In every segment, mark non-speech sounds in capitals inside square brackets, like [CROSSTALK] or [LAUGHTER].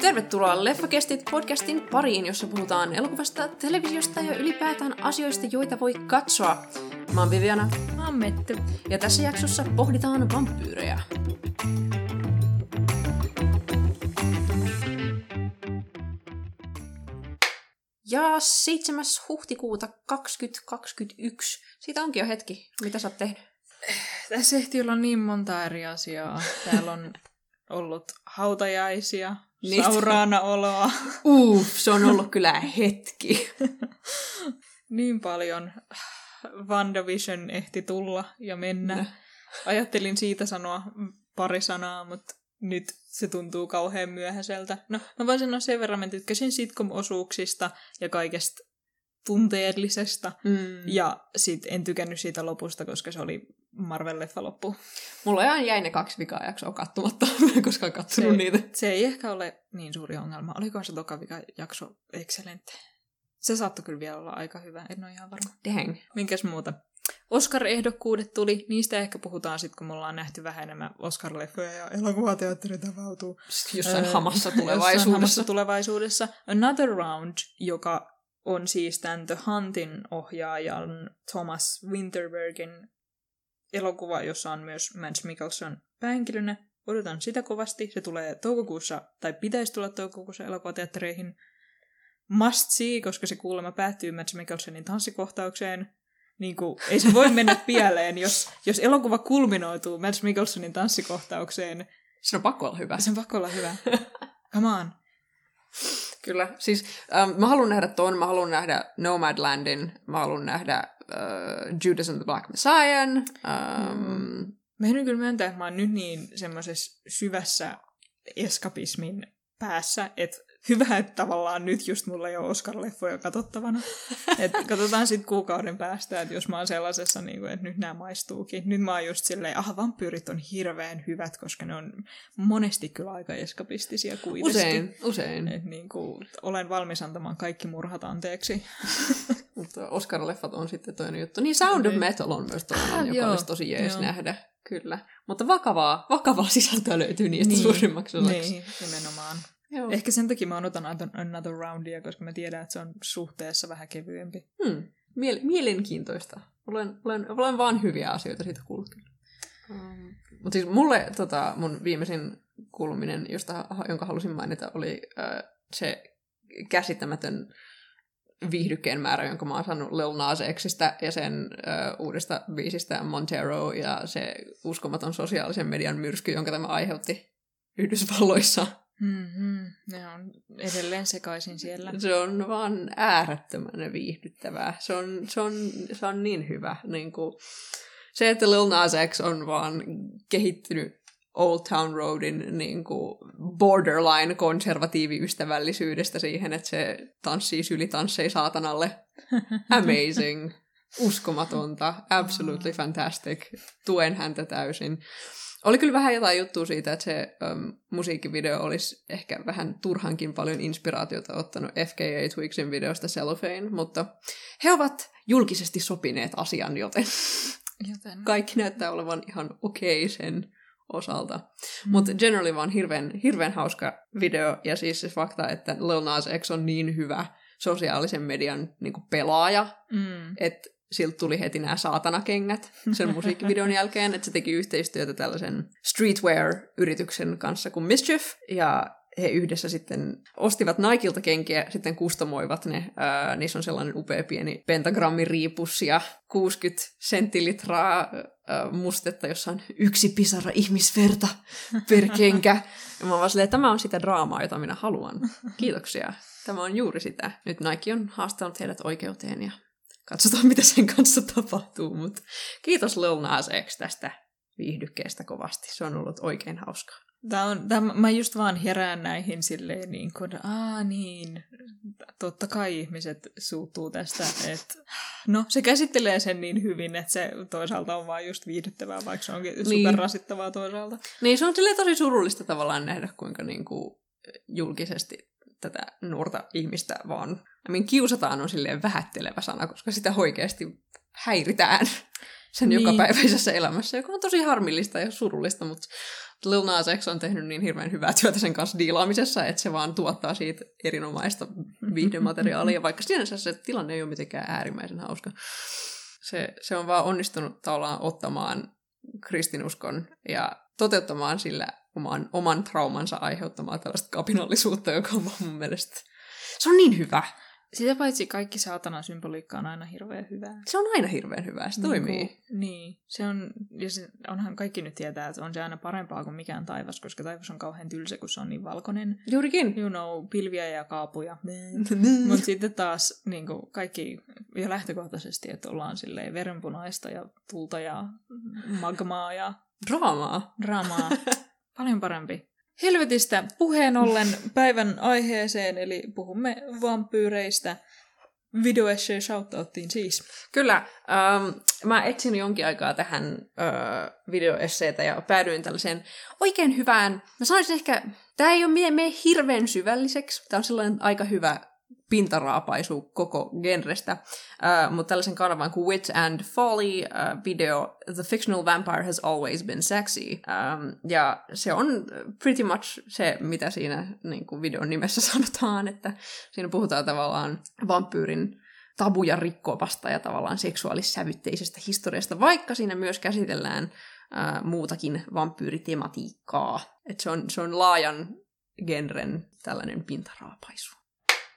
Tervetuloa Leffakestit podcastin pariin, jossa puhutaan elokuvasta, televisiosta ja ylipäätään asioista, joita voi katsoa. Mä oon Viviana. Mä oon Metty. Ja tässä jaksossa pohditaan vampyyrejä. Ja 7. huhtikuuta 2021. Siitä onkin jo hetki. Mitä sä oot tehnyt? Tässä ehti olla niin monta eri asiaa. Täällä on ollut hautajaisia, Niistä. sauraana oloa. Uh, se on ollut kyllä hetki. niin paljon. WandaVision ehti tulla ja mennä. No. Ajattelin siitä sanoa pari sanaa, mutta nyt se tuntuu kauhean myöhäiseltä. No, mä voin sanoa sen verran, että tykkäsin sitcom-osuuksista ja kaikesta tunteellisesta. Mm. Ja sit en tykännyt siitä lopusta, koska se oli Marvel-leffa loppu. Mulla ihan jäi ne kaksi vikaa jaksoa katsomatta, [LAUGHS] koska en katsonut se, niitä. Se ei ehkä ole niin suuri ongelma. Oliko se toka vika jakso excelente? Se saattoi kyllä vielä olla aika hyvä, en ole ihan varma. Dang. Minkäs muuta? Oscar-ehdokkuudet tuli, niistä ehkä puhutaan sitten, kun me ollaan nähty vähän enemmän Oscar-leffoja ja elokuvateatterit avautuu. Sitten jossain öö, hamassa tulevaisuudessa. Jossain hamassa tulevaisuudessa. Another Round, joka on siis tämän The Huntin ohjaajan Thomas Winterbergin elokuva, jossa on myös Mads Mikkelsen päähenkilönä. Odotan sitä kovasti. Se tulee toukokuussa, tai pitäisi tulla toukokuussa elokuvateattereihin. Must see, koska se kuulemma päättyy Mads Mikkelsenin tanssikohtaukseen. Niin kuin, ei se voi mennä pieleen, jos, jos elokuva kulminoituu Mads Mikkelsenin tanssikohtaukseen. Se on pakko olla hyvä. Se on pakko olla hyvä. [LAUGHS] Come on. Kyllä. Siis ähm, mä haluan nähdä ton, mä haluan nähdä Nomadlandin, mä haluan nähdä äh, Judas and the Black Messiah. Ähm, mm. Mä en kyllä myöntää, että mä oon nyt niin semmoisessa syvässä eskapismin päässä, että hyvä, että tavallaan nyt just mulla ei ole Oscar-leffoja katsottavana. Et katsotaan sitten kuukauden päästä, että jos mä oon sellaisessa, niin kuin, että nyt nämä maistuukin. Nyt mä oon just silleen, ah, vampyyrit on hirveän hyvät, koska ne on monesti kyllä aika eskapistisia kuitenkin. Usein, usein. Et, niin kuin, olen valmis antamaan kaikki murhat anteeksi. [LAUGHS] Mutta Oscar-leffat on sitten toinen juttu. Niin Sound of niin. Metal on myös toinen, ah, joka joo, olisi tosi jees joo. nähdä. Kyllä. Mutta vakavaa, vakavaa sisältöä löytyy niistä niin, suurimmaksi osaksi. Niin, nimenomaan. Joo. Ehkä sen takia mä odotan Another Roundia, koska mä tiedän, että se on suhteessa vähän kevyempi. Hmm. Miel- mielenkiintoista. Olen, olen, olen vaan hyviä asioita siitä kuullut. Um, Mutta siis mulle tota, mun viimeisin kuuluminen, josta, jonka halusin mainita, oli äh, se käsittämätön viihdykkeen määrä, jonka mä oon saanut Lil Nas Xistä ja sen äh, uudesta biisistä Montero ja se uskomaton sosiaalisen median myrsky, jonka tämä aiheutti Yhdysvalloissa. Mm-hmm. Ne on edelleen sekaisin siellä. Se on vaan äärettömän viihdyttävää. Se on, se on, se on niin hyvä. Niin kuin, se, että Lil Nas X on vaan kehittynyt Old Town Roadin niin kuin borderline konservatiiviystävällisyydestä siihen, että se tanssii sylitanssei saatanalle. [LAUGHS] Amazing. Uskomatonta. Absolutely fantastic. Tuen häntä täysin. Oli kyllä vähän jotain juttua siitä, että se um, musiikkivideo olisi ehkä vähän turhankin paljon inspiraatiota ottanut FKA Twixin videosta Cellophane, mutta he ovat julkisesti sopineet asian, joten, joten. kaikki näyttää olevan ihan okei okay sen osalta. Mm. Mutta generally vaan hirveän, hirveän hauska video, ja siis se fakta, että Lil Nas X on niin hyvä sosiaalisen median niin pelaaja, mm. että siltä tuli heti nämä saatanakengät sen [LAUGHS] musiikkivideon jälkeen, että se teki yhteistyötä tällaisen streetwear-yrityksen kanssa kuin Mischief, ja he yhdessä sitten ostivat Nikeilta kenkiä, sitten kustomoivat ne. Ää, niissä on sellainen upea pieni pentagrammiriipus ja 60 sentilitraa ää, mustetta, jossa on yksi pisara ihmisverta per [LAUGHS] kenkä. Ja mä vaan silleen, tämä on sitä draamaa, jota minä haluan. [LAUGHS] Kiitoksia. Tämä on juuri sitä. Nyt Nike on haastanut heidät oikeuteen ja katsotaan, mitä sen kanssa tapahtuu. Mutta kiitos Lil Nas X tästä viihdykkeestä kovasti. Se on ollut oikein hauskaa. Tämä on, tämä, mä just vaan herään näihin silleen niin kuin, aa niin, totta kai ihmiset suuttuu tästä, että no se käsittelee sen niin hyvin, että se toisaalta on vaan just viihdyttävää, vaikka se onkin niin. superrasittavaa toisaalta. Niin, se on silleen tosi surullista tavallaan nähdä, kuinka niin kuin julkisesti tätä nuorta ihmistä vaan, I mean, kiusataan on silleen vähättelevä sana, koska sitä oikeasti häiritään [LAUGHS] sen niin. jokapäiväisessä elämässä, joka on tosi harmillista ja surullista, mutta Lil Nas X on tehnyt niin hirveän hyvää työtä sen kanssa diilaamisessa, että se vaan tuottaa siitä erinomaista [LAUGHS] viihdemateriaalia, vaikka sinänsä se tilanne ei ole mitenkään äärimmäisen hauska. Se, se on vaan onnistunut tavallaan ottamaan kristinuskon ja toteuttamaan sillä oman, oman traumansa aiheuttamaa tällaista kapinallisuutta, joka on mun mielestä... Se on niin hyvä. Sitä paitsi kaikki saatanan symboliikka on aina hirveän hyvää. Se on aina hirveän hyvää, se niin toimii. Kuin, niin, se on, ja se, onhan kaikki nyt tietää, että on se aina parempaa kuin mikään taivas, koska taivas on kauhean tylsä, kun se on niin valkoinen. Juurikin. You know, pilviä ja kaapuja. [LAUGHS] Mutta sitten taas niin kuin kaikki, ja lähtökohtaisesti, että ollaan silleen verenpunaista ja tulta ja magmaa ja... Draamaa. Draamaa. [LAUGHS] Paljon parempi. Helvetistä puheen ollen päivän aiheeseen, eli puhumme vampyyreistä. Videoessay shoutouttiin siis. Kyllä. Ähm, mä etsin jonkin aikaa tähän äh, videoesseitä ja päädyin tällaiseen oikein hyvään, mä sanoisin ehkä, tämä ei ole mie hirveän syvälliseksi, tämä on sellainen aika hyvä pintaraapaisu koko genrestä, uh, mutta tällaisen kanavan kuin Wit and Folly uh, video The Fictional Vampire Has Always Been Sexy. Um, ja se on pretty much se, mitä siinä niin kuin videon nimessä [LAUGHS] sanotaan, että siinä puhutaan tavallaan vampyyrin tabuja rikkovasta ja tavallaan seksuaalissävytteisestä historiasta, vaikka siinä myös käsitellään uh, muutakin vampyyritematiikkaa. Et se, on, se on laajan genren tällainen pintaraapaisu.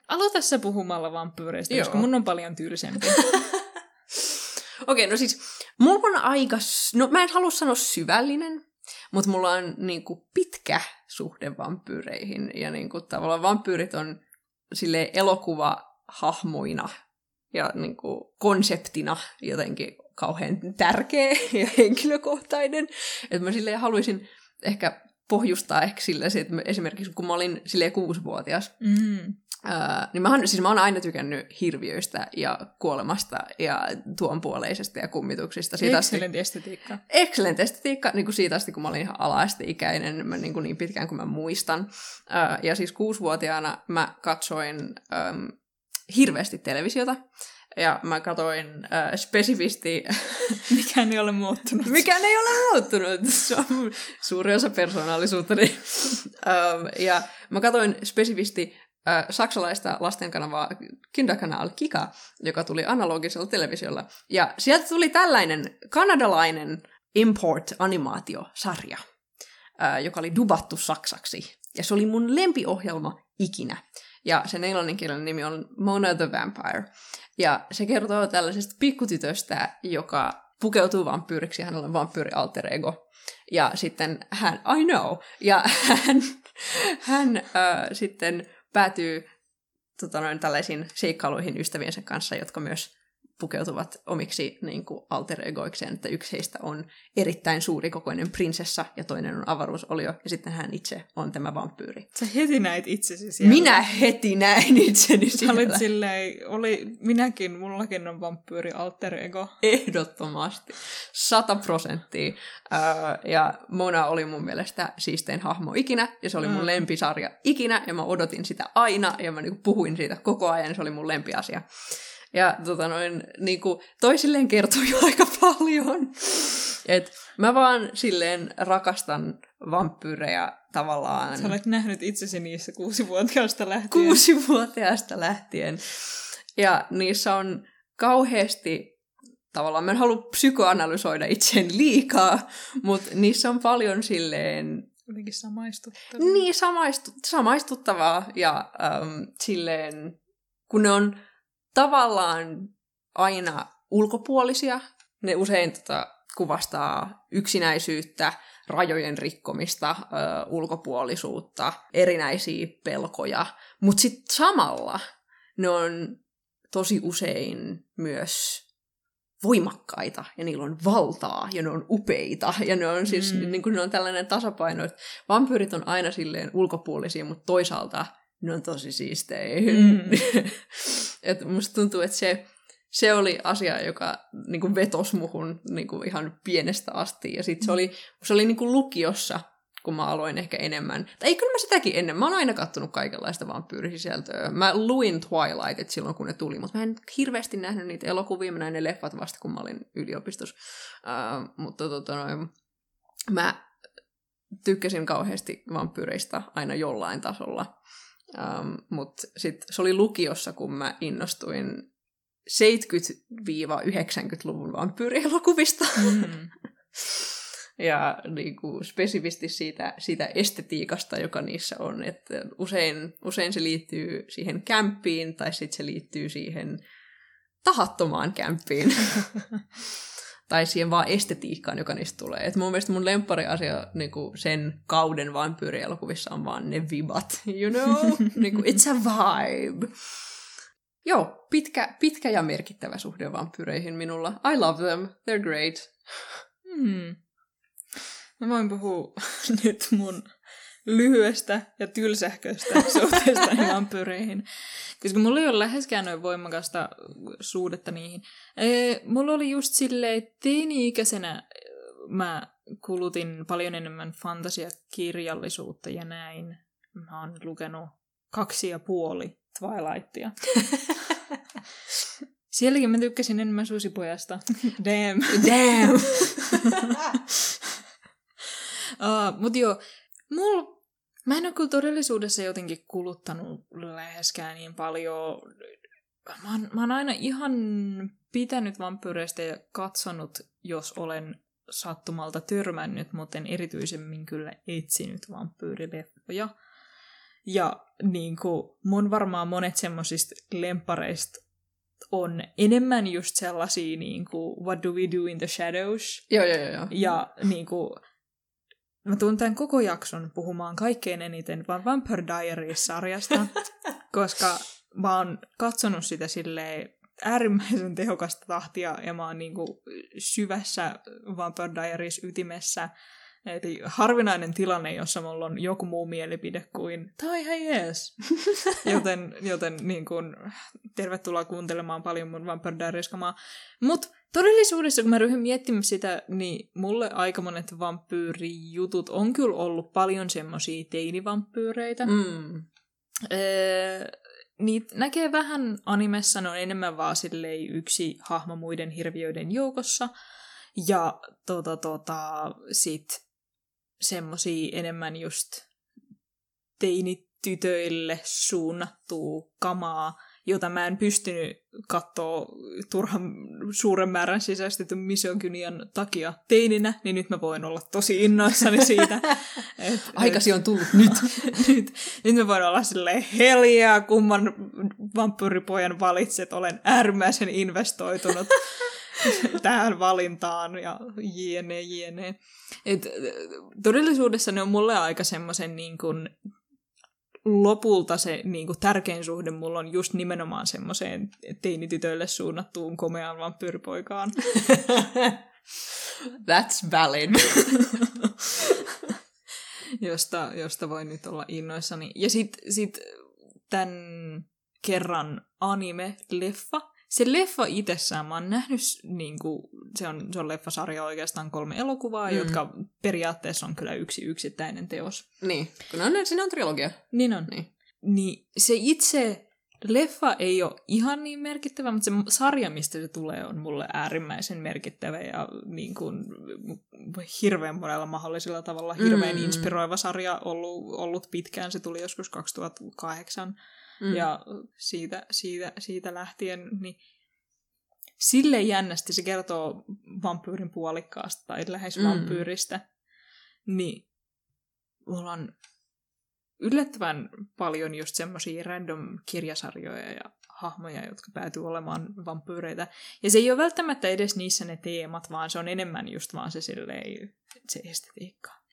Aloita sä puhumalla vampyyreistä, koska mun on paljon tylsempi. [LAUGHS] Okei, okay, no siis mulla on aika, no mä en halua sanoa syvällinen, mutta mulla on niinku pitkä suhde vampyyreihin. Ja niinku tavallaan vampyyrit on sille elokuva hahmoina ja niinku konseptina jotenkin kauhean tärkeä [LAUGHS] ja henkilökohtainen. Että mä silleen haluaisin ehkä pohjustaa ehkä sillä että esimerkiksi kun mä olin silleen kuusivuotias, mm. Uh, niin mä, siis mä oon aina tykännyt hirviöistä ja kuolemasta ja tuonpuoleisesta ja kummituksista. Siitä Excellent asti, estetiikka. Excellent estetiikka, niin kuin siitä asti, kun mä olin ihan ala-asteikäinen, mä, niin, kuin niin pitkään kuin mä muistan. Uh, ja siis kuusivuotiaana mä katsoin um, hirveästi televisiota. Ja mä katsoin äh, spesifisti... [LAUGHS] Mikään ei ole muuttunut. Mikään ei ole muuttunut. Se on suuri osa persoonallisuuttani. [LAUGHS] ähm, ja mä katsoin spesifisti äh, saksalaista lastenkanavaa Kinderkanal Kika, joka tuli analogisella televisiolla. Ja sieltä tuli tällainen kanadalainen import-animaatiosarja, äh, joka oli dubattu saksaksi. Ja se oli mun lempiohjelma ikinä. Ja sen englanninkielinen nimi on Mona the Vampire. Ja se kertoo tällaisesta pikkutytöstä, joka pukeutuu vampyyriksi hänellä on vampyyri alter ego. Ja sitten hän, I know, ja hän, hän äh, sitten päätyy tota noin, tällaisiin seikkailuihin ystäviensä kanssa, jotka myös pukeutuvat omiksi niin kuin alter egoikseen, että yksi heistä on erittäin suurikokoinen prinsessa ja toinen on avaruusolio ja sitten hän itse on tämä vampyyri. Sä heti näit itsesi siellä. Minä heti näin itseni siellä. Olit silleen, oli, minäkin, mullakin on vampyyri alter ego. Ehdottomasti. Sata prosenttia. ja Mona oli mun mielestä siistein hahmo ikinä ja se oli mun mm. lempisarja ikinä ja mä odotin sitä aina ja mä niin puhuin siitä koko ajan, se oli mun lempiasia. Ja tota noin, niin kuin, toisilleen kertoi jo aika paljon. Et mä vaan silleen rakastan vampyyrejä tavallaan. Sä olet nähnyt itsesi niissä kuusivuotiaasta lähtien. Kuusivuotiaasta lähtien. Ja niissä on kauheasti, tavallaan mä en halua psykoanalysoida itseäni liikaa, mutta niissä on paljon silleen Jotenkin samaistuttavaa. Niin, samaistu, samaistuttavaa ja um, silleen, kun ne on tavallaan aina ulkopuolisia. Ne usein tota, kuvastaa yksinäisyyttä, rajojen rikkomista, ö, ulkopuolisuutta, erinäisiä pelkoja. Mutta sitten samalla ne on tosi usein myös voimakkaita ja niillä on valtaa ja ne on upeita ja ne on siis mm. niin kuin ne on tällainen tasapaino, että vampyyrit on aina silleen ulkopuolisia, mutta toisaalta ne on tosi siistejä. Mm. [LAUGHS] et musta tuntuu, että se, se oli asia, joka niin kuin vetos muhun niin kuin ihan pienestä asti. Ja sitten se oli, se oli niin kuin lukiossa, kun mä aloin ehkä enemmän. Tai ei, kyllä mä sitäkin ennen. Mä oon aina kattonut kaikenlaista vampyyrisisältöä. Mä luin Twilightit silloin, kun ne tuli, mutta mä en hirveästi nähnyt niitä elokuvia. Mä näin ne leffat vasta, kun mä olin yliopistossa. Uh, mutta tota noin, mä tykkäsin kauheasti vampyyreistä aina jollain tasolla. Um, Mutta sitten se oli lukiossa, kun mä innostuin 70-90-luvun vampyyrielokuvista. Mm. [LAUGHS] ja niin kuin, spesifisti siitä, siitä estetiikasta, joka niissä on. Että usein, usein se liittyy siihen kämppiin tai sitten se liittyy siihen tahattomaan kämppiin. [LAUGHS] tai siihen vaan estetiikkaan, joka niistä tulee. Et mun mielestä mun lemppariasia niin sen kauden vampyyrielokuvissa on vaan ne vibat, you know? [LAUGHS] niin kuin, it's a vibe. Joo, pitkä, pitkä ja merkittävä suhde vampyyreihin minulla. I love them, they're great. Hmm. Mä voin puhua [LAUGHS] nyt mun lyhyestä ja tylsähköistä [LAUGHS] suhteesta vampyyreihin. Koska mulla ei ole läheskään noin voimakasta suhdetta niihin. Ee, mulla oli just silleen, että teini-ikäisenä mä kulutin paljon enemmän fantasiakirjallisuutta ja näin. Mä oon lukenut kaksi ja puoli Twilightia. [LAUGHS] Sielläkin mä tykkäsin enemmän susipojasta. [LAUGHS] Damn. Damn. uh, mut joo, mulla Mä en ole kyllä todellisuudessa jotenkin kuluttanut läheskään niin paljon. Mä oon, mä oon aina ihan pitänyt vampyyreistä ja katsonut, jos olen sattumalta törmännyt, mutta en erityisemmin kyllä etsinyt vampyyrileffoja. Ja niin kuin, mun varmaan monet semmosista lempareista on enemmän just sellaisia niin kuin What do we do in the shadows? Joo, joo, joo. Ja niin kuin, Mä tuun tämän koko jakson puhumaan kaikkein eniten vaan Vampire Diaries-sarjasta, [LAUGHS] koska mä oon katsonut sitä silleen äärimmäisen tehokasta tahtia ja mä oon niinku syvässä Vampire Diaries-ytimessä. Eli harvinainen tilanne, jossa mulla on joku muu mielipide kuin tai hei jees. [LAUGHS] joten joten niin kun, tervetuloa kuuntelemaan paljon mun Vampire Diaries-kamaa. Mut Todellisuudessa, kun mä ryhdyn miettimään sitä, niin mulle aika monet vampyyrijutut on kyllä ollut paljon semmosia teinivampyyreitä. Mm. Öö, niitä näkee vähän animessa, ne on enemmän vaan silleen yksi hahmo muiden hirviöiden joukossa. Ja tota, tota, sit semmosia enemmän just teinitytöille suunnattua kamaa, jota mä en pystynyt katsoa turhan suuren määrän sisäistetyn misogynian takia teininä, niin nyt mä voin olla tosi innoissani siitä. [LAUGHS] et, Aikasi on tullut [LAUGHS] nyt. nyt. Nyt mä voin olla silleen heliä, kumman vampyyripojan valitset, olen äärimmäisen investoitunut [LAUGHS] [LAUGHS] tähän valintaan ja jne, jne. Et, todellisuudessa ne on mulle aika semmoisen niin kuin lopulta se niin kuin, tärkein suhde mulla on just nimenomaan semmoiseen teinitytöille suunnattuun komeaan vampyyripoikaan. [LAUGHS] That's valid. [LAUGHS] josta, josta voin nyt olla innoissani. Ja sitten sit tämän kerran anime-leffa, se leffa itsessään, mä oon nähnyt, niin kuin, se, on, se on leffasarja oikeastaan kolme elokuvaa, mm. jotka periaatteessa on kyllä yksi yksittäinen teos. Niin, kun on, siinä on trilogia. Niin on. Niin. niin se itse leffa ei ole ihan niin merkittävä, mutta se sarja, mistä se tulee, on mulle äärimmäisen merkittävä ja niin kuin, hirveän monella mahdollisella tavalla hirveän mm. inspiroiva sarja ollut, ollut pitkään. Se tuli joskus 2008 Mm. Ja siitä, siitä, siitä lähtien, niin sille jännästi se kertoo vampyyrin puolikkaasta tai lähes mm. vampyyristä, niin mulla on yllättävän paljon just semmoisia random kirjasarjoja ja hahmoja, jotka päätyy olemaan vampyyreitä. Ja se ei ole välttämättä edes niissä ne teemat, vaan se on enemmän just vaan se silleen, se estetiikka.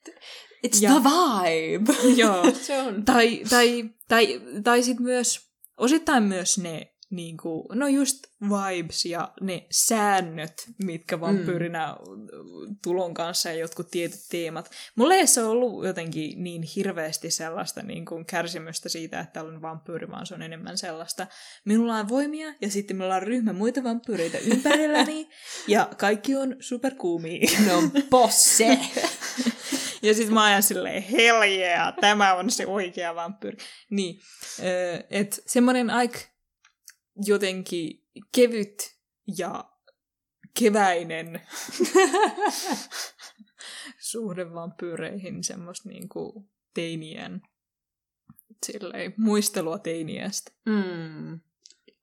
It's ja, the vibe! [LAUGHS] Joo. [LAUGHS] se on. Tai, tai, tai, tai sitten myös, osittain myös ne niin kuin, no just vibes ja ne säännöt, mitkä vampyyrinä mm. tulon kanssa ja jotkut tietyt teemat. Mulle ei se ollut jotenkin niin hirveästi sellaista niin kuin kärsimystä siitä, että olen vampyyri, vaan se on enemmän sellaista. Minulla on voimia ja sitten meillä on ryhmä muita vampyyreitä [LAUGHS] ympärilläni ja kaikki on superkuumia. No bosse! Ja sitten mä ajan silleen, hell yeah, tämä on se oikea vampyyri. Niin, että semmoinen aika jotenkin kevyt ja keväinen [LAUGHS] suhde vampyyreihin, semmoista niinku teinien, silleen, muistelua teiniästä. Mm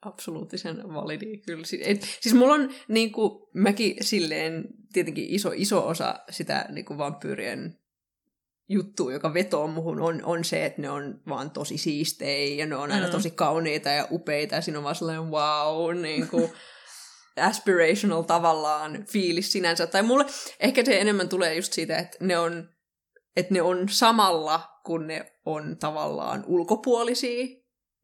absoluuttisen validi kyllä. Et, siis mulla on niin kuin, mäkin silleen tietenkin iso, iso osa sitä niin kuin vampyyrien juttu, joka vetoo muhun, on, on se, että ne on vaan tosi siistejä ja ne on aina mm. tosi kauniita ja upeita ja siinä on vaan sellainen wow, niin kuin, [LAUGHS] aspirational tavallaan fiilis sinänsä. Tai mulle ehkä se enemmän tulee just siitä, että ne on, että ne on samalla, kun ne on tavallaan ulkopuolisia,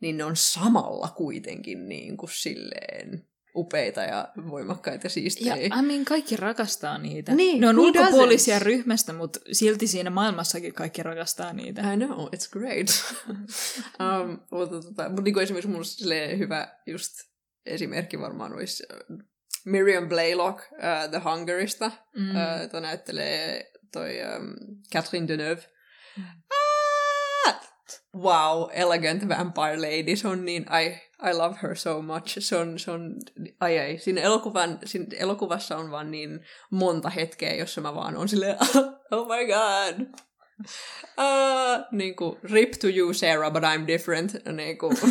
niin ne on samalla kuitenkin niin kuin silleen upeita ja voimakkaita siistejä. Ja I mean, kaikki rakastaa niitä. Niin, ne on ulkopuolisia doesn't? ryhmästä, mutta silti siinä maailmassakin kaikki rakastaa niitä. I know, it's great. [LAUGHS] um, mutta, tota, mutta niin esimerkiksi mulla hyvä just esimerkki varmaan olisi uh, Miriam Blaylock uh, The Hungerista. Mm. Uh, näyttelee toi um, Catherine Deneuve. Wow, Elegant Vampire Lady. Se on niin, I, I love her so much. Se on, se on ai ai. Siinä, elokuvan, siinä elokuvassa on vaan niin monta hetkeä, jossa mä vaan on silleen, [LAUGHS] oh my god. Uh, niin kuin, rip to you, Sarah, but I'm different. Niin kuin. [LAUGHS]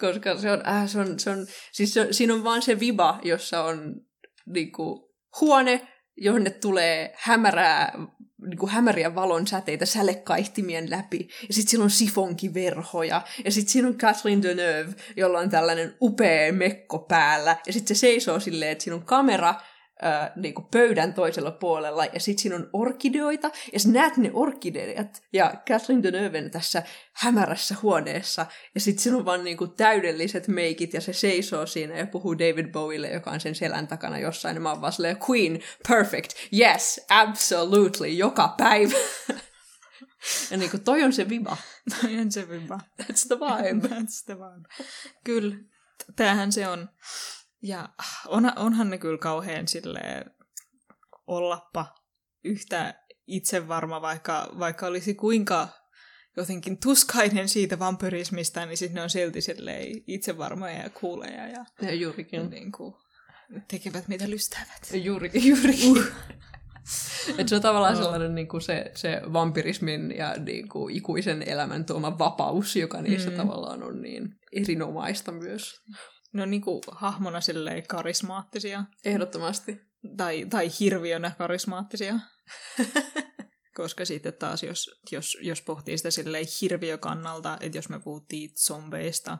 Koska se on, äh, se on, se on, siis se, siinä on vaan se viba, jossa on niin kuin, huone, jonne tulee hämärää niin kuin hämäriä valon säteitä sälekaihtimien läpi. Ja sitten siellä on sifonkiverhoja. Ja sitten siinä on Catherine Deneuve, jolla on tällainen upea mekko päällä. Ja sitten se seisoo silleen, että siinä on kamera äh, niin kuin pöydän toisella puolella, ja sitten siinä on orkideoita, ja sä näet ne orkideat, ja Catherine Deneuven tässä hämärässä huoneessa, ja sitten siinä on vaan niin kuin täydelliset meikit, ja se seisoo siinä ja puhuu David Bowille, joka on sen selän takana jossain, ja mä oon vaan silleen, Queen, perfect, yes, absolutely, joka päivä. [LAUGHS] ja niin kuin toi on se viba. [LAUGHS] Toi on se viba. That's the vibe. [LAUGHS] That's the vibe. Kyllä, tämähän se on. Ja on, onhan ne kyllä kauhean silleen ollappa yhtä itsevarma, vaikka, vaikka olisi kuinka jotenkin tuskainen siitä vampyrismista, niin sitten ne on silti silleen itsevarmoja ja kuuleja ja, ja juurikin. Niin kuin, tekevät mitä lystävät. Ja juurikin, juurikin. Uh. [LAUGHS] Et se on tavallaan oh. sellainen niin kuin se, se vampirismin ja niin kuin, ikuisen elämän tuoma vapaus, joka niissä mm. tavallaan on niin erinomaista myös. Ne on niinku hahmona silleen karismaattisia. Ehdottomasti. Tai, tai hirviönä karismaattisia. [LAUGHS] Koska sitten taas, jos, jos, jos pohtii sitä silleen hirviökannalta, että jos me puhuttiin zombeista,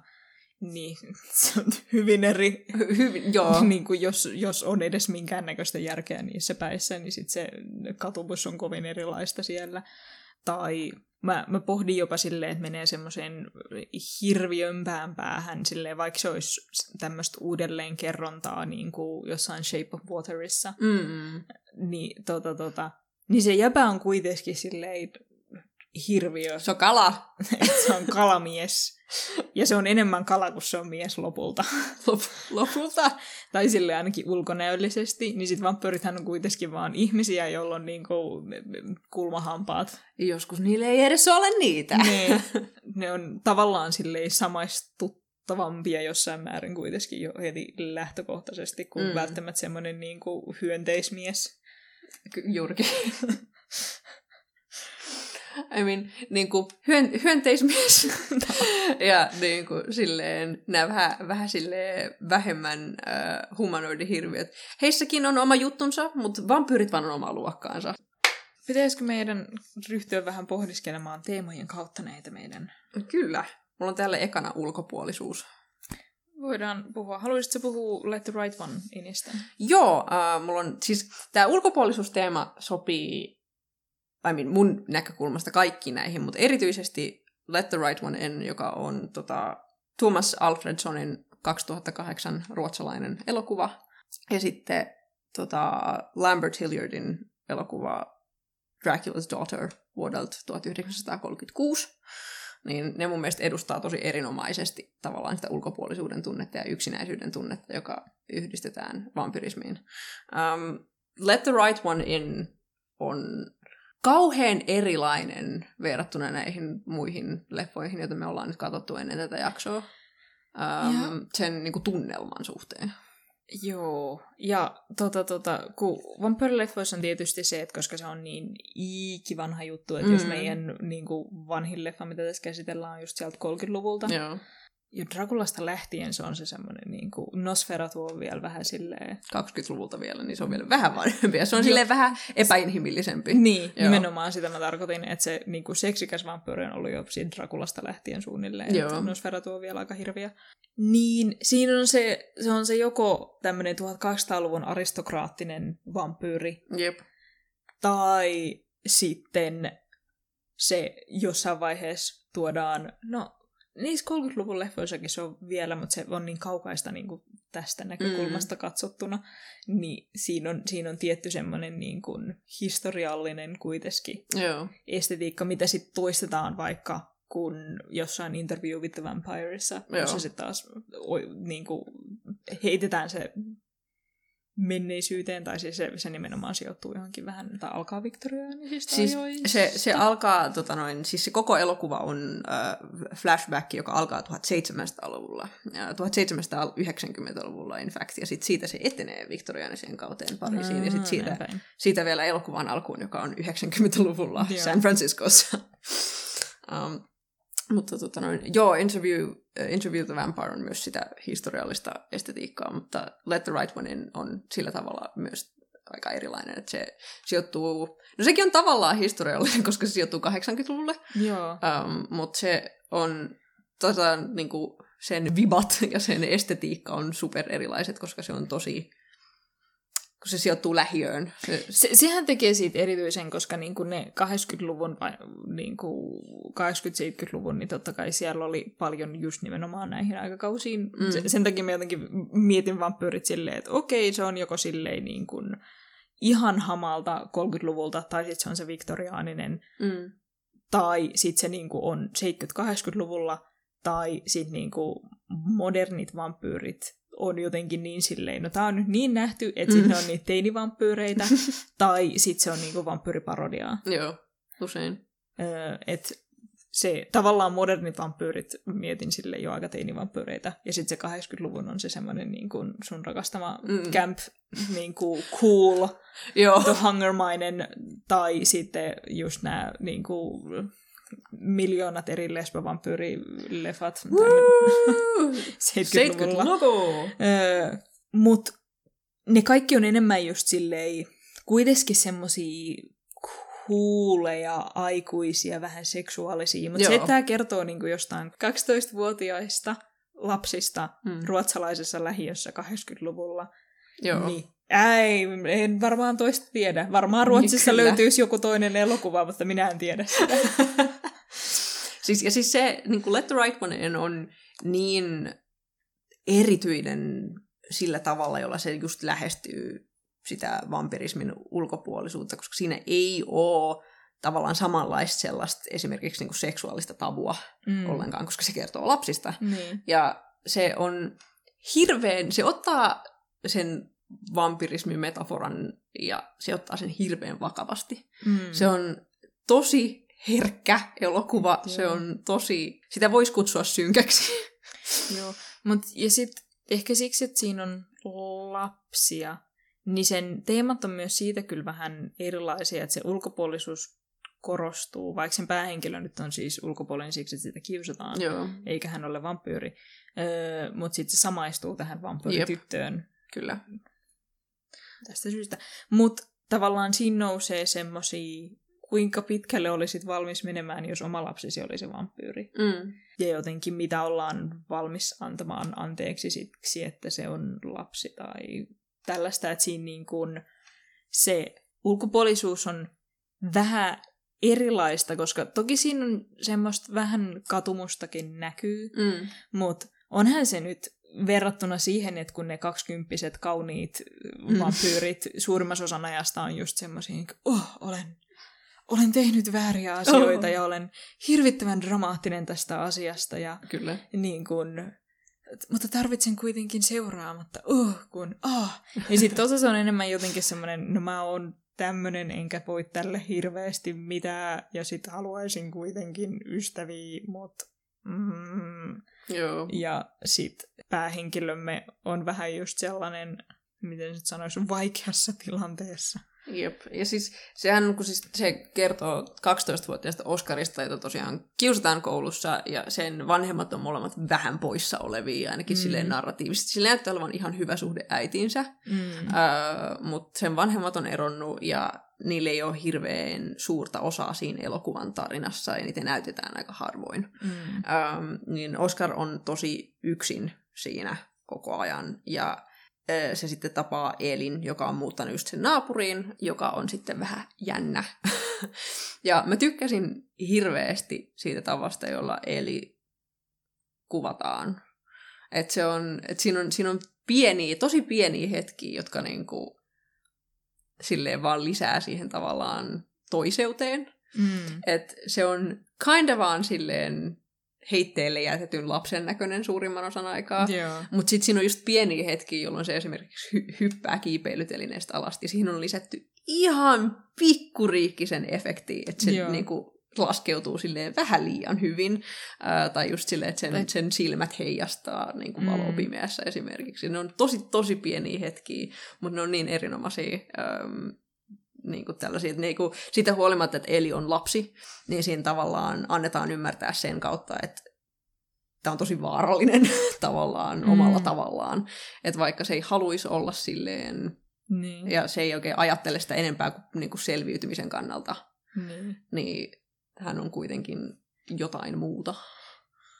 niin [LAUGHS] se on hyvin eri. Hyvin, joo. [LAUGHS] niin kuin jos, jos on edes minkäännäköistä järkeä niissä päissä, niin sitten se katumus on kovin erilaista siellä. Tai mä, mä pohdin jopa silleen, että menee semmoiseen hirviömpään päähän, silleen, vaikka se olisi tämmöistä uudelleenkerrontaa niin kuin jossain Shape of Waterissa. Mm-mm. Niin, tota, tota, niin se jäpä on kuitenkin silleen hirviö. Se on kala. [LAUGHS] se on kalamies. Ja se on enemmän kala kuin se on mies lopulta. [LAUGHS] Lop- lopulta? tai sille ainakin ulkonäöllisesti. Niin sit vampyyrithän on kuitenkin vaan ihmisiä, joilla on niinku kulmahampaat. Joskus niille ei edes ole niitä. ne, [LAUGHS] ne on tavallaan silleen samaistuttavampia jossain määrin kuitenkin jo heti lähtökohtaisesti kuin mm. välttämättä semmoinen niinku hyönteismies. Ky- juurikin. [LAUGHS] I mean, niin kuin hyön, hyönteismies [LAUGHS] ja niin kuin, silleen, nämä vähän, vähän silleen vähemmän äh, humanoidihirviöt. Heissäkin on oma juttunsa, mutta vampyyrit vaan on oma luokkaansa. Pitäisikö meidän ryhtyä vähän pohdiskelemaan teemojen kautta näitä meidän? Kyllä. Mulla on täällä ekana ulkopuolisuus. Voidaan puhua. Haluaisitko puhua Let the Right One inistä? Joo, uh, mulla on siis tämä ulkopuolisuusteema sopii I mean, mun näkökulmasta kaikki näihin, mutta erityisesti Let the Right One In, joka on tota, Thomas Alfredsonin 2008 ruotsalainen elokuva. Ja sitten tota, Lambert Hilliardin elokuva Dracula's Daughter vuodelta 1936. Niin ne mun mielestä edustaa tosi erinomaisesti tavallaan sitä ulkopuolisuuden tunnetta ja yksinäisyyden tunnetta, joka yhdistetään vampyrismiin. Um, Let the Right One In on kauhean erilainen verrattuna näihin muihin leffoihin, joita me ollaan nyt katsottu ennen tätä jaksoa. Um, sen niin kuin, tunnelman suhteen. Joo, ja tota, tota, kun vampyrileffoissa on tietysti se, että koska se on niin ikivanha juttu, että mm. jos meidän niin kuin, vanhin leffa, mitä tässä käsitellään, on just sieltä 30-luvulta, Joo. Ja Draculasta lähtien se on se semmoinen, niin kuin, Nosferatu on vielä vähän silleen... 20-luvulta vielä, niin se on vielä vähän vanhempi, se on silleen vähän epäinhimillisempi. Niin, Joo. Nimenomaan sitä mä tarkoitin, että se niin kuin seksikäs vampyyri on ollut jo siitä Draculasta lähtien suunnilleen, Joo. että Nosferatu on vielä aika hirviä. Niin, siinä on se, se on se joko tämmöinen 1200-luvun aristokraattinen vampyyri, Jep. tai sitten se jossain vaiheessa tuodaan, no niissä 30-luvun leffoissakin se on vielä, mutta se on niin kaukaista niin kuin tästä näkökulmasta mm. katsottuna, niin siinä on, siinä on tietty semmoinen niin kuin historiallinen kuitenkin Joo. estetiikka, mitä sitten toistetaan vaikka kun jossain Interview with the Vampireissa, Joo. jossa sitten taas o, niin kuin, heitetään se menneisyyteen, tai siis se, se nimenomaan sijoittuu johonkin vähän, tai alkaa viktoriaanisista Siis ajoista. se, se alkaa, tota noin, siis se koko elokuva on äh, flashback, joka alkaa 1700-luvulla, ja 1790-luvulla in fact, ja sitten siitä se etenee viktoriaaniseen kauteen Pariisiin, ja sitten siitä, siitä vielä elokuvan alkuun, joka on 90-luvulla Joo. San Franciscossa. [LAUGHS] um, mutta tota noin, joo, Interview, uh, Interview the Vampire on myös sitä historiallista estetiikkaa, mutta Let the Right One In on sillä tavalla myös aika erilainen, että se sijoittuu, no sekin on tavallaan historiallinen, koska se sijoittuu 80-luvulle, Joo. um, mutta se on tota, niin kuin sen vibat ja sen estetiikka on super erilaiset, koska se on tosi, kun se sijoittuu lähiöön. Se, Se, sehän tekee siitä erityisen, koska niin kuin ne 80-luvun vai niin kuin 80-70-luvun, niin totta kai siellä oli paljon just nimenomaan näihin aikakausiin. Mm. Mm. Se, sen takia mä jotenkin mietin vampyyrit silleen, että okei, se on joko silleen niin kuin ihan hamalta 30-luvulta, tai sitten se on se viktoriaaninen, mm, tai sitten se niin kuin on 70-80-luvulla, tai sitten niin kuin modernit vampyyrit on jotenkin niin silleen, no tää on nyt niin nähty, että Mm. sitten on niitä teinivampyyreitä, [LAUGHS] tai sitten se on niinku vampyyriparodiaa. joo, usein. Öö, että se tavallaan modernit vampyyrit mietin sille jo aika teinivampyyreitä, ja sitten se 80-luvun on se semmoinen niin kuin sun rakastama Mm. mm. camp, niin kuin cool, Joo. The Hungermainen, tai sitten just nämä niin kuin, miljoonat eri lesbovampyyrileffat Woo! 70-luvulla. 70-luku! Öö, Mutta ne kaikki on enemmän just silleen, kuitenkin semmosia kuuleja, aikuisia, vähän seksuaalisia. Mutta se, että tämä kertoo niinku jostain 12-vuotiaista lapsista Mm. ruotsalaisessa lähiössä 80-luvulla, Joo. niin ei, en varmaan toista tiedä. Varmaan Ruotsissa Kyllä. löytyisi joku toinen elokuva, mutta minä en tiedä sitä. [LAUGHS] Siis, ja siis se niin kuin Let the Right One In on niin erityinen sillä tavalla, jolla se just lähestyy sitä vampirismin ulkopuolisuutta, koska siinä ei ole tavallaan samanlaista sellaista esimerkiksi niin kuin seksuaalista tabua mm. ollenkaan, koska se kertoo lapsista. Niin. Ja se on hirveän, se ottaa sen vampirismin metaforan ja se ottaa sen hirveän vakavasti. Mm. Se on tosi herkkä elokuva, Joo. se on tosi, sitä voisi kutsua synkäksi. [LAUGHS] Joo, Mut, ja sitten ehkä siksi, että siinä on lapsia, niin sen teemat on myös siitä kyllä vähän erilaisia, että se ulkopuolisuus korostuu, vaikka sen päähenkilö nyt on siis ulkopuolinen siksi, että sitä kiusataan, Joo, eikä hän ole vampyyri. Öö, Mutta sitten se samaistuu tähän vampyyrityttöön kyllä. tästä syystä. Mutta tavallaan siinä nousee semmosia, kuinka pitkälle olisit valmis menemään, jos oma lapsisi olisi vampyyri. Mm. ja jotenkin mitä ollaan valmis antamaan anteeksi siksi, että se on lapsi tai tällaista, että siinä niin kuin se ulkopuolisuus on vähän erilaista, koska toki siinä on semmoista vähän katumustakin näkyy, Mm. mutta onhan se nyt verrattuna siihen, että kun ne kaksikymppiset kauniit Mm. vampyyrit suurimmassa osan ajasta on just semmoisia, niin kuin, oh, olen, olen tehnyt vääriä asioita Oh. ja olen hirvittävän dramaattinen tästä asiasta ja Kyllä. niin kuin, mutta tarvitsen kuitenkin seuraamatta, uh, kun, ah. Ja sitten tuossa se on enemmän jotenkin semmoinen, no mä oon tämmönen, enkä voi tälle hirveästi mitään, ja sitten haluaisin kuitenkin ystäviä, mutta mm. Joo. Ja sitten päähenkilömme on vähän just sellainen, miten nyt sanoisi, vaikeassa tilanteessa. Jep. Ja siis sehän kun siis se kertoo 12-vuotiaasta Oskarista, jota tosiaan kiusataan koulussa, ja sen vanhemmat on molemmat vähän poissa olevia, ainakin mm. silleen narratiivisesti. Sillä näyttää olevan ihan hyvä suhde äitiinsä, mm. öö, mutta sen vanhemmat on eronnut, ja niille ei ole hirveän suurta osaa siinä elokuvan tarinassa, ja niitä näytetään aika harvoin. Mm. Öö, niin Oscar on tosi yksin siinä koko ajan, ja se sitten tapaa Elin, joka on muuttanut just sen naapuriin, joka on sitten vähän jännä. [LAUGHS] ja mä tykkäsin hirveästi siitä tavasta, jolla Eli kuvataan. Että se on, et siinä, on, siinä on pieniä, tosi pieniä hetkiä, jotka niinku silleen vaan lisää siihen tavallaan toiseuteen. Mm. Että se on kinda vaan silleen heitteelle jätetyn lapsen näköinen suurimman osan aikaa. Mutta sitten siinä on just pieniä hetkiä, jolloin se esimerkiksi hy- hyppää kiipeilytelineestä alasti. Siihen on lisätty ihan pikkuriikkisen efekti, että se niinku laskeutuu silleen vähän liian hyvin. Ää, tai just silleen, että sen, sen silmät heijastaa niin kuin valoa mm. pimeässä esimerkiksi. Ne on tosi, tosi pieniä hetkiä, mutta ne on niin erinomaisia. Ähm, niin kuin tällaisia, että niin kuin, sitä huolimatta, että Eli on lapsi, niin siinä tavallaan annetaan ymmärtää sen kautta, että tämä on tosi vaarallinen [LAUGHS] tavallaan, mm. omalla tavallaan. Että vaikka se ei haluaisi olla silleen, niin. ja se ei oikein ajattele sitä enempää kuin, niin kuin selviytymisen kannalta, niin. niin hän on kuitenkin jotain muuta.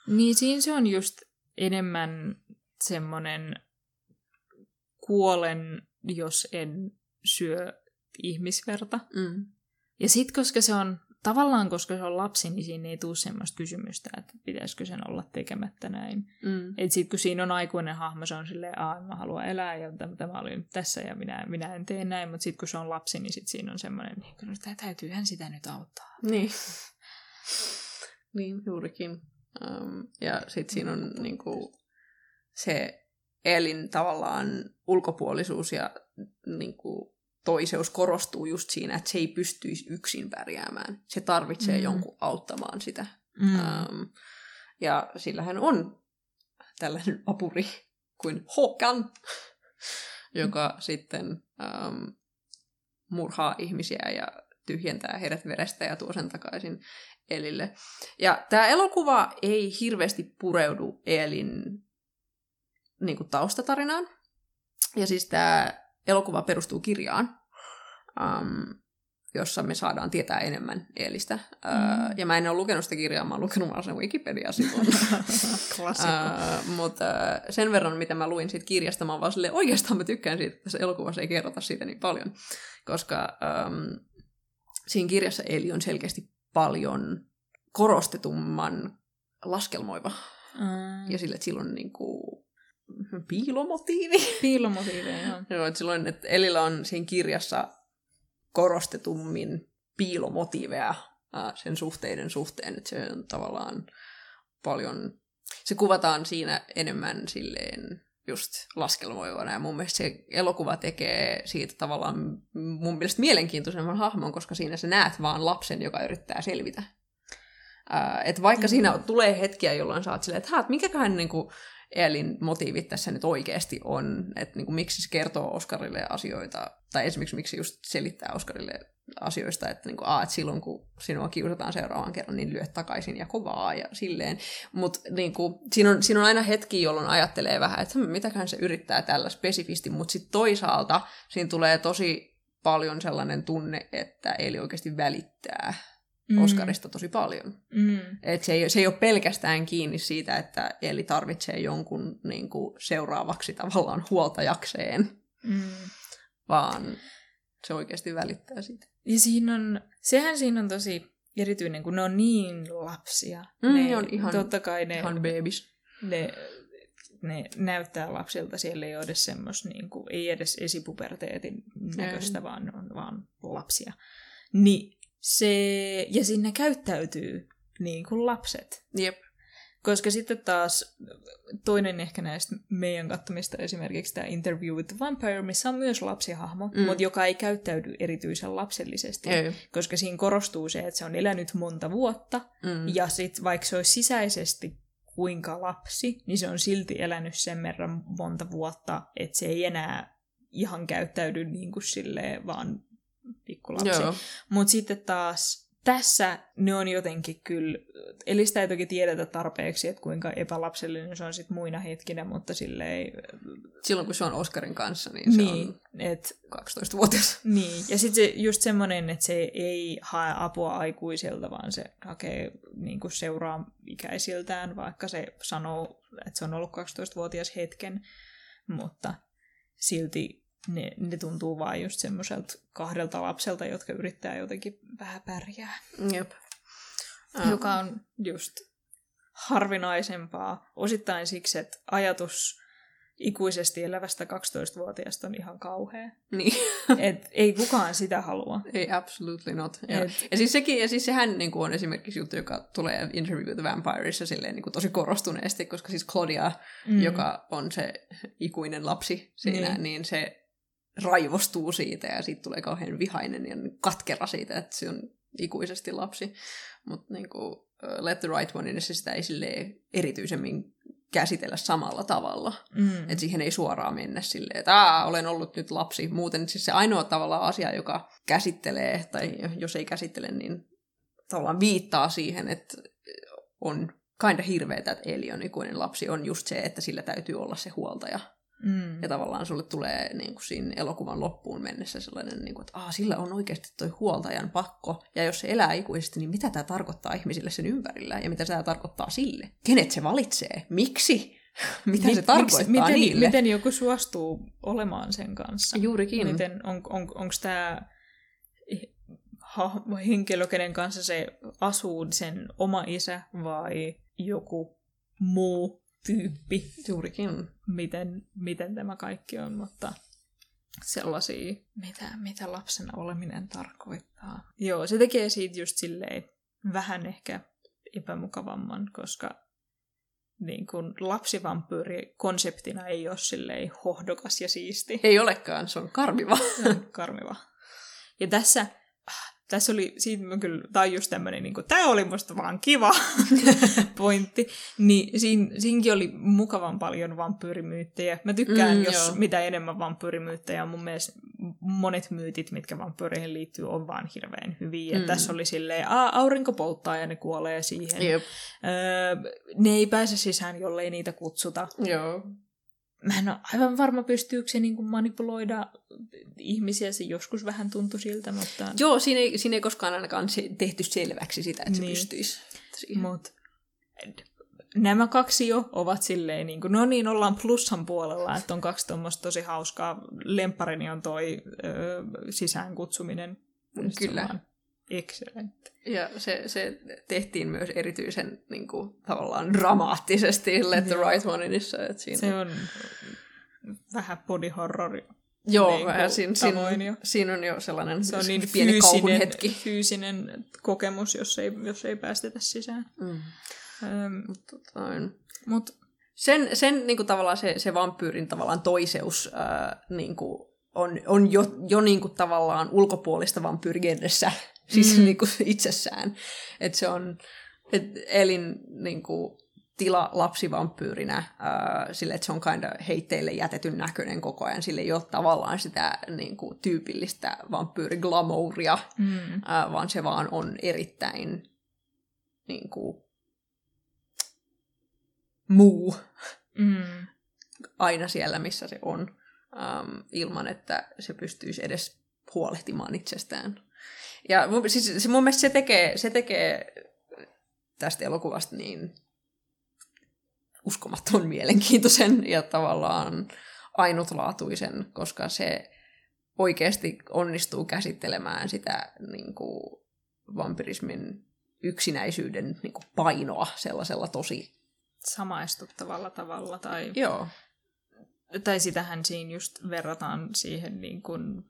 Niin siinä se on just enemmän semmoinen kuolen, jos en syö ihmisverta. Mm. Ja sitten, koska se on, tavallaan koska se on lapsi, niin siinä ei tule semmoista kysymystä, että pitäisikö sen olla tekemättä näin. Mm. Että sitten kun siinä on aikuinen hahmo, se on silleen, että mä haluan elää ja tämä oli nyt tässä ja minä, minä en tee näin. Mutta sitten kun se on lapsi, niin sit siinä on semmoinen, niin että täytyyhän sitä nyt auttaa. Niin. [LAUGHS] niin, juurikin. Um, ja sitten siinä on niinku, se elin tavallaan ulkopuolisuus ja niinku, toiseus korostuu just siinä, että se ei pystyisi yksin pärjäämään. Se tarvitsee mm. jonkun auttamaan sitä. Mm. Um, ja sillähän on tällainen apuri kuin Hokan, [LAUGHS] joka mm. sitten um, murhaa ihmisiä ja tyhjentää heidät verestä ja tuo sen takaisin Elille. Ja tämä elokuva ei hirveästi pureudu Elin niin kuin taustatarinaan. Ja siis tämä elokuva perustuu kirjaan, um, jossa me saadaan tietää enemmän Eelistä. Uh, mm. Ja mä en ole lukenut sitä kirjaa, mä oon lukenut vaan sen Wikipedia-sivun. [LAUGHS] uh, mutta uh, sen verran, mitä mä luin siitä kirjasta, mä oon vaan silleen, oikeastaan mä tykkään siitä, että tässä elokuvassa ei kerrota siitä niin paljon. Koska um, siinä kirjassa Eeli on selkeästi paljon korostetumman laskelmoiva. Mm. Ja sille, että silloin niin kuin, piilomotiivi. [LAUGHS] Piilomotiivi, joo. joo että silloin, että Elillä on siinä kirjassa korostetummin piilomotiiveja sen suhteiden suhteen, että se on tavallaan paljon, se kuvataan siinä enemmän silleen just laskelmoivana, ja mun mielestä se elokuva tekee siitä tavallaan mun mielestä mielenkiintoisemman hahmon, koska siinä sä näet vaan lapsen, joka yrittää selvitä. Uh, että vaikka mm. siinä tulee hetkiä, jolloin sä oot silleen, että mikäköhän niin kuin, Elin motiivit tässä nyt oikeasti on, että niin kuin, miksi se kertoo Oskarille asioita, tai esimerkiksi miksi just selittää Oskarille asioista, että, niin kuin, aa, että silloin kun sinua kiusataan seuraavan kerran, niin lyöt takaisin ja kovaa ja silleen. Mutta niin siinä, on, siinä on aina hetki, jolloin ajattelee vähän, että hmm, mitäköhän se yrittää tällä spesifisti, mutta sitten toisaalta siinä tulee tosi paljon sellainen tunne, että Eli oikeasti välittää mm. Oscarista tosi paljon. Mm. Et se, ei, se ei ole pelkästään kiinni siitä, että Eli tarvitsee jonkun niin kuin, seuraavaksi tavallaan huoltajakseen, mm. vaan se oikeasti välittää siitä. Ja siinä on, sehän siinä on tosi erityinen, kun ne on niin lapsia. Mm, ne on ihan, totta kai ne, ihan babies. Ne, ne näyttää lapsilta, siellä ei ole edes semmos, niin kuin, ei edes esipuberteetin näköistä, vaan on vaan lapsia. Niin se, ja sinne käyttäytyy niin kuin lapset. Jep. Koska sitten taas toinen ehkä näistä meidän kattomista esimerkiksi tämä Interview with the Vampire, missä on myös lapsihahmo, mm. mutta joka ei käyttäydy erityisen lapsellisesti. Ei. Koska siinä korostuu se, että se on elänyt monta vuotta, Mm. ja sitten vaikka se olisi sisäisesti kuinka lapsi, niin se on silti elänyt sen verran monta vuotta, että se ei enää ihan käyttäydy niin kuin silleen vaan pikkulapsi. Mutta sitten taas tässä ne on jotenkin kyllä, eli sitä ei toki tiedetä tarpeeksi, että kuinka epälapsellinen se on sitten muina hetkinä, mutta silleen, Silloin kun se on Oscarin kanssa, niin se niin, on et, 12-vuotias. [LAUGHS] niin. Ja sitten se, just semmoinen, että se ei hae apua aikuisilta, vaan se hakee niin kuin seuraa ikäisiltään, vaikka se sanoo, että se on ollut 12-vuotias hetken, mutta silti ne, ne tuntuu vaan just semmoiselta kahdelta lapselta, jotka yrittää jotenkin vähän pärjää. Jep. joka on just harvinaisempaa. Osittain siksi, että ajatus ikuisesti elävästä 12-vuotiaasta on ihan kauhea. Niin. [LAUGHS] Et ei kukaan sitä halua. Ei, absolutely not. Et- Ja siis, sekin, ja siis sehän niin kuin on esimerkiksi juttu, joka tulee Interview with the Vampireissa silleen, niin kuin tosi korostuneesti, koska siis Claudia, mm. joka on se ikuinen lapsi siinä, niin. niin se raivostuu siitä ja siitä tulee kauhean vihainen ja katkera siitä, että se on ikuisesti lapsi. Mutta niin kuin, Let the Right One, niin se sitä ei silleen erityisemmin käsitellä samalla tavalla. Mm. Että siihen ei suoraan mennä silleen, että Aa, olen ollut nyt lapsi. Muuten siis se ainoa tavalla asia, joka käsittelee, tai jos ei käsittele, niin tavallaan viittaa siihen, että on kinda hirveetä, että Eli on ikuinen lapsi, on just se, että sillä täytyy olla se huoltaja. Mm. Ja tavallaan sulle tulee niin kuin siinä elokuvan loppuun mennessä sellainen, niin kuin, että Aa, sillä on oikeasti toi huoltajan pakko. Ja jos se elää ikuisesti, niin mitä tämä tarkoittaa ihmisille sen ympärillä? Ja mitä tämä tarkoittaa sille? Kenet se valitsee? Miksi? [LAUGHS] mitä se tarkoittaa miksi- miten, niille? Miten joku suostuu olemaan sen kanssa? Juurikin. Miten, on, on, onko tämä henkilö, kenen kanssa se asuu, sen oma isä vai joku muu tyyppi? Juurikin. Miten, miten tämä kaikki on, mutta sellaisia, mitä, mitä lapsena oleminen tarkoittaa. Joo, se tekee siitä just silleen vähän ehkä epämukavamman, koska niin kun lapsivampyyri konseptina ei ole silleen hohdokas ja siisti. Ei olekaan, se on karmiva. Se on karmiva. Ja tässä, tässä oli, siitä mä kyllä, just tämmönen, niin kuin, tää oli musta vaan kiva [LAUGHS] pointti, niin siinä, siinäkin oli mukavan paljon vampyyrimyyttejä. Mä tykkään, Mm, jos joo. mitä enemmän vampyyrimyyttejä on. Mun mielestä monet myytit, mitkä vampyyreihin liittyy, on vaan hirveän hyviä. Mm. Tässä oli silleen, a, aurinko polttaa ja ne kuolee siihen. Jep. Öö, ne ei pääse sisään, jollei niitä kutsuta. Joo. Mä en ole aivan varma, pystyykö se niin kuin manipuloida ihmisiä. Se joskus vähän tuntui siltä, mutta... Joo, siinä ei, siinä ei koskaan ainakaan se, tehty selväksi sitä, että se Niin. pystyisi siihen. Mut, nämä kaksi jo ovat silleen, niin kuin, no niin, ollaan plussan puolella, että on kaksi tuommoista tosi hauskaa. Lemparini on toi ö, sisään kutsuminen. Se Kyllä. Excellent. Ja se, se tehtiin myös erityisen niin kuin, tavallaan dramaattisesti Let the. Right One inissa. Että siinä Se on vähän body horror. Joo, niin ja siinä, siinä, jo. siinä on jo sellainen Se on niin pieni fyysinen, hetki. fyysinen kokemus, jos ei, jos ei päästetä sisään. Mm. Ähm, Tota, Mutta sen, sen niin kuin, tavallaan se, se vampyyrin tavallaan toiseus ää, niin kuin, on, on jo, jo niin kuin, tavallaan ulkopuolista vampyyrigenressä, siis Mm. niin kuin, [LAUGHS] itsessään. Että se on, et elin niin kuin, tila lapsivampyyrinä ää, sille, että se on kinda heitteille jätetyn näköinen koko ajan. Sille ei ole tavallaan sitä niin kuin, tyypillistä vampyyriglamouria, mm, ää, vaan se vaan on erittäin niin kuin, muu mm, aina siellä, missä se on, ähm, ilman että se pystyisi edes huolehtimaan itsestään. Ja mun, siis, se, mun mielestä se tekee, se tekee tästä elokuvasta niin uskomattoman mielenkiintoisen ja tavallaan ainutlaatuisen, koska se oikeasti onnistuu käsittelemään sitä niin kuin, vampirismin yksinäisyyden niin kuin, painoa sellaisella tosi... samaistuttavalla tavalla. Tai, Joo, tai sitähän siinä just verrataan siihen niin kuin,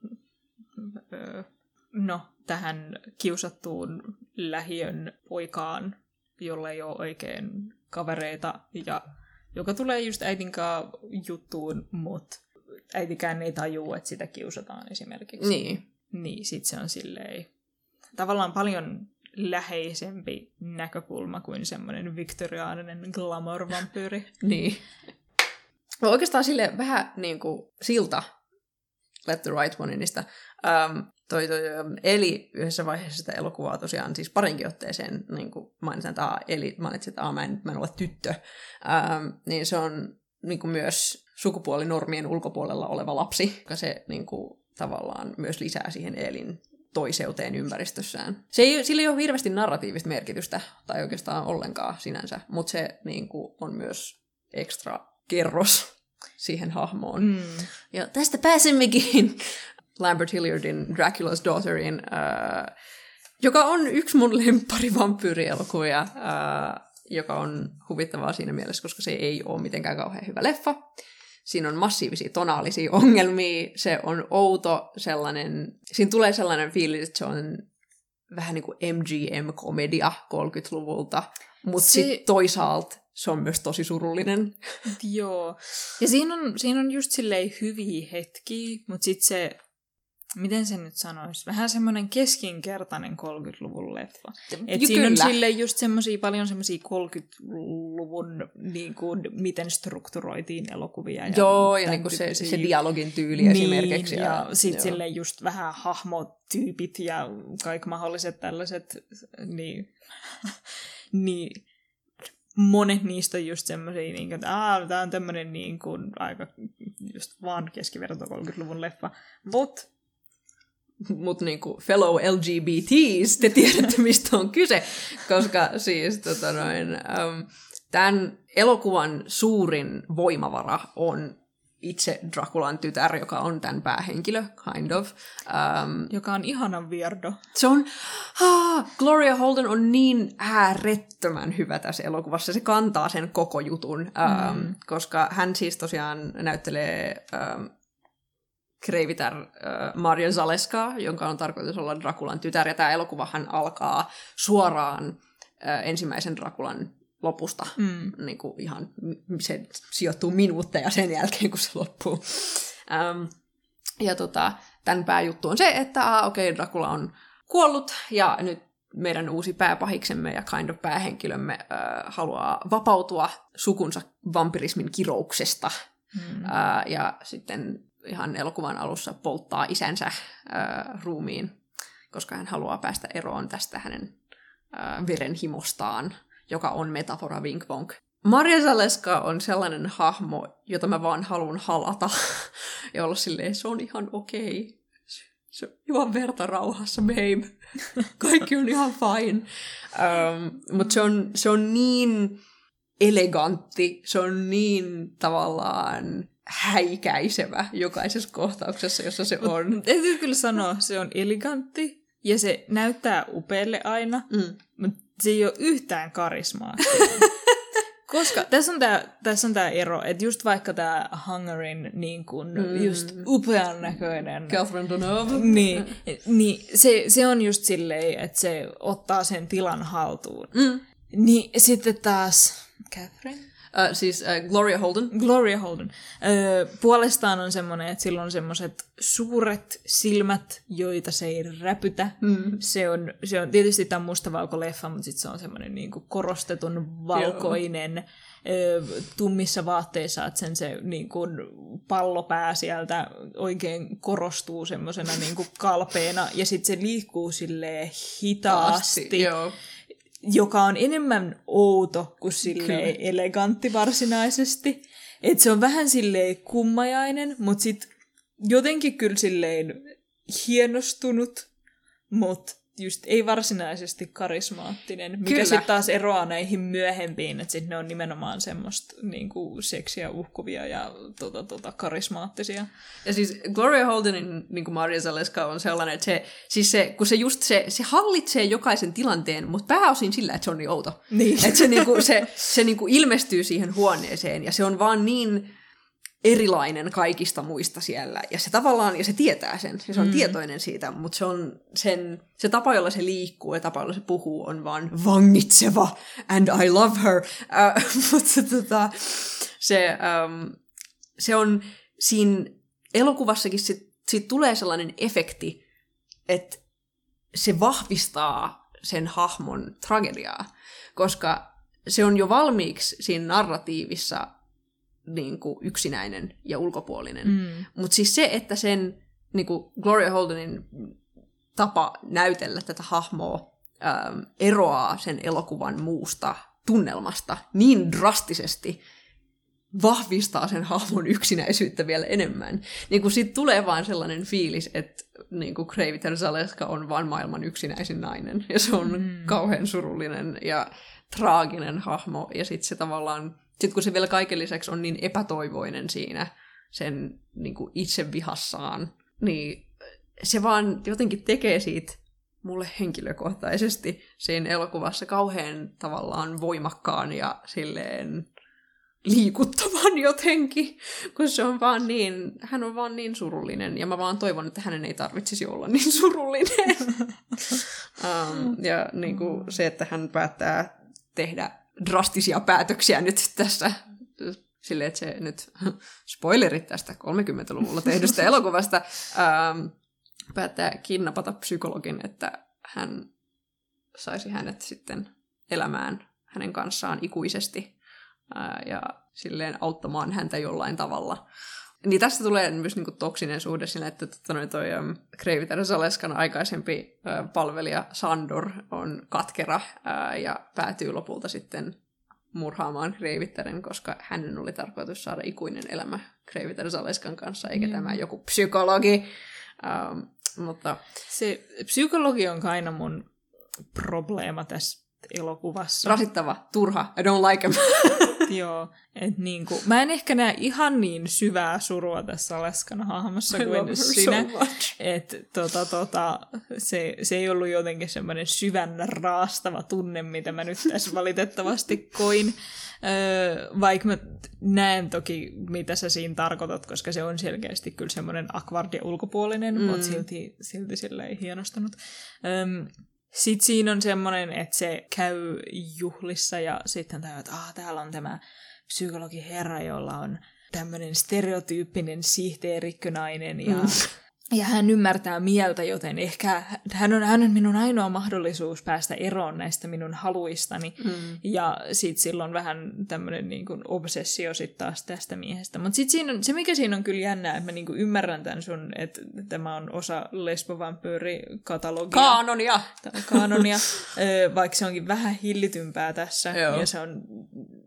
ö, no, tähän kiusattuun lähiön poikaan, jolle ei ole oikein kavereita, ja joka tulee just äitin juttuun, mutta äitikään ei tajuu, että sitä kiusataan esimerkiksi. Niin. Niin, sit se on silleen tavallaan paljon läheisempi näkökulma kuin semmoinen viktoriaaninen glamour-vampyyri. [LAUGHS] Niin. No oikeastaan sille vähän niin kuin silta Let the Right One niistä. Um, toi, toi, Eli yhdessä vaiheessa sitä elokuvaa tosiaan siis parinkin otteeseen niin kuin mainitsin, että Eli mainitsin, että A, mä en, mä en ole tyttö. Um, niin se on niin kuin myös sukupuolinormien ulkopuolella oleva lapsi, joka se niin kuin, tavallaan myös lisää siihen Elin toiseuteen ympäristössään. Se ei, sillä ei ole hirveästi narratiivista merkitystä, tai oikeastaan ollenkaan sinänsä, mutta se niin kuin, on myös ekstra kerros siihen hahmoon. Mm. Ja tästä pääsemmekin Lambert Hilliardin Dracula's Daughterin, äh, joka on yksi mun [LAUGHS] lempari vampyyrielokuvia, äh, joka on huvittavaa siinä mielessä, koska se ei ole mitenkään kauhean hyvä leffa. Siinä on massiivisia tonaalisia ongelmia, se on outo sellainen, siinä tulee sellainen fiilis, että se on vähän niin kuin MGM-komedia 30-luvulta, mutta se... sitten toisaalta se on myös tosi surullinen. [LAUGHS] Joo. Ja siinä on, siinä on just silleen hyviä hetkiä, mutta sitten se miten se nyt sanoisi, vähän semmoinen keskinkertainen 30-luvun leffa. Et siinä on sille just semmoisia paljon semmoisia 30-luvun, niin kuin, miten strukturoitiin elokuvia. Ja joo, ja niin kuin se, se dialogin tyyli niin, esimerkiksi. Ja, ja sitten sille just vähän hahmotyypit ja kaikki mahdolliset tällaiset, niin, [LAUGHS] niin monet niistä on just semmoisia, niin että tämä on tämmöinen niin kuin, aika just vaan keskiverto 30-luvun leffa. Mutta [LAUGHS] mutta niinku fellow LGBTs, te tiedätte mistä on kyse, koska siis tota noin, um, tämän elokuvan suurin voimavara on itse Drakulan tytär, joka on tämän päähenkilö, kind of. Um, joka on ihanan vierdo. Se on, ah, Gloria Holden on niin äärettömän hyvä tässä elokuvassa. Se kantaa sen koko jutun, um, mm. koska hän siis tosiaan näyttelee um, kreivitär äh, Mario Zaleska, jonka on tarkoitus olla Drakulan tytär. Ja tämä elokuvahan alkaa suoraan äh, ensimmäisen Drakulan lopusta. Mm. Niin kuin ihan, se sijoittuu minuutteja sen jälkeen, kun se loppuu. Ähm, ja tota, tämän pääjuttu on se, että okei, okay, Dracula on kuollut ja nyt meidän uusi pääpahiksemme ja kind of päähenkilömme äh, haluaa vapautua sukunsa vampirismin kirouksesta. Mm. Äh, ja sitten ihan elokuvan alussa polttaa isänsä äh, ruumiin, koska hän haluaa päästä eroon tästä hänen äh, verenhimostaan, joka on metafora Wink Wonk. Maria Zaleska on sellainen hahmo, jota mä vaan haluan halata [LAUGHS] ja olla silleen, se on ihan okei. Okay. Se, juo verta rauhassa, babe. [LAUGHS] Kaikki on ihan fine. Um, Mutta se on, se on niin elegantti, se on niin tavallaan häikäisevä jokaisessa kohtauksessa, jossa se on. Mut, täytyy kyllä sanoa, se on elegantti ja se näyttää upealle aina, mm. mutta se ei ole yhtään karismaa. [LAUGHS] Koska tässä on tämä tässä on tää ero, että just vaikka tämä Hungarin niin kun, mm. just upean näköinen... Catherine Deneuve. Niin, niin se, se on just silleen, että se ottaa sen tilan haltuun. Mm. Niin sitten taas... Catherine? Uh, siis uh, Gloria Holden. Gloria Holden. Uh, puolestaan on semmoinen, että sillä on semmoiset suuret silmät, joita se ei räpytä. Mm. Se, on, se on tietysti tämä mustavalko-leffa, mutta sitten se on semmoinen niin kuin korostetun valkoinen, tummissa vaatteissa, että sen se niin kuin pallopää sieltä oikein korostuu semmoisena niin kuin kalpeena, ja sitten se liikkuu silleen hitaasti. Taasti, joo joka on enemmän outo kuin sille elegantti varsinaisesti. Et se on vähän silleen kummajainen, mutta sitten jotenkin kyllä silleen hienostunut, mutta just ei varsinaisesti karismaattinen, mikä sitten taas eroaa näihin myöhempiin, että sitten ne on nimenomaan semmoista niinku, seksiä uhkuvia ja tota, tota, karismaattisia. Ja siis Gloria Holdenin niin kuin Maria Zaleska on sellainen, että se, siis se, kun se just se, se hallitsee jokaisen tilanteen, mutta pääosin sillä, että se on niin outo. Niin. Että se, niinku, se, se niinku ilmestyy siihen huoneeseen ja se on vaan niin erilainen kaikista muista siellä. Ja se tavallaan, ja se tietää sen, ja se on mm. tietoinen siitä, mutta se on sen, se tapa, jolla se liikkuu ja tapa, jolla se puhuu, on vaan vangitseva, and I love her. Uh, [LAUGHS] mutta tota, se, um, se on siinä elokuvassakin, sit, siitä tulee sellainen efekti, että se vahvistaa sen hahmon tragediaa, koska se on jo valmiiksi siinä narratiivissa niin kuin yksinäinen ja ulkopuolinen. Mm. Mutta siis se, että sen niin kuin Gloria Holdenin tapa näytellä tätä hahmoa ähm, eroaa sen elokuvan muusta tunnelmasta niin drastisesti, vahvistaa sen hahmon yksinäisyyttä vielä enemmän. Niin kuin siitä tulee vaan sellainen fiilis, että niin kuin Kreivi Zaleska on vaan maailman yksinäisin nainen. Ja se on mm. kauhean surullinen ja traaginen hahmo. Ja sitten se tavallaan sitten kun se vielä kaiken lisäksi on niin epätoivoinen siinä sen niin kuin itsevihassaan, niin se vaan jotenkin tekee siitä mulle henkilökohtaisesti siinä elokuvassa kauhean tavallaan voimakkaan ja silleen liikuttavan [LAUGHS] jotenkin, kun se on vaan niin, hän on vaan niin surullinen, ja mä vaan toivon, että hänen ei tarvitsisi olla niin surullinen. [LAUGHS] um, ja niin kuin se, että hän päättää tehdä drastisia päätöksiä nyt tässä silleen, että se nyt [LAUGHS] spoilerit tästä 30-luvulla tehdystä [LAUGHS] elokuvasta ähm, päättää kidnapata psykologin, että hän saisi hänet sitten elämään hänen kanssaan ikuisesti ää, ja silleen auttamaan häntä jollain tavalla. Niin tästä tulee myös niinku toksinen suhde sillä, että tota, toi um, Kreiviter Saleskan aikaisempi uh, palvelija Sandor on katkera uh, ja päätyy lopulta sitten murhaamaan Kreivitteren, koska hänen oli tarkoitus saada ikuinen elämä Kreiviter Saleskan kanssa, eikä mm. tämä joku psykologi. Um, mutta... Se psykologi on aina mun probleema tässä elokuvassa. Rasittava, turha, I don't like him. [LAUGHS] Joo, et niinku, mä en ehkä näe ihan niin syvää surua tässä Leskan hahmossa kuin sinä. So että tota, tota, se, se ei ollut jotenkin semmoinen syvän raastava tunne, mitä mä nyt tässä valitettavasti koin. Öö, vaikka mä näen toki, mitä sä siinä tarkoitat, koska se on selkeästi kyllä semmoinen akvardia ulkopuolinen, mm. mutta silti, silti sillä ei hienostunut. Öö, sitten siinä on semmoinen, että se käy juhlissa ja sitten tajuu, että ah, täällä on tämä psykologi herra, jolla on tämmöinen stereotyyppinen sihteerikkönainen ja mm ja hän ymmärtää mieltä, joten ehkä hän on, hän on minun ainoa mahdollisuus päästä eroon näistä minun haluistani. Mm. Ja sitten silloin vähän tämmöinen niin kuin obsessio sitten taas tästä miehestä. Mutta sitten se, mikä siinä on kyllä jännää, että mä niin kuin ymmärrän tämän sun, että tämä on osa lesbovampyyri-katalogia. Kaanonia! Kaanonia, [LAUGHS] vaikka se onkin vähän hillitympää tässä. Joo. Ja se on,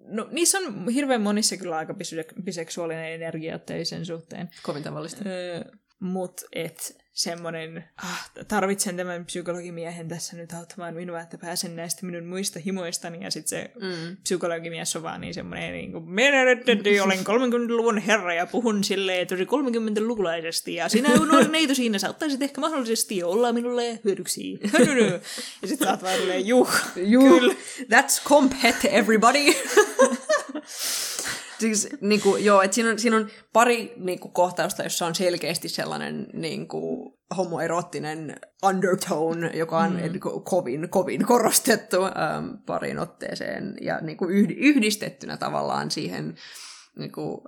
no niissä on hirveän monissa kyllä aika biseksuaalinen energia sen suhteen. Kovin tavallista. Öö, mutta et semmoinen, ah, tarvitsen tämän psykologimiehen tässä nyt auttamaan minua, että pääsen näistä minun muista himoistani. Ja sitten se mm. psykologimies on vaan niin semmoinen, niin kuin, olen 30-luvun herra ja puhun silleen tosi 30-lukulaisesti. Ja sinä [LAUGHS] nuori neito siinä saattaisit ehkä mahdollisesti olla minulle hyödyksi. [LAUGHS] ja sitten sä oot vaan silleen, juh, juh, that's compet everybody. [LAUGHS] siis, niin kuin, joo, että siinä on, siinä on pari niin kuin, kohtausta, jossa on selkeästi sellainen niin kuin, homoerottinen undertone, joka on mm. niin kuin, kovin, kovin korostettu ähm, parin otteeseen ja niin kuin, yhdistettynä tavallaan siihen niin kuin,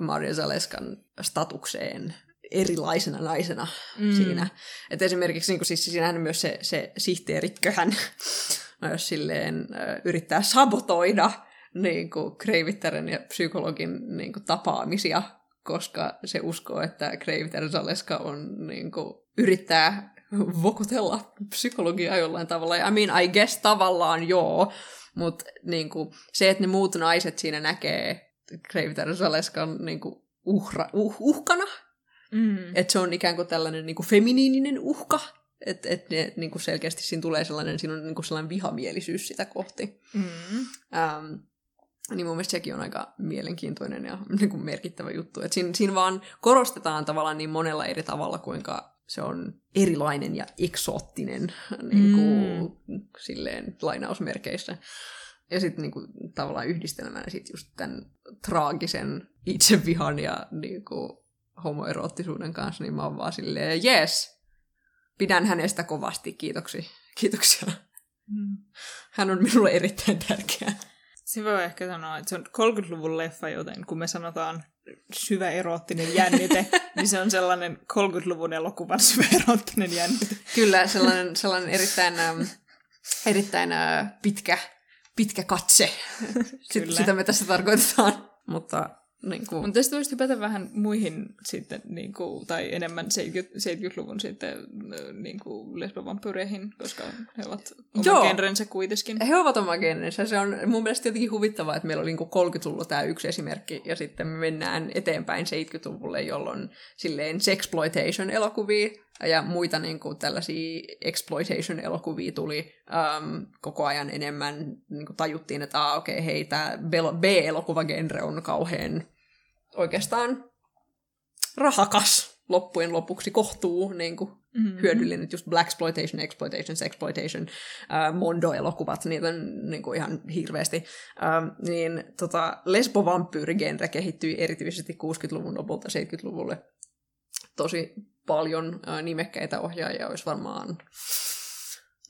Maria Zaleskan statukseen erilaisena naisena mm. siinä. Et esimerkiksi niin kuin, siis siinähän myös se, se sihteerikköhän [LAUGHS] jos silleen äh, yrittää sabotoida niin kuin Kreivittären ja psykologin niin kuin, tapaamisia, koska se uskoo, että Kreivittären Zaleska on, niin kuin, yrittää vokutella psykologiaa jollain tavalla. I mean, I guess tavallaan joo, mutta niin kuin, se, että ne muut naiset siinä näkee Kreivittären Zaleskan niin kuin, uhra, uh, uhkana, mm. että se on ikään kuin tällainen niin kuin feminiininen uhka, että et, et, niin kuin selkeästi siinä tulee sellainen, siinä on niin kuin sellainen vihamielisyys sitä kohti. Mm. Um, niin mun mielestä sekin on aika mielenkiintoinen ja [LAUGHS] niin kuin merkittävä juttu. Et siinä, siinä vaan korostetaan tavallaan niin monella eri tavalla, kuinka se on erilainen ja eksoottinen [LAUGHS] niin kuin, mm. silleen lainausmerkeissä. Ja sitten niinku, tavallaan yhdistelmänä sit just tämän traagisen itsevihan ja niinku, homoeroottisuuden kanssa, niin mä oon vaan silleen, yes, pidän hänestä kovasti, kiitoksia. Kiitoksia. Mm. Hän on minulle erittäin tärkeä. Se voi ehkä sanoa, että se on 30-luvun leffa, joten kun me sanotaan syvä eroottinen jännite, [LAUGHS] niin se on sellainen 30-luvun elokuvan syvä eroottinen jännite. Kyllä, sellainen, sellainen erittäin, ähm, erittäin äh, pitkä, pitkä katse. [LAUGHS] Sit, sitä me tässä tarkoitetaan. Mutta niin kuin... Mutta tästä voisi hypätä vähän muihin sitten, niin kuin, tai enemmän 70, 70-luvun sitten niin kuin lesbovampyyreihin, koska he ovat oma genrensä kuitenkin. He ovat oma genrensä. Se on mun mielestä jotenkin huvittavaa, että meillä oli niin 30-luvulla tämä yksi esimerkki, ja sitten me mennään eteenpäin 70-luvulle, jolloin silleen sexploitation-elokuvia ja muita niin kuin, tällaisia exploitation-elokuvia tuli um, koko ajan enemmän. Niin kuin tajuttiin, että ah, okei, okay, hei, tämä B-elokuvagenre on kauhean oikeastaan rahakas loppujen lopuksi kohtuu niin kuin, mm-hmm. hyödyllinen, just Black Exploitation, Exploitation, Sexploitation, uh, Mondo-elokuvat, niitä on niin kuin ihan hirveästi. Uh, niin tota, lesbovampyyrigenre kehittyi erityisesti 60-luvun lopulta 70-luvulle. Tosi paljon uh, nimekkäitä ohjaajia olisi varmaan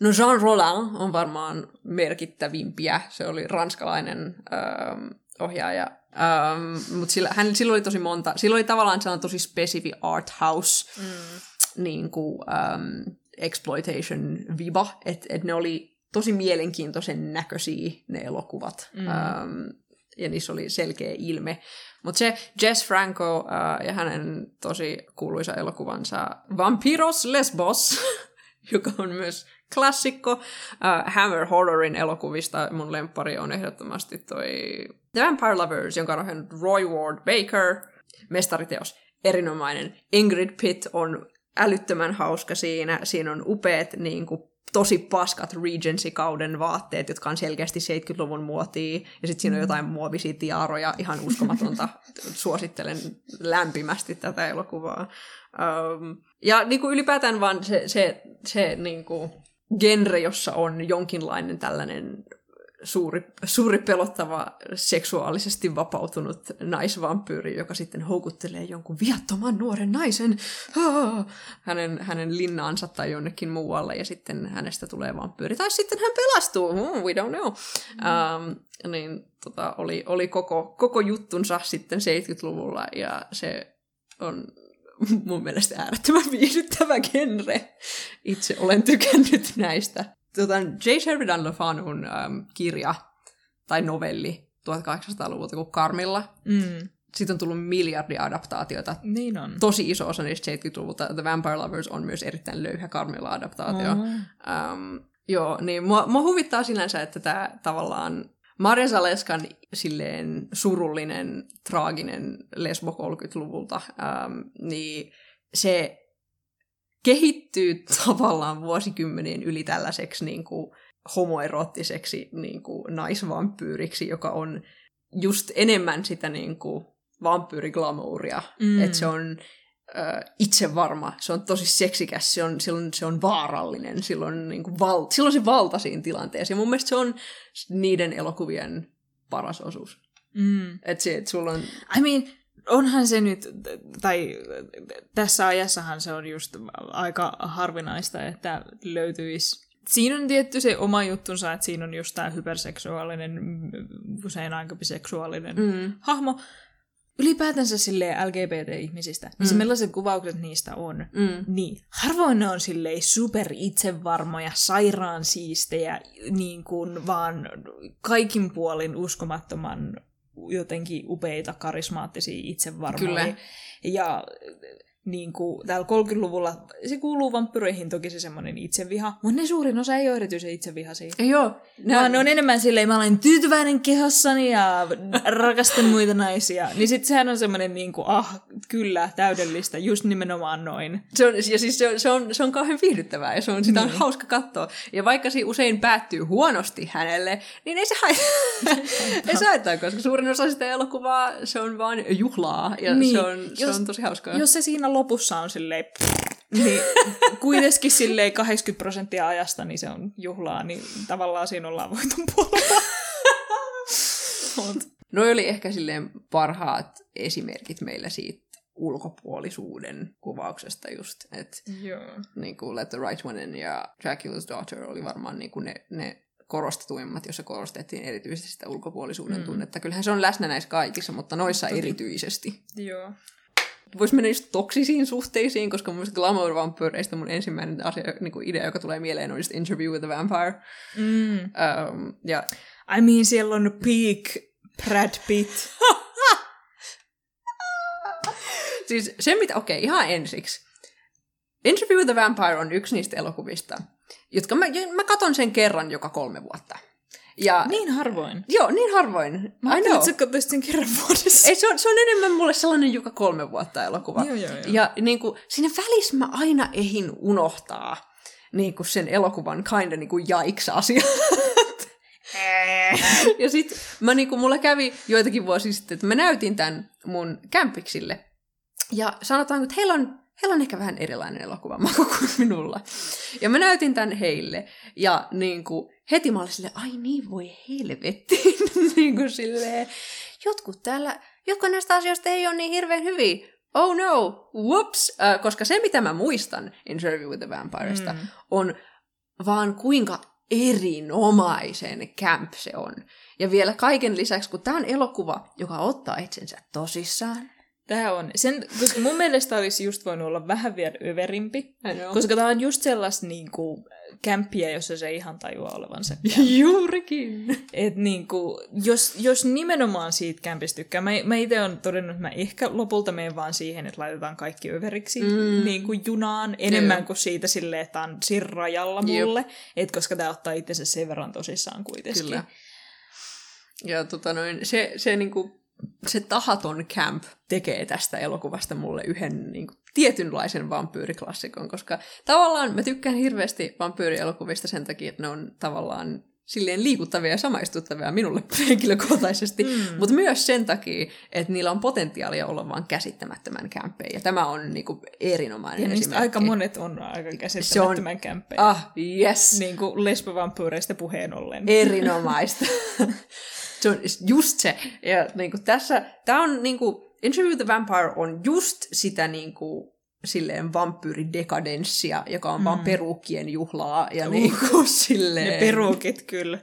No Jean Rollin on varmaan merkittävimpiä. Se oli ranskalainen uh, ohjaaja. Um, Mutta sillä, hän, sillä oli tosi monta, sillä oli tavallaan sellainen tosi spesifi art house mm. niin kuin, um, exploitation viba, että et ne oli tosi mielenkiintoisen näköisiä ne elokuvat. Mm. Um, ja niissä oli selkeä ilme. Mutta se Jess Franco uh, ja hänen tosi kuuluisa elokuvansa Vampiros Lesbos, [LAUGHS] joka on myös klassikko. Uh, Hammer Horrorin elokuvista mun lempari on ehdottomasti toi The Vampire Lovers, jonka on Roy Ward Baker. Mestariteos, erinomainen. Ingrid Pitt on älyttömän hauska siinä. Siinä on upeat niin kuin, tosi paskat Regency-kauden vaatteet, jotka on selkeästi 70-luvun muotia, ja sitten siinä on jotain muovisia tiaroja, ihan uskomatonta. [LAUGHS] Suosittelen lämpimästi tätä elokuvaa. Um, ja niin kuin ylipäätään vaan se, se, se niin kuin, genre, jossa on jonkinlainen tällainen suuri, suuri pelottava seksuaalisesti vapautunut naisvampyyri, joka sitten houkuttelee jonkun viattoman nuoren naisen hänen, hänen linnaansa tai jonnekin muualle, ja sitten hänestä tulee vampyyri. Tai sitten hän pelastuu, mm, we don't know. Mm. Um, niin tota, oli, oli koko, koko juttunsa sitten 70-luvulla, ja se on mun mielestä äärettömän viihdyttävä genre. Itse olen tykännyt näistä. Tota, J. Sheridan Le Fanun ähm, kirja tai novelli 1800-luvulta kuin Karmilla. Mm. Siitä on tullut miljardi adaptaatiota. Niin on. Tosi iso osa niistä 70-luvulta. The Vampire Lovers on myös erittäin löyhä Karmilla-adaptaatio. Um, joo, niin mua, mua huvittaa sinänsä, että tämä tavallaan Marja Saleskan silleen surullinen, traaginen lesbo 30-luvulta, ähm, niin se kehittyy tavallaan vuosikymmenien yli tällaiseksi niin kuin homoerottiseksi niin kuin naisvampyyriksi, joka on just enemmän sitä niin kuin vampyyriglamouria. Mm. Että se on äh, itsevarma, se on tosi seksikäs, se on, on, se on vaarallinen, silloin, niin kuin val, silloin se valta siinä tilanteessa. Ja mun mielestä se on niiden elokuvien paras osuus. Mm. Että se, että sulla on... I mean, onhan se nyt, tai tässä ajassahan se on just aika harvinaista, että löytyisi Siinä on tietty se oma juttunsa, että siinä on just tämä hyperseksuaalinen, usein aika biseksuaalinen mm. hahmo, ylipäätänsä sille LGBT-ihmisistä, niin mm. se millaiset kuvaukset niistä on, mm. niin harvoin ne on silleen super itsevarmoja, sairaan siistejä, niin kuin vaan kaikin puolin uskomattoman jotenkin upeita, karismaattisia, itsevarmoja. Kyllä. Ja niin kuin, täällä 30-luvulla, se kuuluu vampyreihin toki se semmoinen itseviha, mutta ne suurin osa ei ole erityisen itsevihaisia. Joo. Ne on, ne on enemmän silleen, mä olen tyytyväinen kehossani ja rakastan muita naisia. Niin sit sehän on semmoinen niin kuin, ah, kyllä, täydellistä, just nimenomaan noin. Se on, ja siis se on, se on, se on kauhean viihdyttävää ja se on, sitä on niin. hauska katsoa. Ja vaikka se usein päättyy huonosti hänelle, niin ei se haittaa, [LAUGHS] ei se haittaa koska suurin osa sitä elokuvaa, se on vain juhlaa ja niin. se, on, se jos, on tosi hauskaa. Jos se siinä lopussa on silleen... niin kuitenkin silleen 80 prosenttia ajasta niin se on juhlaa, niin tavallaan siinä ollaan voiton puolella. [LAUGHS] Noi oli ehkä silleen parhaat esimerkit meillä siitä ulkopuolisuuden kuvauksesta just, että Joo. niin kuin Let the Right One ja Dracula's Daughter oli varmaan niin kuin ne, ne korostetuimmat, jossa korostettiin erityisesti sitä ulkopuolisuuden Mm. tunnetta. Kyllähän se on läsnä näissä kaikissa, mutta noissa Toki. erityisesti. Joo. Voisi mennä just toksisiin suhteisiin, koska mun mielestä Glamour Vampyreista mun ensimmäinen asia, niin kuin idea, joka tulee mieleen, on just Interview with the Vampire. Mm. Um, ja I mean, siellä on peak Brad Pitt. [LAUGHS] siis se, mitä, okei, okay, ihan ensiksi. Interview with the Vampire on yksi niistä elokuvista, jotka mä, mä katon sen kerran joka kolme vuotta. Ja, Niin harvoin. Joo, niin harvoin. Mä I ajattelin, know. että sä katsoisit sen kerran vuodessa. Ei, se, on, se on enemmän mulle sellainen joka kolme vuotta elokuva. Joo, joo, joo. Ja niin kuin, siinä välissä mä aina ehin unohtaa niin kuin sen elokuvan kinda niin kuin jaiks-asia. [LAUGHS] ja sit mä niinku, mulla kävi joitakin vuosia sitten, että mä näytin tämän mun kämpiksille. Ja sanotaan, että heillä on, heillä on ehkä vähän erilainen elokuva maku [LAUGHS] kuin minulla. Ja mä näytin tämän heille. Ja niinku, heti mä olin silleen, ai niin voi helvetti. [LAUGHS] niinku silleen, jotkut täällä, jotkut näistä asioista ei ole niin hirveän hyviä. Oh no, whoops. Äh, koska se, mitä mä muistan Interview with the Vampiresta, Mm. on vaan kuinka erinomaisen camp se on. Ja vielä kaiken lisäksi, kun tämä on elokuva, joka ottaa itsensä tosissaan. Tää on. Sen, koska mun mielestä olisi just voinut olla vähän vielä överimpi. Koska... Tää on just sellaista niinku, kämppiä, jossa se ihan tajua olevansa. [LAUGHS] Juurikin. Et niinku, jos, jos nimenomaan siitä kämpistä tykkää, mä, mä itse olen todennut, että mä ehkä lopulta menen vaan siihen, että laitetaan kaikki överiksi Mm. niinku junaan, enemmän Joo. kuin siitä silleen, että on siinä rajalla mulle. Et koska tää ottaa itsensä sen verran tosissaan kuitenkin. Kyllä. Ja tota noin, se, se, niinku, se tahaton camp tekee tästä elokuvasta mulle yhden niinku, tietynlaisen vampyyriklassikon, koska tavallaan mä tykkään hirveästi vampyyrielokuvista sen takia, että ne on tavallaan silleen liikuttavia ja samaistuttavia minulle [LAUGHS] henkilökohtaisesti, mm. mutta myös sen takia, että niillä on potentiaalia olla vaan käsittämättömän kämppejä. Ja tämä on niinku erinomainen Ja esimerkki. aika monet on aika käsittämättömän kämppejä. Ah, yes. Niin kuin lesbovampyyreistä puheen ollen. erinomaista. [LAUGHS] se on just se. Ja niin kuin tässä, tämä on niin kuin, Interview with the Vampire on just sitä niin kuin, silleen vampyyridekadenssia, joka on mm. vaan peruukkien juhlaa ja uh, niin kuin [LAUGHS] silleen... Ne peruukit kyllä.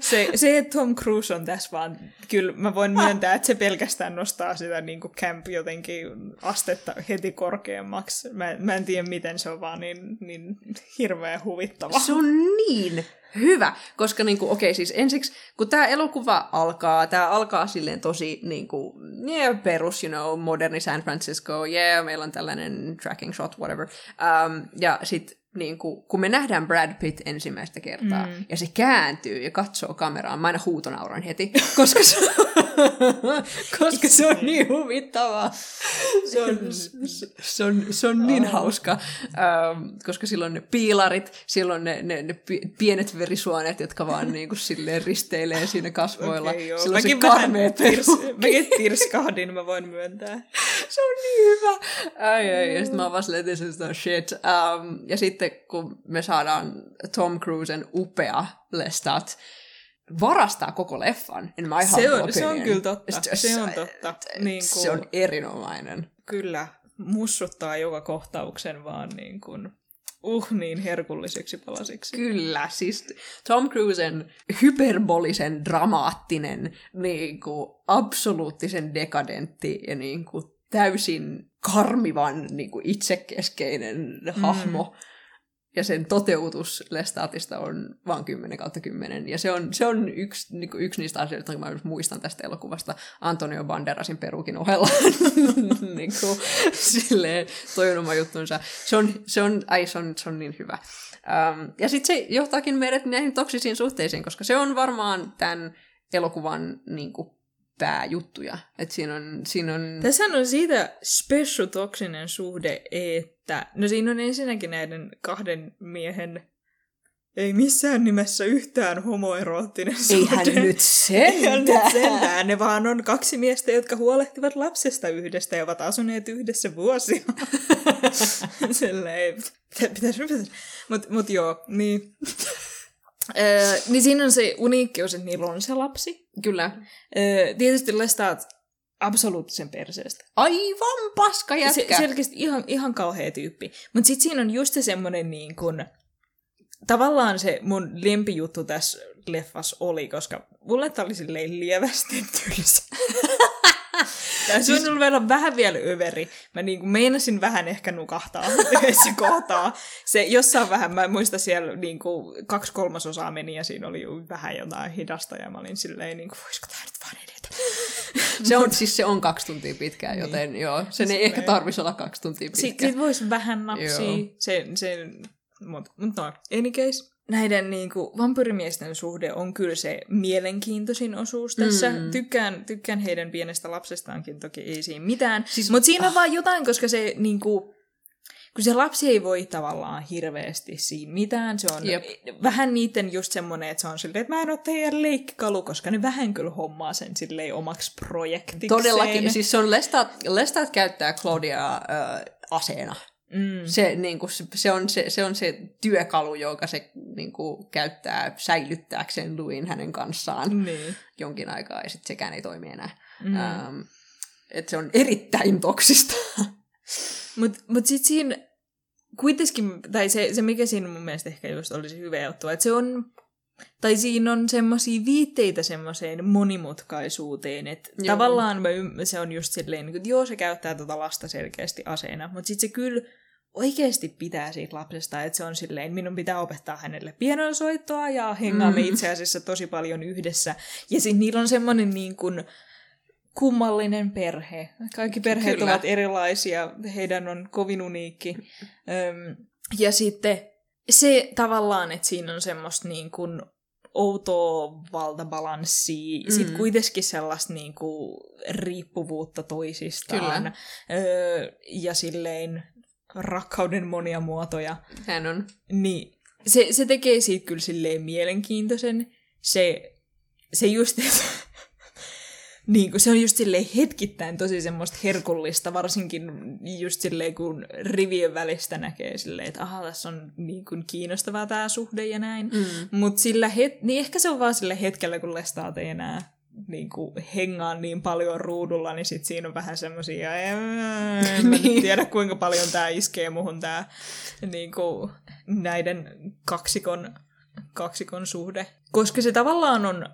Se, se, että Tom Cruise on tässä vaan, kyllä mä voin myöntää, että se pelkästään nostaa sitä niin kuin camp jotenkin astetta heti korkeammaksi. Mä, mä en tiedä, miten se on vaan niin, niin hirveän huvittava. Se on niin hyvä, koska niinku, okei siis ensiksi, kun tämä elokuva alkaa, tämä alkaa silleen tosi niinku, yeah, perus, you know, moderni San Francisco, yeah, meillä on tällainen tracking shot, whatever. Um, ja sitten niinku, kun me nähdään Brad Pitt ensimmäistä kertaa, mm. ja se kääntyy ja katsoo kameraan, mä aina huutonauran heti, koska se, [LAUGHS] koska se on niin huvittavaa. Se on, se on, se on niin hauska, um, koska silloin ne piilarit, silloin ne, ne, ne pi- pienet verisuonet, jotka vaan niinku silleen risteilee siinä kasvoilla. Joo. silloin se Mäkin vähän karmea tirs, mäkin tirskahdin, mä voin myöntää. Se on niin hyvä. Ai, ai, ja sitten mä oon vaan silleen, shit. Um, ja sitten kun me saadaan Tom Cruisen upea Lestat varastaa koko leffan, in my Se humble on, se on kyllä totta. Se- Se on totta. Niin kuin, Se on erinomainen. Kyllä, mussuttaa joka kohtauksen vaan niin kuin, uh niin herkullisiksi palasiksi. Kyllä, siis Tom Cruisen hyperbolisen, dramaattinen, niin kuin, absoluuttisen dekadentti ja niin kuin, täysin karmivan niin kuin, itsekeskeinen hahmo. Ja sen toteutus Lestatista on vaan 10 kautta 10. Ja se on, se on yksi, niin kuin, yksi niistä asioista, jotka mä muistan tästä elokuvasta Antonio Banderasin perukin ohella. [LAUGHS] niin kuin, silleen, toi on oma juttunsa. Se on, se on, ai, se on, se on niin hyvä. Um, ja sitten se johtaakin meidät näihin toksisiin suhteisiin, koska se on varmaan tämän elokuvan niin kuin, pääjuttuja. Et siinä on, siinä on... Tässä on siitä spessutoksinen suhde, että no siinä on ensinnäkin näiden kahden miehen ei missään nimessä yhtään homoeroottinen Eihän suhde. nyt [LAUGHS] Eihän nyt sentään. sentään. Ne vaan on kaksi miestä, jotka huolehtivat lapsesta yhdestä ja ovat asuneet yhdessä vuosia. [LAUGHS] Silleen, pitä- pitäisi, pitäisi. Mut, mut joo, niin. [LAUGHS] Öö, niin siinä on se uniikkeus, että niillä on se lapsi. Kyllä. Öö, tietysti Lestat absoluuttisen perseestä. Aivan paska jätkä. Se, selkeästi ihan, ihan kauhea tyyppi. Mutta sitten siinä on just se semmoinen niin kuin, tavallaan se mun lempijuttu tässä leffas oli, koska mulle tää oli silleen lievästi tylsä. [LAUGHS] Tämä siis... on vielä vähän vielä överi. Mä niin kuin meinasin vähän ehkä nukahtaa [LAUGHS] yhdessä kohtaa. Se jossain vähän, mä muistan siellä niin kuin kaksi kolmasosaa meni ja siinä oli vähän jotain hidasta ja mä olin silleen, niin kuin, voisiko tämä nyt vaan edetä? Se on, siis se on kaksi tuntia pitkään, niin. joten joo, sen ei ehkä tarvitsisi olla kaksi tuntia pitkä. Sitten sit voisi vähän napsia. Se, se, mutta mut no, any case näiden niin kuin, vampyrimiesten suhde on kyllä se mielenkiintoisin osuus tässä. Mm. Tykkään, tykkään heidän pienestä lapsestaankin, toki ei siinä mitään. Siis, Mutta siinä on ah. vaan jotain, koska se niin kuin, kun se lapsi ei voi tavallaan hirveästi siinä mitään. Se on Jep. vähän niiden just semmoinen, että se on silleen, että mä en ole teidän leikkikalu, koska ne vähän kyllä hommaa sen silleen omaksi projektikseen. Todellakin. Siis se on Lestat, Lestat käyttää Claudia äh, aseena. Mm. Se, niin kuin, se, on se, se on se työkalu, joka se niin kuin, käyttää säilyttääkseen Luin hänen kanssaan niin. jonkin aikaa, ja sitten sekään ei toimi enää. Mm. Ähm, et se on erittäin toksista. Mutta mut sitten siinä kuitenkin, tai se, se mikä siinä mun mielestä ehkä just olisi hyvä juttu, että se on, tai siinä on semmoisia viitteitä semmoiseen monimutkaisuuteen, että joo. tavallaan mä, se on just silleen, että joo se käyttää tota lasta selkeästi aseena, mutta sitten se kyllä oikeasti pitää siitä lapsesta, että se on silleen, minun pitää opettaa hänelle pianonsoittoa ja hengaamme mm. itse asiassa tosi paljon yhdessä. Ja sitten niillä on semmoinen niin kuin kummallinen perhe. Kaikki perheet Kyllä. ovat erilaisia, heidän on kovin uniikki. Öm, ja sitten se tavallaan, että siinä on semmoista niin kuin outoa valtabalanssia, mm. sitten kuitenkin sellaista niin kuin riippuvuutta toisistaan. Kyllä. Öö, ja silleen rakkauden monia muotoja. Hän on. Niin, se, se tekee siitä kyllä silleen mielenkiintoisen. Se, se just, että niin se on just silleen hetkittäin tosi semmoista herkullista, varsinkin just silleen, kun rivien välistä näkee silleen, että aha, tässä on niin kuin kiinnostavaa tämä suhde ja näin. Mm. Mutta sillä het- niin ehkä se on vaan sille hetkellä, kun Lestaat ei enää niin kuin hengaa niin paljon ruudulla, niin sit siinä on vähän semmoisia, en niin. tiedä kuinka paljon tämä iskee muhun tämä niin kuin, näiden kaksikon, kaksikon suhde. Koska se tavallaan on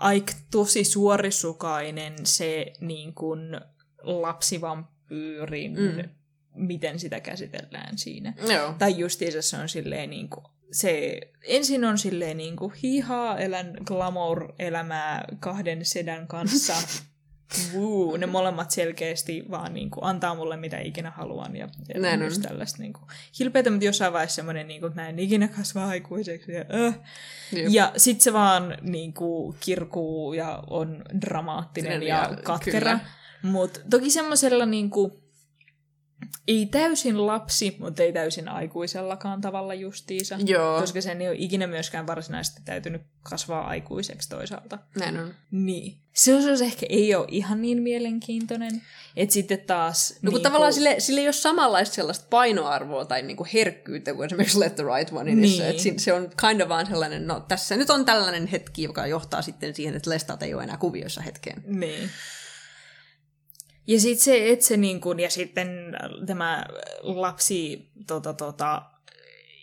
aika tosi suorisukainen se niin kuin, lapsivampyyrin, mm. miten sitä käsitellään siinä. Joo. Tai justiinsa se on silleen niin kuin, se ensin on silleen niin kuin hihaa, elän glamour-elämää kahden sedän kanssa. [LAUGHS] Woo, ne molemmat selkeästi vaan niin kuin, antaa mulle mitä ikinä haluan ja, ja näin on. tällaista niin kuin, hilpeätä, mutta jossain vaiheessa semmoinen, niin kuin, näin ikinä kasvaa aikuiseksi. Ja, äh. ja sitten se vaan niin kuin, kirkuu ja on dramaattinen ja, ja katkera. Mutta toki semmoisella niin kuin, ei täysin lapsi, mutta ei täysin aikuisellakaan tavalla justiisa. Joo. Koska sen ei ole ikinä myöskään varsinaisesti täytynyt kasvaa aikuiseksi toisaalta. Näin on. Niin. Se osuus ehkä ei ole ihan niin mielenkiintoinen. Että sitten taas... No kun niin tavallaan sille, sille ei ole samanlaista sellaista painoarvoa tai niinku herkkyyttä kuin esimerkiksi Let the Right One niin. Että se on kind of vaan sellainen, no tässä nyt on tällainen hetki, joka johtaa sitten siihen, että Lestat ei ole enää kuvioissa hetkeen. Niin. Ja sitten se, että se niin kun, ja sitten tämä lapsi tota, tota,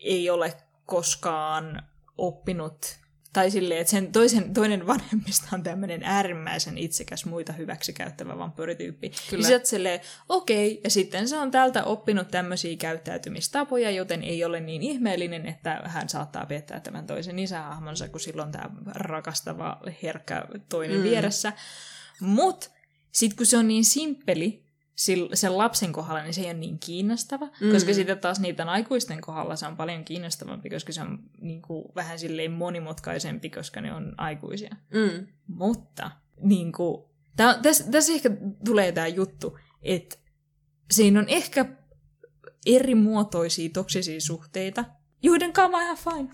ei ole koskaan oppinut, tai silleen, että sen toisen, toinen vanhemmista on tämmöinen äärimmäisen itsekäs muita hyväksi käyttävä vampyyrityyppi. Kyllä. Ja silleen, okei, okay, ja sitten se on tältä oppinut tämmöisiä käyttäytymistapoja, joten ei ole niin ihmeellinen, että hän saattaa pettää tämän toisen isähahmonsa, kun silloin tämä rakastava, herkkä toinen mm. vieressä. Mutta sitten kun se on niin simppeli sen lapsen kohdalla, niin se ei ole niin kiinnostava, mm. koska sitten taas niiden aikuisten kohdalla se on paljon kiinnostavampi, koska se on niin kuin, vähän silleen monimutkaisempi, koska ne on aikuisia. Mm. Mutta niin kuin, tässä, tässä ehkä tulee tämä juttu, että siinä on ehkä eri muotoisia toksisia suhteita, joiden kanssa on ihan fine.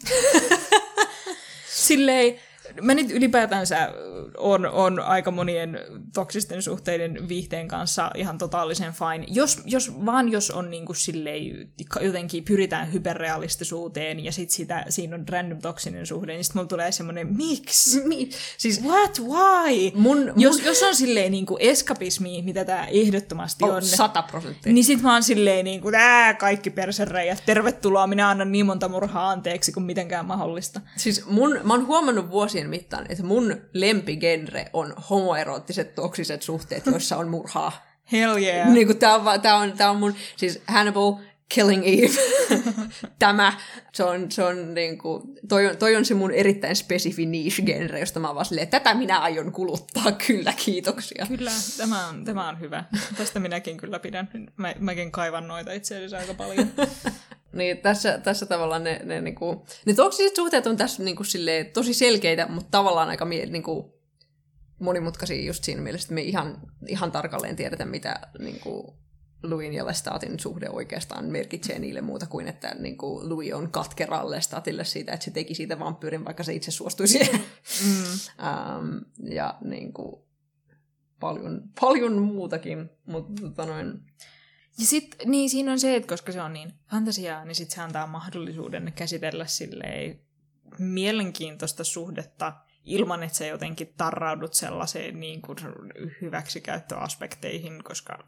[LAUGHS] silleen, mä nyt ylipäätänsä on, on aika monien toksisten suhteiden viihteen kanssa ihan totaalisen fine. Jos, jos, vaan jos on niin kuin silleen, jotenkin pyritään hyperrealistisuuteen ja sit sitä, siinä on random toksinen suhde, niin sitten mulla tulee semmoinen, miksi? [LAUGHS] Siis what, why? Mun, jos, mun... jos on silleen niin kuin eskapismi, mitä tämä ehdottomasti oh, on, sata prosenttia. niin sit mä oon silleen niin kuin, ää, kaikki persereijät, tervetuloa, minä annan niin monta murhaa anteeksi kuin mitenkään mahdollista. Siis mun, mä oon huomannut vuosien mittaan, että mun lempigenre on homoeroottiset toksiset suhteet, joissa on murhaa. Hell yeah. Niin kuin tää on, tää on, tää on mun, siis Hannibal, Killing Eve, [LAUGHS] tämä, se on, se on niin kuin, toi, on, toi on se mun erittäin spesifi niche-genre, josta mä vaan silleen, tätä minä aion kuluttaa, [LAUGHS] kyllä, kiitoksia. Kyllä, tämä on, tämä on hyvä. Tästä minäkin kyllä pidän. Mä, mäkin kaivan noita itse asiassa aika paljon. [LAUGHS] niin tässä, tässä tavallaan ne, ne, niinku, ne toksiset suhteet on tässä niinku, silleen, tosi selkeitä, mutta tavallaan aika mie, niinku, monimutkaisia just siinä mielessä, että me ihan, ihan tarkalleen tiedetä, mitä niinku, Louisin ja Lestatin suhde oikeastaan merkitsee niille muuta kuin, että niin kuin Louis on katkera Lestatille siitä, että se teki siitä vampyyrin, vaikka se itse suostui siihen. Mm. um, [LAUGHS] ja niin kuin, paljon, paljon muutakin, mutta tota noin... Ja sit, niin siinä on se, että koska se on niin fantasiaa, niin sit se antaa mahdollisuuden käsitellä silleen mielenkiintoista suhdetta ilman, että sä jotenkin tarraudut sellaiseen niin kuin hyväksikäyttöaspekteihin, koska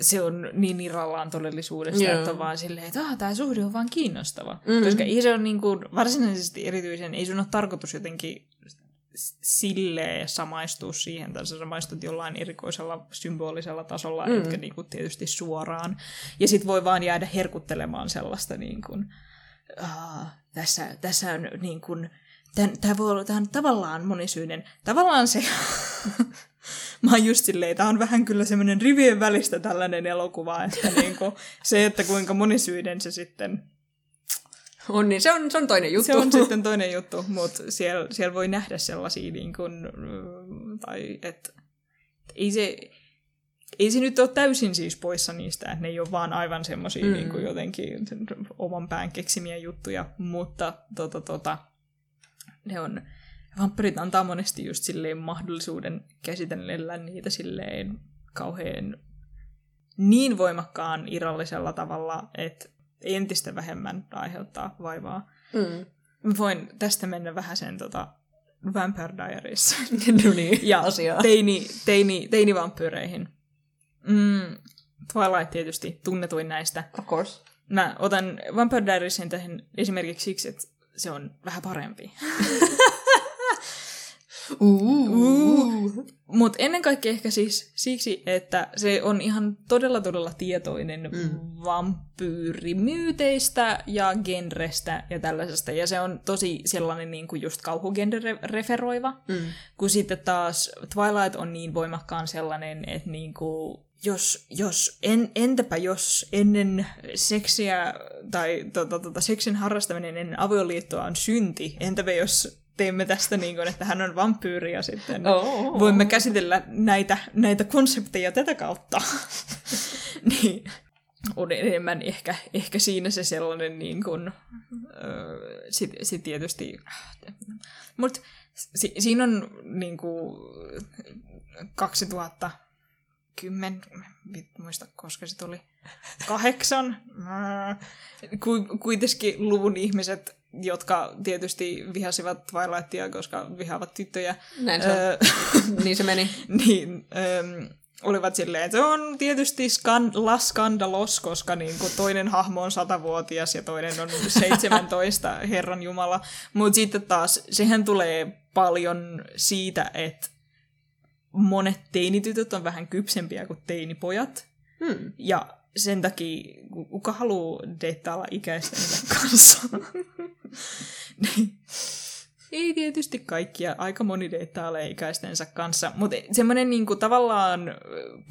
se on niin irrallaan todellisuudesta, yeah. että on vaan silleen, että ah, tämä suhde on vaan kiinnostava. Mm-hmm. Koska ei se on niin kuin, varsinaisesti erityisen, ei sun ole tarkoitus jotenkin silleen samaistua siihen, tai sä samaistut jollain erikoisella symbolisella tasolla, mm. etkä niin kuin tietysti suoraan. Ja sit voi vaan jäädä herkuttelemaan sellaista niin kuin, tässä, tässä on niin kuin, tämä voi olla tavallaan monisyinen. Tavallaan se, [LAUGHS] [LAUGHS] mä oon just silleen, tämä on vähän kyllä semmoinen rivien välistä tällainen elokuva, että [LAUGHS] niinku, se, että kuinka monisyinen se sitten on, niin se on, se on toinen juttu. Se on [LAUGHS] sitten toinen juttu, mutta siellä, siellä voi nähdä sellaisia, niin kuin, tai että ei se, ei se nyt ole täysin siis poissa niistä, että ne ei ole vaan aivan semmoisia mm. niin kuin jotenkin oman pään keksimiä juttuja, mutta tota, tota, ne on, vampyrit antaa monesti just silleen mahdollisuuden käsitellä niitä silleen kauhean niin voimakkaan irrallisella tavalla, että entistä vähemmän aiheuttaa vaivaa. Mm. Voin tästä mennä vähän sen tota, Vampire Diaries. [LAUGHS] no niin, ja asiaa. Teini, teini, teinivampyyreihin. Mm, Twilight tietysti tunnetuin näistä. Of course. Mä otan Vampire Diariesin tähän esimerkiksi siksi, että se on vähän parempi. [LAUGHS] Uh. Mutta ennen kaikkea ehkä siis siksi, että se on ihan todella todella tietoinen mm. vampyyrimyyteistä ja genrestä ja tällaisesta. Ja se on tosi sellainen niin kuin just kauhugenre-referoiva. Mm. Kun sitten taas Twilight on niin voimakkaan sellainen, että niin kuin jos, jos en, entäpä jos ennen seksiä tai tota, tota, seksin harrastaminen ennen avioliittoa on synti, entäpä jos teemme tästä niin kuin, että hän on vampyyri ja sitten oh. voimme käsitellä näitä, näitä konsepteja tätä kautta. [LAUGHS] niin on enemmän ehkä, ehkä siinä se sellainen niin kuin, öö, sit, sit tietysti, mutta si, siinä on niin kuin 2000 kymmen, muista koska se tuli, kahdeksan. Kuitenkin luvun ihmiset, jotka tietysti vihasivat Twilightia, koska vihaavat tyttöjä. Näin se öö, [LAUGHS] niin se meni. niin, öö, olivat silleen, että se on tietysti skan- la skandalos, koska niin kuin toinen hahmo on satavuotias ja toinen on [LAUGHS] 17, Herran Jumala. Mutta sitten taas, sehän tulee paljon siitä, että monet teinitytöt on vähän kypsempiä kuin teinipojat. Hmm. Ja sen takia, kuka haluaa deittailla ikäisten [LAUGHS] kanssa? niin. Ei tietysti kaikkia, aika moni deittailee ikäistensä kanssa, mutta semmoinen niinku tavallaan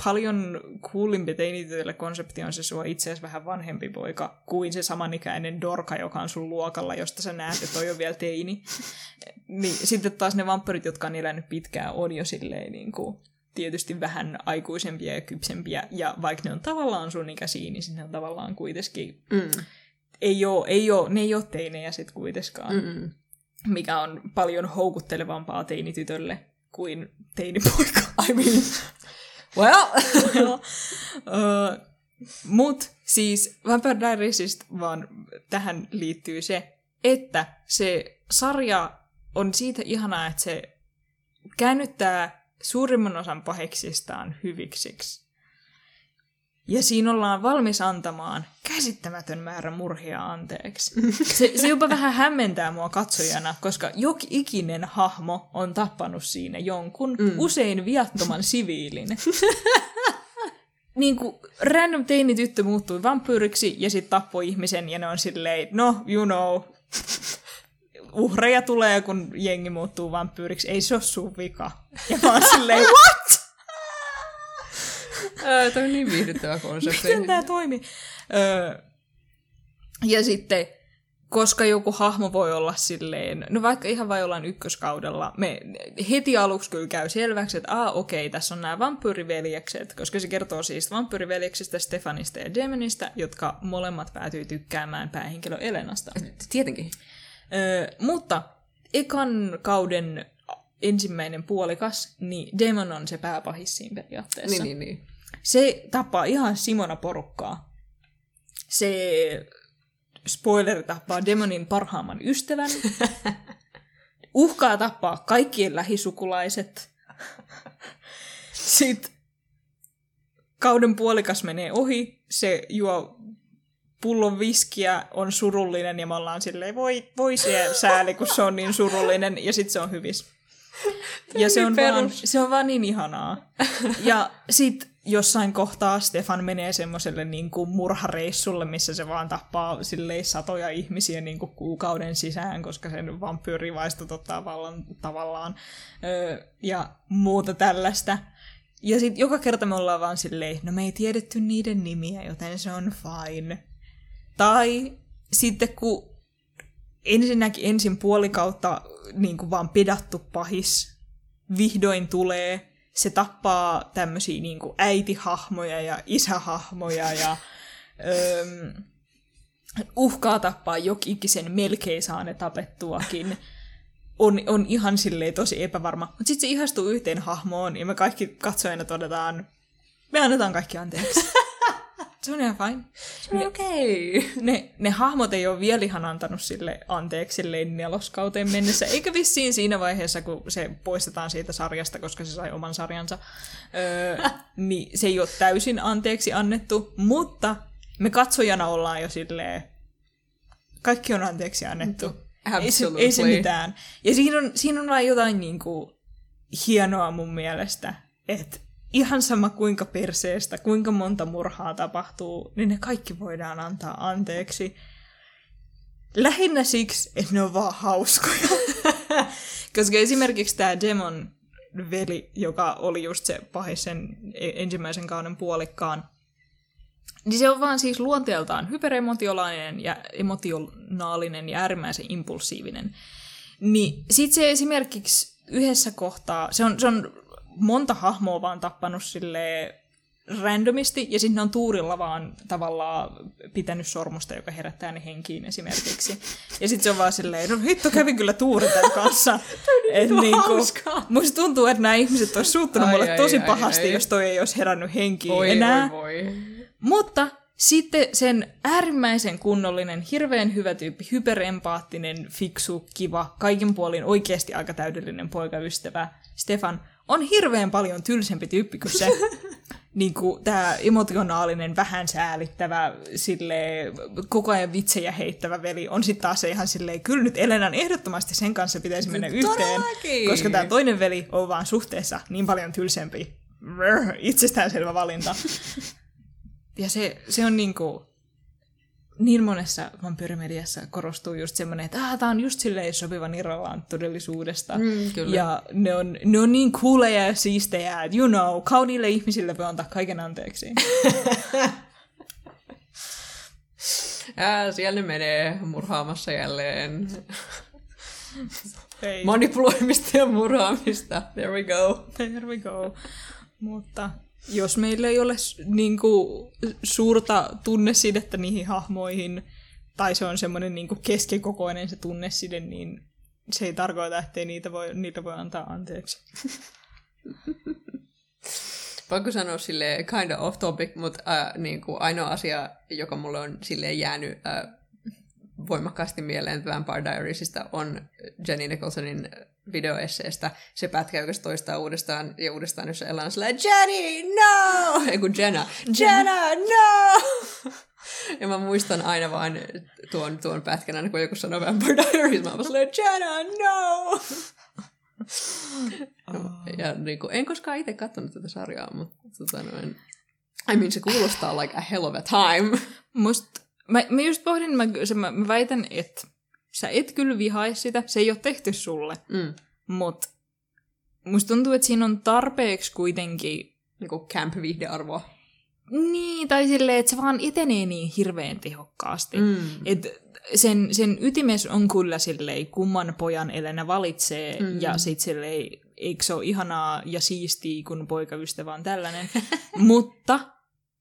paljon kuulimpi teinitytölle konsepti on se sua itse asiassa vähän vanhempi poika kuin se samanikäinen dorka, joka on sun luokalla, josta sä näet, että toi on vielä teini. niin, sitten taas ne vampyrit, jotka on elänyt pitkään, on jo silleen niinku, tietysti vähän aikuisempia ja kypsempiä, ja vaikka ne on tavallaan sun ikäisiä, niin ne on tavallaan kuitenkin... Mm. Ei oo, ei oo, ne ei ole teinejä sitten kuitenkaan. Mm-mm. mikä on paljon houkuttelevampaa teinitytölle kuin teinipoika. [LAUGHS] I mean, well, uh, mut siis Vampire Diariesista vaan tähän liittyy se, että se sarja on siitä ihanaa, että se käännyttää suurimman osan paheksistaan hyviksiksi. Ja siinä ollaan valmis antamaan käsittämätön määrä murhia anteeksi. Se, se jopa vähän hämmentää mua katsojana, koska jokin ikinen hahmo on tappanut siinä jonkun, mm. usein viattoman siviilin. [LAUGHS] niin kuin random teinityttö muuttui vampyyriksi ja sitten tappoi ihmisen ja ne on silleen, no, you know, uhreja tulee, kun jengi muuttuu vampyyriksi. Ei se ole sun vika. Ja mä oon silleen, what? Ää, toi on niin viihdyttävä konsepti. Miten tämä toimii? Öö, ja sitten, koska joku hahmo voi olla silleen, no vaikka ihan vain ollaan ykköskaudella, me heti aluksi kyllä käy selväksi, että aa okei, tässä on nämä vampyyriveljekset, koska se kertoo siis vampyyriveljeksistä, Stefanista ja Demonista, jotka molemmat päätyy tykkäämään päähenkilö Elenasta. Tietenkin. Öö, mutta ekan kauden ensimmäinen puolikas, niin Demon on se pääpahis siinä periaatteessa. Niin, niin, niin. Se tappaa ihan Simona porukkaa. Se, spoiler, tappaa Demonin parhaamman ystävän. [LAUGHS] Uhkaa tappaa kaikkien lähisukulaiset. Sitten kauden puolikas menee ohi. Se juo pullon viskiä, on surullinen ja me ollaan silleen, voi, voi siellä sääli, kun se on niin surullinen. Ja sitten se on hyvis. Ja se on, vaan, se on vaan niin ihanaa. Ja sit jossain kohtaa Stefan menee semmoiselle niin kuin murhareissulle, missä se vaan tappaa silleen satoja ihmisiä niin kuin kuukauden sisään, koska sen vampyyrivaistot ottaa vallan tavallaan. Öö, ja muuta tällaista. Ja sitten joka kerta me ollaan vaan silleen, no me ei tiedetty niiden nimiä, joten se on fine. Tai sitten kun ensinnäkin ensin puolikautta niin kuin vaan pidattu pahis vihdoin tulee, se tappaa tämmöisiä niin äitihahmoja ja isähahmoja ja öö, uhkaa tappaa jokikisen, melkein saa ne tapettuakin. On, on ihan silleen tosi epävarma. Mutta sitten se ihastuu yhteen hahmoon ja me kaikki katsojana todetaan, me annetaan kaikki anteeksi. [LAUGHS] Se on ihan fine. Se on okei. Okay. Ne, ne hahmot ei ole vielä ihan antanut sille anteeksi silleen neloskauteen mennessä, eikä vissiin siinä vaiheessa, kun se poistetaan siitä sarjasta, koska se sai oman sarjansa, öö, [LAUGHS] niin se ei ole täysin anteeksi annettu, mutta me katsojana ollaan jo silleen, kaikki on anteeksi annettu. Ei se, ei se mitään. Ja siinä on, siinä on vain jotain niin kuin, hienoa mun mielestä, että ihan sama kuinka perseestä, kuinka monta murhaa tapahtuu, niin ne kaikki voidaan antaa anteeksi. Lähinnä siksi, että ne on vaan hauskoja. [LAUGHS] Koska esimerkiksi tämä Demon veli, joka oli just se pahisen ensimmäisen kauden puolikkaan, niin se on vaan siis luonteeltaan hyperemotionaalinen ja emotionaalinen ja äärimmäisen impulsiivinen. Niin sit se esimerkiksi yhdessä kohtaa, se on, se on monta hahmoa vaan tappanut sille randomisti, ja sitten on tuurilla vaan tavallaan pitänyt sormusta, joka herättää ne henkiin esimerkiksi. Ja sitten se on vaan silleen, no hitto kävi kyllä tuuri tämän kanssa. [LAUGHS] Et niinku, musta tuntuu, että nämä ihmiset olisi suuttunut ai, mulle ai, tosi ai, pahasti, ai. jos toi ei olisi herännyt henkiin voi, enää. Voi, voi. Mutta sitten sen äärimmäisen kunnollinen, hirveän hyvä tyyppi, hyperempaattinen, fiksu, kiva, kaikin puolin oikeasti aika täydellinen poikaystävä, Stefan, on hirveän paljon tylsempi tyyppi kuin se [LAUGHS] niin kuin, tämä emotionaalinen, vähän säälittävä, sille koko ajan vitsejä heittävä veli on sitten taas se ihan silleen, kyllä nyt Elenan ehdottomasti sen kanssa pitäisi mennä yhteen, koska tämä toinen veli on vaan suhteessa niin paljon tylsempi. Itsestäänselvä valinta. [LAUGHS] Ja se, se on niin kuin, niin monessa vampyyrimediassa korostuu just semmoinen, että ah, tämä on just silleen sopivan irrallaan todellisuudesta. Mm, kyllä. Ja ne on, ne on niin cooleja ja siistejä, että you know, kauniille ihmisille voi antaa kaiken anteeksi. [LAUGHS] ja siellä ne menee murhaamassa jälleen. [LAUGHS] Manipuloimista ja murhaamista. There we go. There we go. Mutta jos meillä ei ole niin kuin, suurta tunnesidettä niihin hahmoihin, tai se on semmoinen niin keskikokoinen se tunneside, niin se ei tarkoita, ettei niitä voi, niitä voi antaa anteeksi. [LAUGHS] Pakko sanoa sille kind of off topic, mutta äh, niin kuin ainoa asia, joka mulle on sille jäänyt äh, voimakkaasti mieleen Vampire Diariesista, on Jenny Nicholsonin videoesseestä se pätkä, joka toistaa uudestaan ja uudestaan, jossa Ella on silleen, Jenny, no! [LAUGHS] Ei kun Jenna, Jenna, no! [LAUGHS] Ja mä muistan aina vaan tuon, tuon pätkän, aina kun joku sanoo Vampire Diaries, mä oon silleen, Jenna, no! [LAUGHS] Ja niin kuin, en koskaan itse katsonut tätä sarjaa, mutta tota noin, I mean, se kuulostaa like a hell of a time. Must, mä, mä just pohdin, mä, se, mä, mä väitän, että sä et kyllä vihaisi sitä, se ei ole tehty sulle, Mm. mutta musta tuntuu, että siinä on tarpeeksi kuitenkin Niin kuin camp-viihdearvoa. niin, tai silleen, että se vaan etenee niin hirveän tehokkaasti. Mm. Et sen, sen ytimes on kyllä silleen, kumman pojan Elena valitsee, Mm. mm. ja sit silleen, eikö se ole ihanaa ja siistiä, kun poikaystävä on tällainen. [LAUGHS] Mutta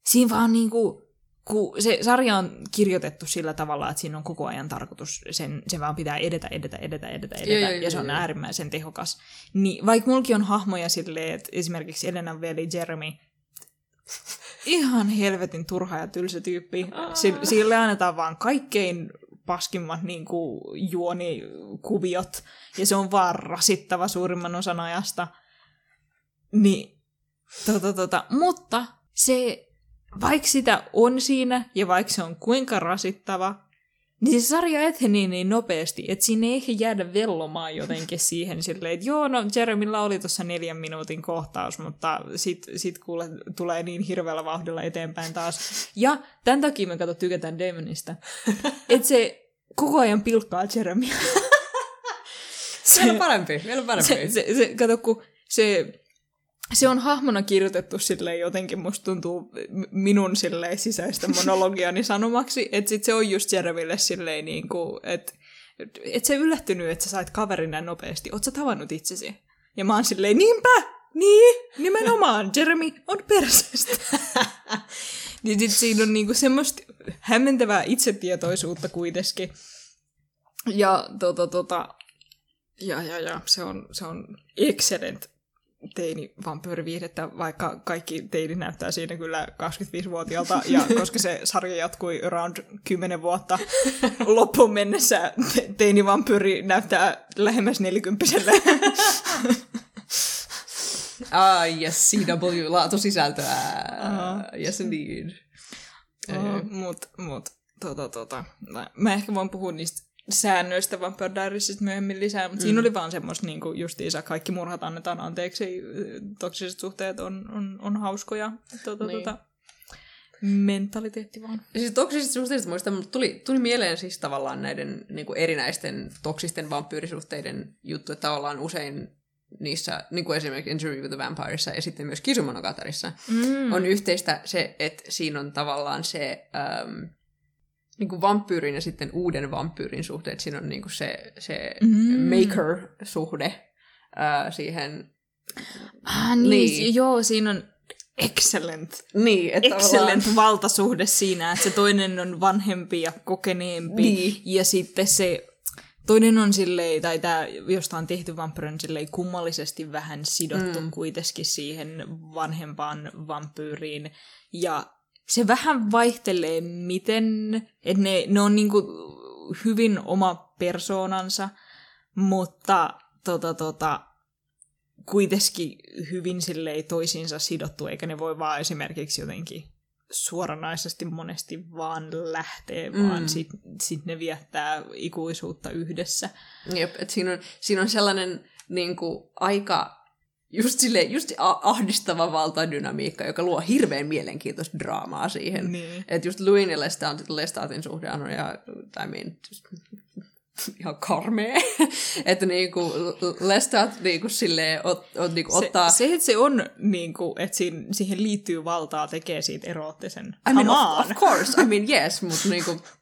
siinä vaan niinku, kun se sarja on kirjoitettu sillä tavalla, että siinä on koko ajan tarkoitus, sen, sen vaan pitää edetä, edetä, edetä, edetä, edetä, Joo, joo, joo, ja se on joo. äärimmäisen tehokas. Niin vaikka mulki on hahmoja silleen, että esimerkiksi Elenan veli Jeremy, ihan helvetin turha ja tylsä tyyppi. Si- sille annetaan vaan kaikkein paskimmat niin kuin, juonikuviot, ja se on vaan rasittava suurimman osan ajasta. Niin, tota, tota. Mutta se, vaikka sitä on siinä, ja vaikka se on kuinka rasittava, niin se sarja etenee niin nopeasti, että siinä ei ehkä jäädä vellomaan jotenkin [LAUGHS] siihen silleen, että joo, no Jeremillä oli tuossa neljän minuutin kohtaus, mutta sit, sit kuule tulee niin hirveällä vauhdilla eteenpäin taas. Ja tämän takia me kato tykätään Damonista, [LAUGHS] että se koko ajan pilkkaa Jeremia. [LAUGHS] Vielä parempi, vielä parempi. se, se, se, kato, kun se, se on hahmona kirjoitettu silleen jotenkin, musta tuntuu minun silleen sisäistä monologiani sanomaksi, että sit se on just Jeremille silleen niin kuin, että et se yllättynyt, että sä sait kaverin näin nopeasti. Oot sä tavannut itsesi? Ja mä oon silleen, niinpä, niin, nimenomaan, Jeremy on perseestä. [LAUGHS] niin sit siinä on niinku semmoista hämmentävää itsetietoisuutta kuitenkin. Ja tota, tota, ja, ja, ja, se on, se on excellent teini vampyyriviihdettä, vaikka kaikki teini näyttää siinä kyllä 25-vuotiaalta, ja [LAUGHS] koska se sarja jatkui around 10 vuotta loppuun mennessä, te- teini vampyyri näyttää lähemmäs 40 [LAUGHS] Ah, yes, CW, laatusisältöä. Aha. Yes, indeed. uh, mut, mut, tota, tota. Mä- Mä ehkä voin puhua niistä säännöistä Vampire Diariesista myöhemmin lisää, mutta mm. siinä oli vaan semmoista niinku justiinsa kaikki murhat annetaan anteeksi, toksiset suhteet on, on, on hauskoja. Tota, Niin. tota, mentaliteetti vaan. Siis toksisista suhteista muista, mutta tuli, tuli mieleen siis tavallaan näiden niin kuin erinäisten toksisten vampyyrisuhteiden juttu, että tavallaan usein niissä, niin kuin esimerkiksi Interview with the Vampireissa ja sitten myös Kisumonogatarissa, Mm. on yhteistä se, että siinä on tavallaan se äm, niin kuin vampyyrin ja sitten uuden vampyyrin suhde, että siinä on niin kuin se, se Mm. maker-suhde ää, siihen. Ah, niin, Niin. niin. joo, siinä on excellent, Niin, että excellent tavallaan- valtasuhde siinä, että se toinen on vanhempi ja kokeneempi, Niin. ja sitten se toinen on silleen, tai tämä, josta on tehty vampyyri, on silleen kummallisesti vähän sidottu mm. kuitenkin siihen vanhempaan vampyyriin, ja se vähän vaihtelee, miten, että ne, ne on niinku hyvin oma persoonansa, mutta tota, tota, kuitenkin hyvin silleen toisiinsa sidottu, eikä ne voi vaan esimerkiksi jotenkin suoranaisesti monesti vaan lähteä, Mm. vaan sit, sit ne viettää ikuisuutta yhdessä. Jep, että siinä on, siinä on sellainen niin kuin, aika just, sille, just ahdistava valtadynamiikka, joka luo hirveän mielenkiintoista draamaa siihen. Niin. Että just Louin ja Lestat, Lestatin suhde on ja, I mean, just, [LAUGHS] ihan karmea. [LAUGHS] että niinku Lestat niinku silleen ot, ot, niinku Se, ottaa... se, että se on, niin kuin, että siihen, siihen liittyy valtaa, tekee siitä eroottisen. I mean, of, of course, I mean yes, mutta niinku, [LAUGHS]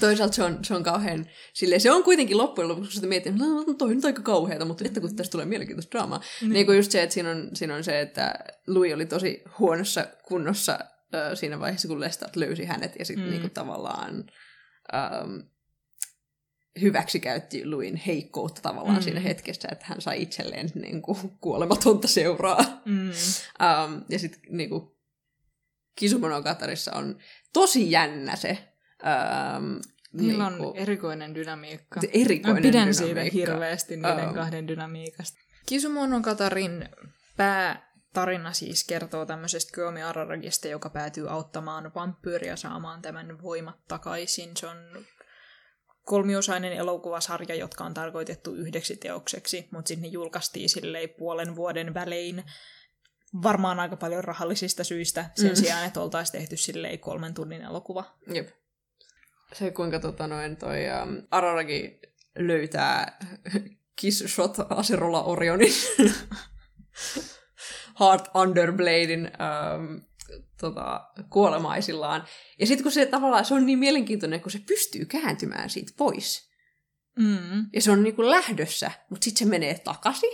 toisaalta se on, se on kauhean, silleen, se on kuitenkin loppujen lopuksi, kun sitä miettii, että no, toi on nyt aika kauheata, mutta että kun tästä tulee mielenkiintoista draamaa. Mm. Niin kuin just se, että siinä on, siinä on se, että Louis oli tosi huonossa kunnossa äh, siinä vaiheessa, kun Lestat löysi hänet, ja sitten mm. niinku tavallaan ähm, hyväksikäytti Luin heikkoutta tavallaan Mm. siinä hetkessä, että hän sai itselleen niin kuin, kuolematonta seuraa. Mm. Um, ja sitten niin kuin, Kisumonogatarissa on tosi jännä se um, Niillä on niinku, erikoinen dynamiikka. erikoinen Mä pidän dynamiikka. siitä hirveästi niiden Um, kahden dynamiikasta. Kisumonokatarin päätarina siis kertoo tämmöisestä Kyomi Araragista, joka päätyy auttamaan vampyyriä saamaan tämän voimat takaisin. Se on kolmiosainen elokuvasarja, jotka on tarkoitettu yhdeksi teokseksi, mutta sitten ne julkaistiin silleen puolen vuoden välein. Varmaan aika paljon rahallisista syistä sen Mm. sijaan, että oltaisiin tehty silleen kolmen tunnin elokuva. Jep. Se, kuinka tota noin, toi um, Araragi löytää [LAUGHS] Kiss Shot Acerola Orionin [LAUGHS] Heart Underbladein um, tota, kuolemaisillaan. Ja sitten kun se tavallaan, se on niin mielenkiintoinen, kun se pystyy kääntymään siitä pois. Mm. Ja se on niinku lähdössä, mutta sitten se menee takaisin.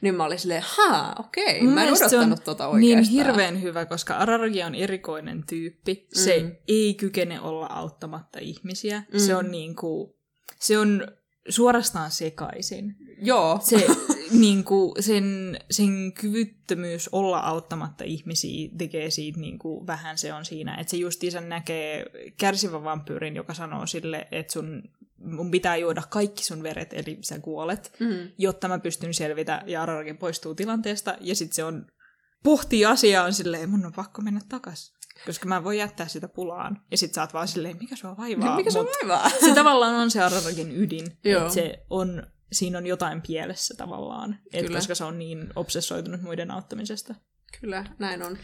Niin mä olin silleen, haa, okei, mä en se odottanut tota Niin oikeastaan. hirveän hyvä, koska Araragi on erikoinen tyyppi. Se Mm. ei kykene olla auttamatta ihmisiä. Mm. Se on niinku, se on suorastaan sekaisin. Joo, Se, [LAUGHS] niinku, sen, sen kyvyttömyys olla auttamatta ihmisiä tekee siitä niinku, vähän se on siinä. Että se justiinsa näkee kärsivän vampyyrin, joka sanoo sille, että sun, mun pitää juoda kaikki sun veret, eli sä kuolet mm. jotta mä pystyn selvitä, ja Araragi poistuu tilanteesta, ja sitten se on pohtii asiaa on silleen, mun on pakko mennä takas, koska mä voin jättää sitä pulaan. Ja sit sä oot vaan silleen, mikä sua vaivaa? mikä Mut hyvä? se tavallaan on se Araragin ydin, Joo. että se on, siinä on jotain pielessä tavallaan, et Kyllä. koska se on niin obsessoitunut muiden auttamisesta. Kyllä, näin on.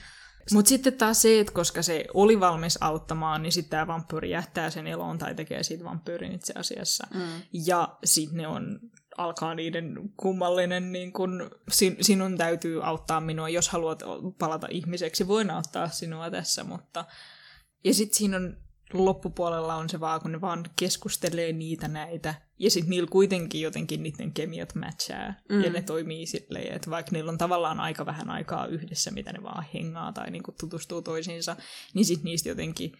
Mutta sitten taas se, että koska se oli valmis auttamaan, niin sitten tämä vampyyri jättää sen eloon tai tekee siitä vampyyrin itse asiassa. Mm. Ja sitten ne on, alkaa niiden kummallinen, niin kun, sin, sinun täytyy auttaa minua, jos haluat palata ihmiseksi, voin auttaa sinua tässä, mutta... Ja sitten siinä on loppupuolella on se vaan, kun ne vaan keskustelee niitä näitä, ja sitten niillä kuitenkin jotenkin niiden kemiat matchaa, mm. ja ne toimii silleen, että vaikka niillä on tavallaan aika vähän aikaa yhdessä, mitä ne vaan hengaa tai niinku tutustuu toisiinsa, niin sitten niistä jotenkin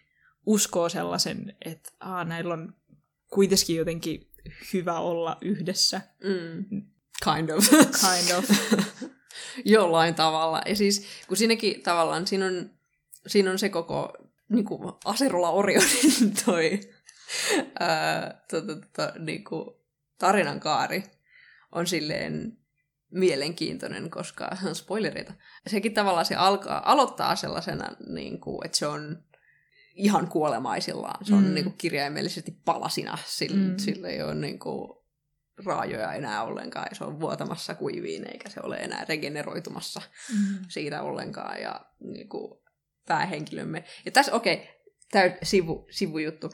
uskoo sellaisen, että Aa, näillä on kuitenkin jotenkin hyvä olla yhdessä, Mm. Kind of. [LAUGHS] kind of. Jollain tavalla. Ja siis, kun siinäkin tavallaan, siinä on, siinä on se koko niin kuin Aserola Orionin [LAUGHS] toi ää, tota, tota, niin kuin tarinan kaari on silleen mielenkiintoinen, koska spoilereita. Sekin tavallaan se alkaa, aloittaa sellaisena, niin kuin, että se on ihan kuolemaisillaan. Se on Mm. niin kuin kirjaimellisesti palasina. Sillä, mm. sillä ei ole niin kuin, raajoja enää ollenkaan, ja se on vuotamassa kuiviin, eikä se ole enää regeneroitumassa Mm. siitä ollenkaan, ja niin kuin, päähenkilömme. Ja tässä, okei, okay, tämä sivu, sivujuttu.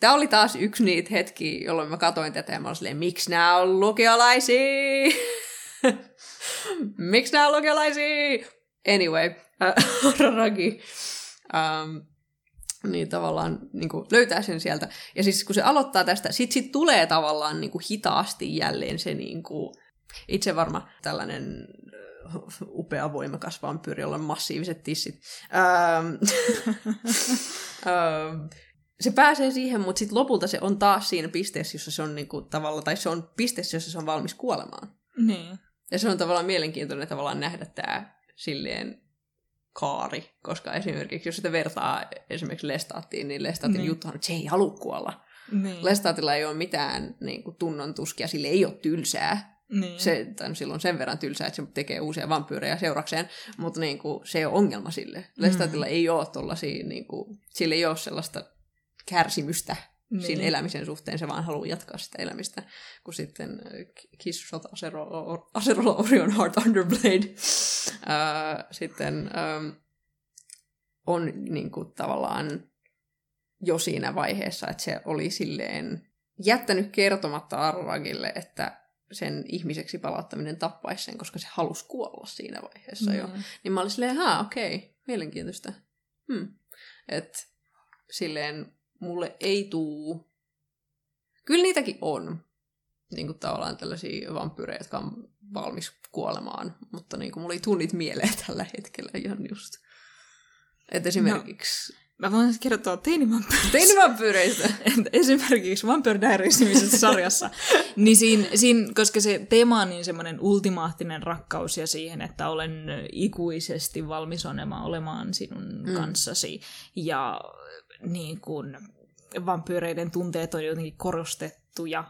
Tämä oli taas yksi niitä hetkiä, jolloin mä katsoin tätä ja mä olin silleen, miksi nämä on lukiolaisia? [LAUGHS] miksi nämä on lukiolaisia? Anyway, [LAUGHS] Raragi um, niin tavallaan niin kuin löytää sen sieltä. Ja siis kun se aloittaa tästä, sit, sit tulee tavallaan niin kuin hitaasti jälleen se niin kuin, itse varma tällainen äh, [LAUGHS] upea voimakas vampyyri, jolla on massiiviset tissit. [LAUGHS] Se pääsee siihen, mutta sitten lopulta se on taas siinä pisteessä, jossa se on niinku tavalla, tai se on pisteessä, jossa se on valmis kuolemaan. Niin. Ja se on tavallaan mielenkiintoinen tavallaan nähdä tämä silleen kaari, koska esimerkiksi jos sitä vertaa esimerkiksi Lestaattiin, niin Lestaatin Niin. juttuhan on, että se ei halua kuolla. Niin. Lestaatilla ei ole mitään niin kuin, tunnon tuskia, sille ei ole tylsää. Niin. Se, no, silloin sen verran tylsää, että se tekee uusia vampyyrejä seurakseen, mutta niin kuin, se ei ole ongelma sille. Lestaatilla ei ole tollasia, niin kuin, sille ei ole sellaista kärsimystä niin. siinä elämisen suhteen, se vaan haluaa jatkaa sitä elämistä, kun sitten äh, Kiss Shot Acero- Acerola Orion Heart Underblade äh, sitten ähm, on niin kuin, tavallaan jo siinä vaiheessa, että se oli silleen jättänyt kertomatta Arragille, että sen ihmiseksi palauttaminen tappaisi sen, koska se halusi kuolla siinä vaiheessa Mm. jo. Niin mä olin silleen, haa, okei, okay, mielenkiintoista. Hmm. Että silleen mulle ei tuu... Kyllä niitäkin on. Niin kuin tavallaan tällaisia vampyyrejä, jotka on valmis kuolemaan. Mutta niin kuin mulla ei tuu niitä mieleen tällä hetkellä ihan just. Että esimerkiksi... Mä voin kertoa teinivampyyreistä. Teinivampyyreistä? [LAUGHS] Esimerkiksi Vampire Diaries-nimisessä sarjassa. niin siinä, siinä, koska se teema on niin semmoinen ultimaattinen rakkaus ja siihen, että olen ikuisesti valmis olemaan sinun mm. kanssasi. Ja niin kun, vampyyreiden tunteet on jotenkin korostettuja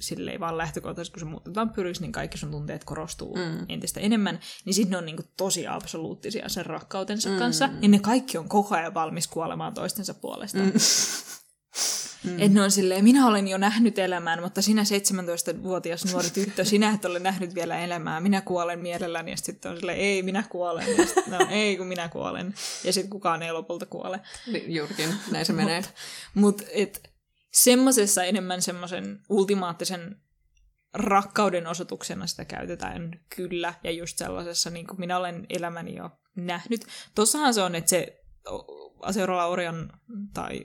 silleen vaan lähtökohtaisesti, kun se muutetaan pyrys, niin kaikki sun tunteet korostuu mm. entistä enemmän, niin sitten ne on niinku tosi absoluuttisia sen rakkautensa mm. kanssa, ja ne kaikki on koko ajan valmis kuolemaan toistensa puolesta. Mm. [LAUGHS] Mm. Että ne on silleen, minä olen jo nähnyt elämään, mutta sinä 17-vuotias nuori tyttö, sinä et ole nähnyt vielä elämää, minä kuolen mielelläni. Ja sitten on silleen, ei, minä kuolen. Ja sitten, no, ei, kun minä kuolen. Ja sitten kukaan ei lopulta kuole. Juurikin, näin se menee. Mutta mut, et, semmoisessa enemmän semmoisen ultimaattisen rakkauden osoituksena sitä käytetään kyllä, ja just sellaisessa, niin kuin minä olen elämäni jo nähnyt. Tossahan se on, että se Aseurala Orion, tai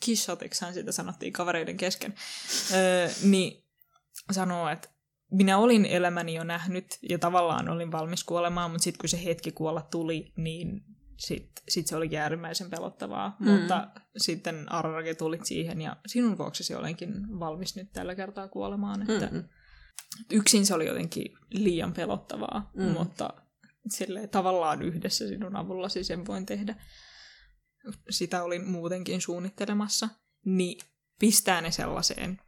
Kishoteksihan sitä sanottiin kavereiden kesken, öö, niin sanoo, että minä olin elämäni jo nähnyt ja tavallaan olin valmis kuolemaan, mutta sitten kun se hetki kuolla tuli, niin sitten sit se oli äärimmäisen pelottavaa. Mm. Mutta sitten Ararage tuli siihen ja sinun vuoksesi olenkin valmis nyt tällä kertaa kuolemaan. Että mm Yksin se oli jotenkin liian pelottavaa, mm. mutta sille tavallaan yhdessä sinun avullasi sen voin tehdä. Sitä olin muutenkin suunnittelemassa. Niin pistää ne sellaiseen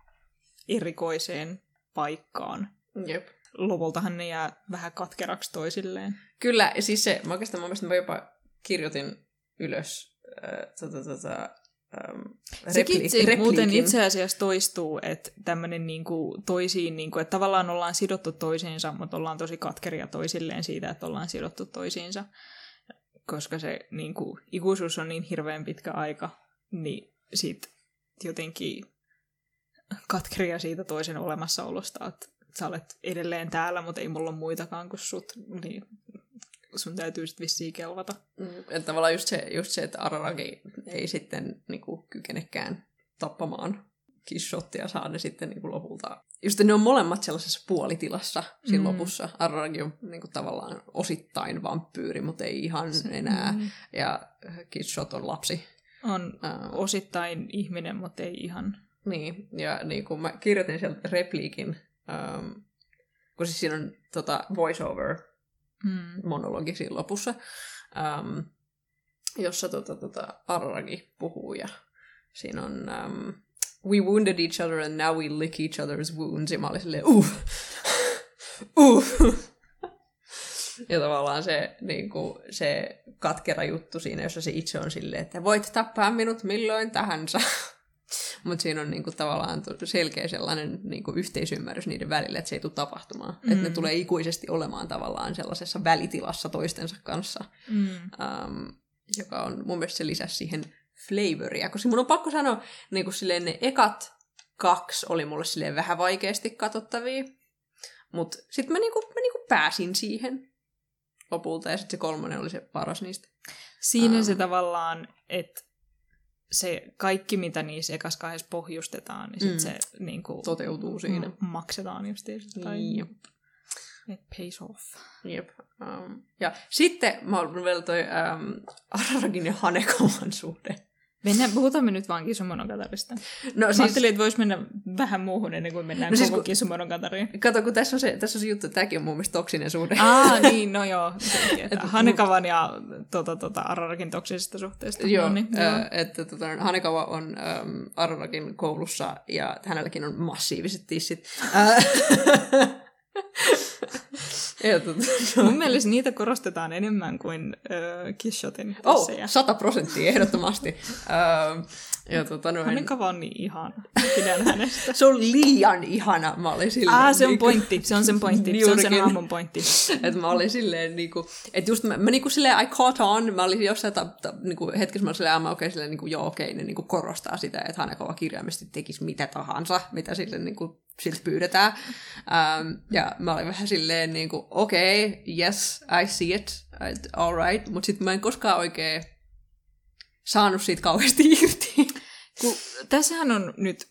erikoiseen paikkaan. Jep. Lopultahan ne jää vähän katkeraksi toisilleen. Kyllä, ja siis se, mä oikeastaan mä jopa kirjoitin ylös äh, tota, tota, ähm, repli- se muuten itse asiassa toistuu, että tämmöinen niinku toisiin, niinku, että tavallaan ollaan sidottu toisiinsa, mutta ollaan tosi katkeria toisilleen siitä, että ollaan sidottu toisiinsa. Koska se niinku, ikuisuus on niin hirveän pitkä aika, niin sit jotenkin katkeria siitä toisen olemassaolosta, että sä olet edelleen täällä, mutta ei mulla ole muitakaan kuin sut, niin sun täytyy sitten vissiin kelvata. Mm, että tavallaan just se, just se että Araragi ei sitten niinku, kykenekään tappamaan kishottia, saa ne sitten niinku, lopulta. Just ne on molemmat sellaisessa puolitilassa siinä mm. lopussa. Araragi on niinku, tavallaan osittain vampyyri, mutta ei ihan se, enää. Mm. Ja Kishot on lapsi. On uh, osittain ihminen, mutta ei ihan. Niin, ja niin kuin mä kirjoitin sieltä repliikin, um, kun siis siinä on tota, voiceover mm. monologi siinä lopussa, um, jossa tota, tota, Arragi puhuu ja siinä on um, We wounded each other and now we lick each other's wounds. Ja mä olin silleen, uh, [LAUGHS] uh. Ja tavallaan se, niin kuin, se katkera juttu siinä, jossa se itse on silleen, että voit tappaa minut milloin tahansa. [LAUGHS] Mutta siinä on niinku tavallaan selkeä sellainen niinku yhteisymmärrys niiden välillä, että se ei tule tapahtumaan. Mm. Että ne tulee ikuisesti olemaan tavallaan sellaisessa välitilassa toistensa kanssa, mm. um, joka on mun mielestä se lisäsi siihen flavoria. Koska mun on pakko sanoa, niinku silleen ne ekat kaksi oli mulle silleen vähän vaikeasti katsottavia. Mutta sitten mä, niinku, mä niinku pääsin siihen lopulta, ja sitten se kolmonen oli se paras niistä. Siinä um, se tavallaan, että se kaikki, mitä niissä ekas kahdessa pohjustetaan, niin sit mm. se niin kuin, toteutuu siinä. Maksetaan justiin. Tai, Jep. It pays off. Jep. Um, ja sitten mä olen vielä toi um, Araragin ja Hanekoman suhde. Mennään, puhutaan me nyt vaan Kisumonogatarista. No, Mä siis... ajattelin, että voisi mennä vähän muuhun ennen kuin mennään no, siis, koko Kisumonogatariin. Kato, kun tässä on, se, tässä on se juttu, että tämäkin on mun mielestä toksinen suhde. Aa, niin, no joo. [LAUGHS] Hanekavan ja tota, tota, Ararakin toksisesta suhteesta. Joo, no niin, joo. Äh, että tota, Hanekava on ähm, Ararakin koulussa ja hänelläkin on massiiviset tissit. [LAUGHS] [LAUGHS] Mun mielestä niitä korostetaan enemmän kuin äh, Kishotin Oh, sata prosenttia ehdottomasti. äh, ja tota noin... Hänen kava on niin ihana. Pidän hänestä. se on liian ihana. Mä olin silleen... Ah, se on niin pointti. Se on sen pointti. Se on sen hahmon pointti. että mä olin silleen niinku... Että just mä, mä niinku silleen I caught on. Mä olin jossain ta, ta, niinku, hetkessä mä olin silleen, okei, okay, silleen niinku, joo okei, okay, ne niinku korostaa sitä, että Hanekova kirjaimesti tekisi mitä tahansa, mitä sille niinku siltä pyydetään. Um, ja mä olin vähän silleen niin kuin, okei, okay, yes, I see it, all right, mutta sitten mä en koskaan oikein saanut siitä kauheasti [LAUGHS] irti. Kun, tässähän on nyt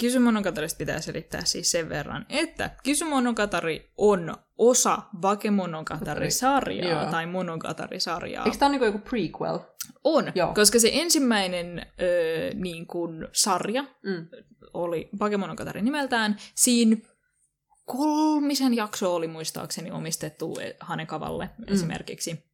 Kysymonogatarista pitää selittää siis sen verran, että Kysymonogatari on osa Bakemonogatari-sarjaa Joo. tai Monogatari-sarjaa. Eikö tää ole niinku joku prequel? On, Joo. koska se ensimmäinen ö, niin kuin sarja Mm. oli Bakemonogatari nimeltään. Siinä kolmisen jaksoa oli muistaakseni omistettu eh, Hanekavalle mm. esimerkiksi.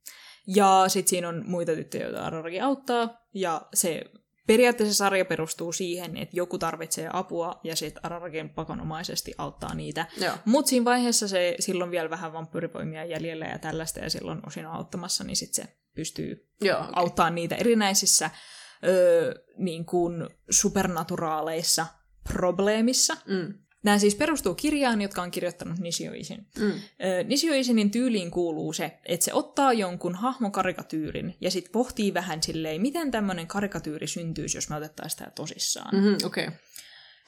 Ja sitten siinä on muita tyttöjä, joita Araragi auttaa. Ja se periaatteessa sarja perustuu siihen, että joku tarvitsee apua ja sitten Araragin pakonomaisesti auttaa niitä. Mutta siinä vaiheessa se silloin vielä vähän vampyyrivoimia jäljellä ja tällaista, ja silloin osin auttamassa, niin sitten se pystyy Joo, okay. auttaa niitä erinäisissä öö, niin kuin supernaturaaleissa probleemissa. Mm. Nämä siis perustuu kirjaan, jotka on kirjoittanut Nishio Isin. Mm. Nishio Isinin tyyliin kuuluu se, että se ottaa jonkun hahmokarikatyyrin ja sitten pohtii vähän silleen, miten tämmöinen karikatyyri syntyisi, jos me otettaisiin sitä tosissaan. Mm-hmm, okei. Okay.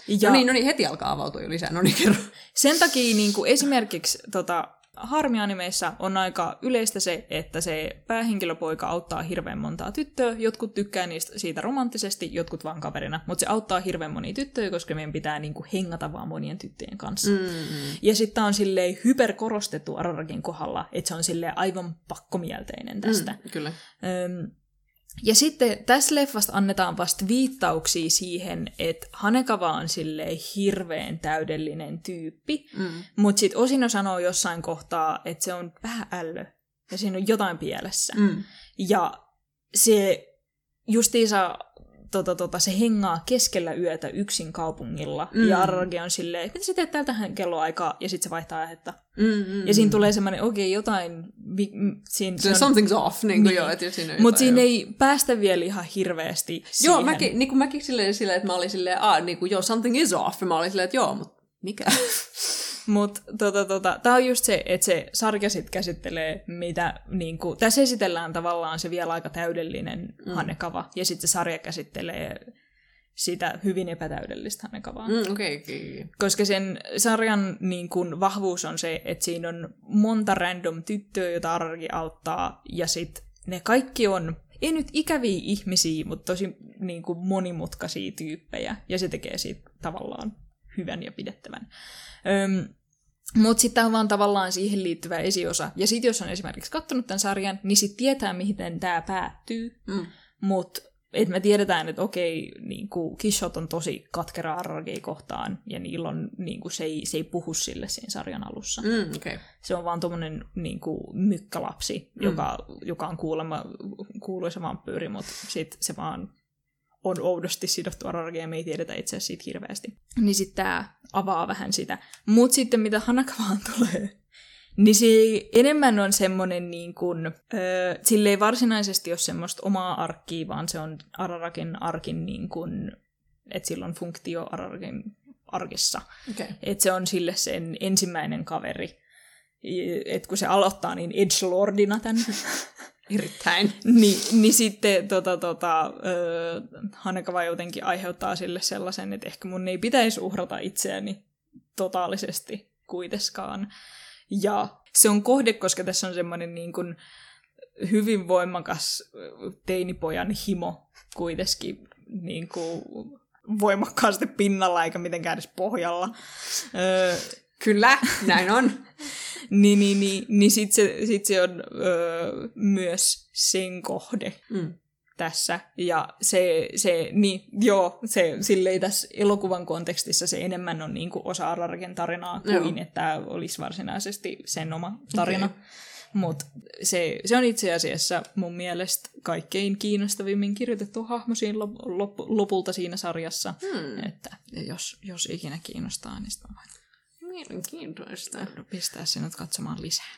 Ja No niin, no niin, heti alkaa avautua jo lisää. No niin, kerro. sen takia niin kuin esimerkiksi tota, harmianimeissa on aika yleistä se, että se päähenkilöpoika auttaa hirveän montaa tyttöä. Jotkut tykkää niistä siitä romanttisesti, jotkut vaan kaverina. Mutta se auttaa hirveän monia tyttöjä, koska meidän pitää niinku hengata vaan monien tyttöjen kanssa. Mm. Mm-hmm. Ja sitten on silleen hyperkorostettu Araragin kohdalla, että se on silleen aivan pakkomielteinen tästä. Mm, kyllä. Öm, ja sitten tässä leffasta annetaan vasta viittauksia siihen, että Hanekava on silleen hirveän täydellinen tyyppi, Mm. mutta sitten Osino sanoo jossain kohtaa, että se on vähän ällö ja siinä on jotain pielessä. Mm. Ja se justiinsa tota, tota, se hengaa keskellä yötä yksin kaupungilla. Mm. Mm. Ja Araragi on silleen, mitä sä teet tähän kelloaikaa? Ja sitten se vaihtaa aihetta. Mm-hmm. Ja siinä tulee semmoinen, okei, okay, jotain... Vi, m- siinä, Se se on, something's off, niin kuin Niin. joo, että siinä mutta siinä joo. ei päästä vielä ihan hirveästi siihen. Joo, mäkin, niin kuin mäkin silleen, silleen, että mä olin silleen, ah, niin kuin, joo, something is off. Ja mä olin silleen, että joo, mutta mikä? [LAUGHS] Mutta tota, tota, tämä on just se, että se sarja sit käsittelee, mitä niin kuin, tässä esitellään tavallaan se vielä aika täydellinen mm. Hanekava, ja sitten se sarja käsittelee sitä hyvin epätäydellistä Hanekavaa. Mm. Okei, okay, okay. Koska sen sarjan niin kuin, vahvuus on se, että siinä on monta random tyttöä, jota Araragi auttaa, ja sitten ne kaikki on, ei nyt ikäviä ihmisiä, mutta tosi niin kuin, monimutkaisia tyyppejä, ja se tekee siitä tavallaan hyvän ja pidettävän. Öm, mutta sitten tämä on vaan tavallaan siihen liittyvä esiosa. Ja sitten jos on esimerkiksi katsonut tämän sarjan, niin sitten tietää, miten tämä päättyy. Mm. Mutta et me tiedetään, että okei, niin Kishot on tosi katkera Araragei kohtaan, ja niillä on, niin kuin, se, ei, se ei puhu sille siinä sarjan alussa. Mm. Okay. Se on vaan tuommoinen niin mykkälapsi, mm. joka, joka on kuulemma kuuluisa vampyyri, mutta sitten se vaan on oudosti sidottu Ararageen, ja me ei tiedetä itse asiassa siitä hirveästi. Niin sitten tämä avaa vähän sitä. Mutta sitten mitä Hanakavaan [LAUGHS] tulee, niin se enemmän on semmoinen niin kuin, öö, sille ei varsinaisesti ole semmoista omaa arkkia, vaan se on Ararakin arkin niin kuin, että sillä on funktio Ararakin arkissa. Okay. Että se on sille sen ensimmäinen kaveri. Että kun se aloittaa niin edgelordina tämän, [LAUGHS] Erittäin. niin, niin sitten tota, tota, öö, Hanekava jotenkin aiheuttaa sille sellaisen, että ehkä mun ei pitäisi uhrata itseäni totaalisesti kuitenkaan. Ja se on kohde, koska tässä on semmoinen niin kuin hyvin voimakas teinipojan himo kuitenkin niin kuin voimakkaasti pinnalla eikä mitenkään edes pohjalla. Öö, Kyllä, näin on. [LAUGHS] niin, niin, niin, niin sitten se, sit se on öö, myös sen kohde Mm. tässä. Ja se, se niin, joo, se silleen tässä elokuvan kontekstissa se enemmän on niin kuin osa Araragen tarinaa kuin Joo. että tämä olisi varsinaisesti sen oma tarina. Okay. Mutta se, se on itse asiassa mun mielestä kaikkein kiinnostavimmin kirjoitettu hahmo siinä lop, lop, lopulta siinä sarjassa. Hmm. Että jos, jos ikinä kiinnostaa, niin sitten voin Mielenkiintoista. pistää sinut katsomaan lisää.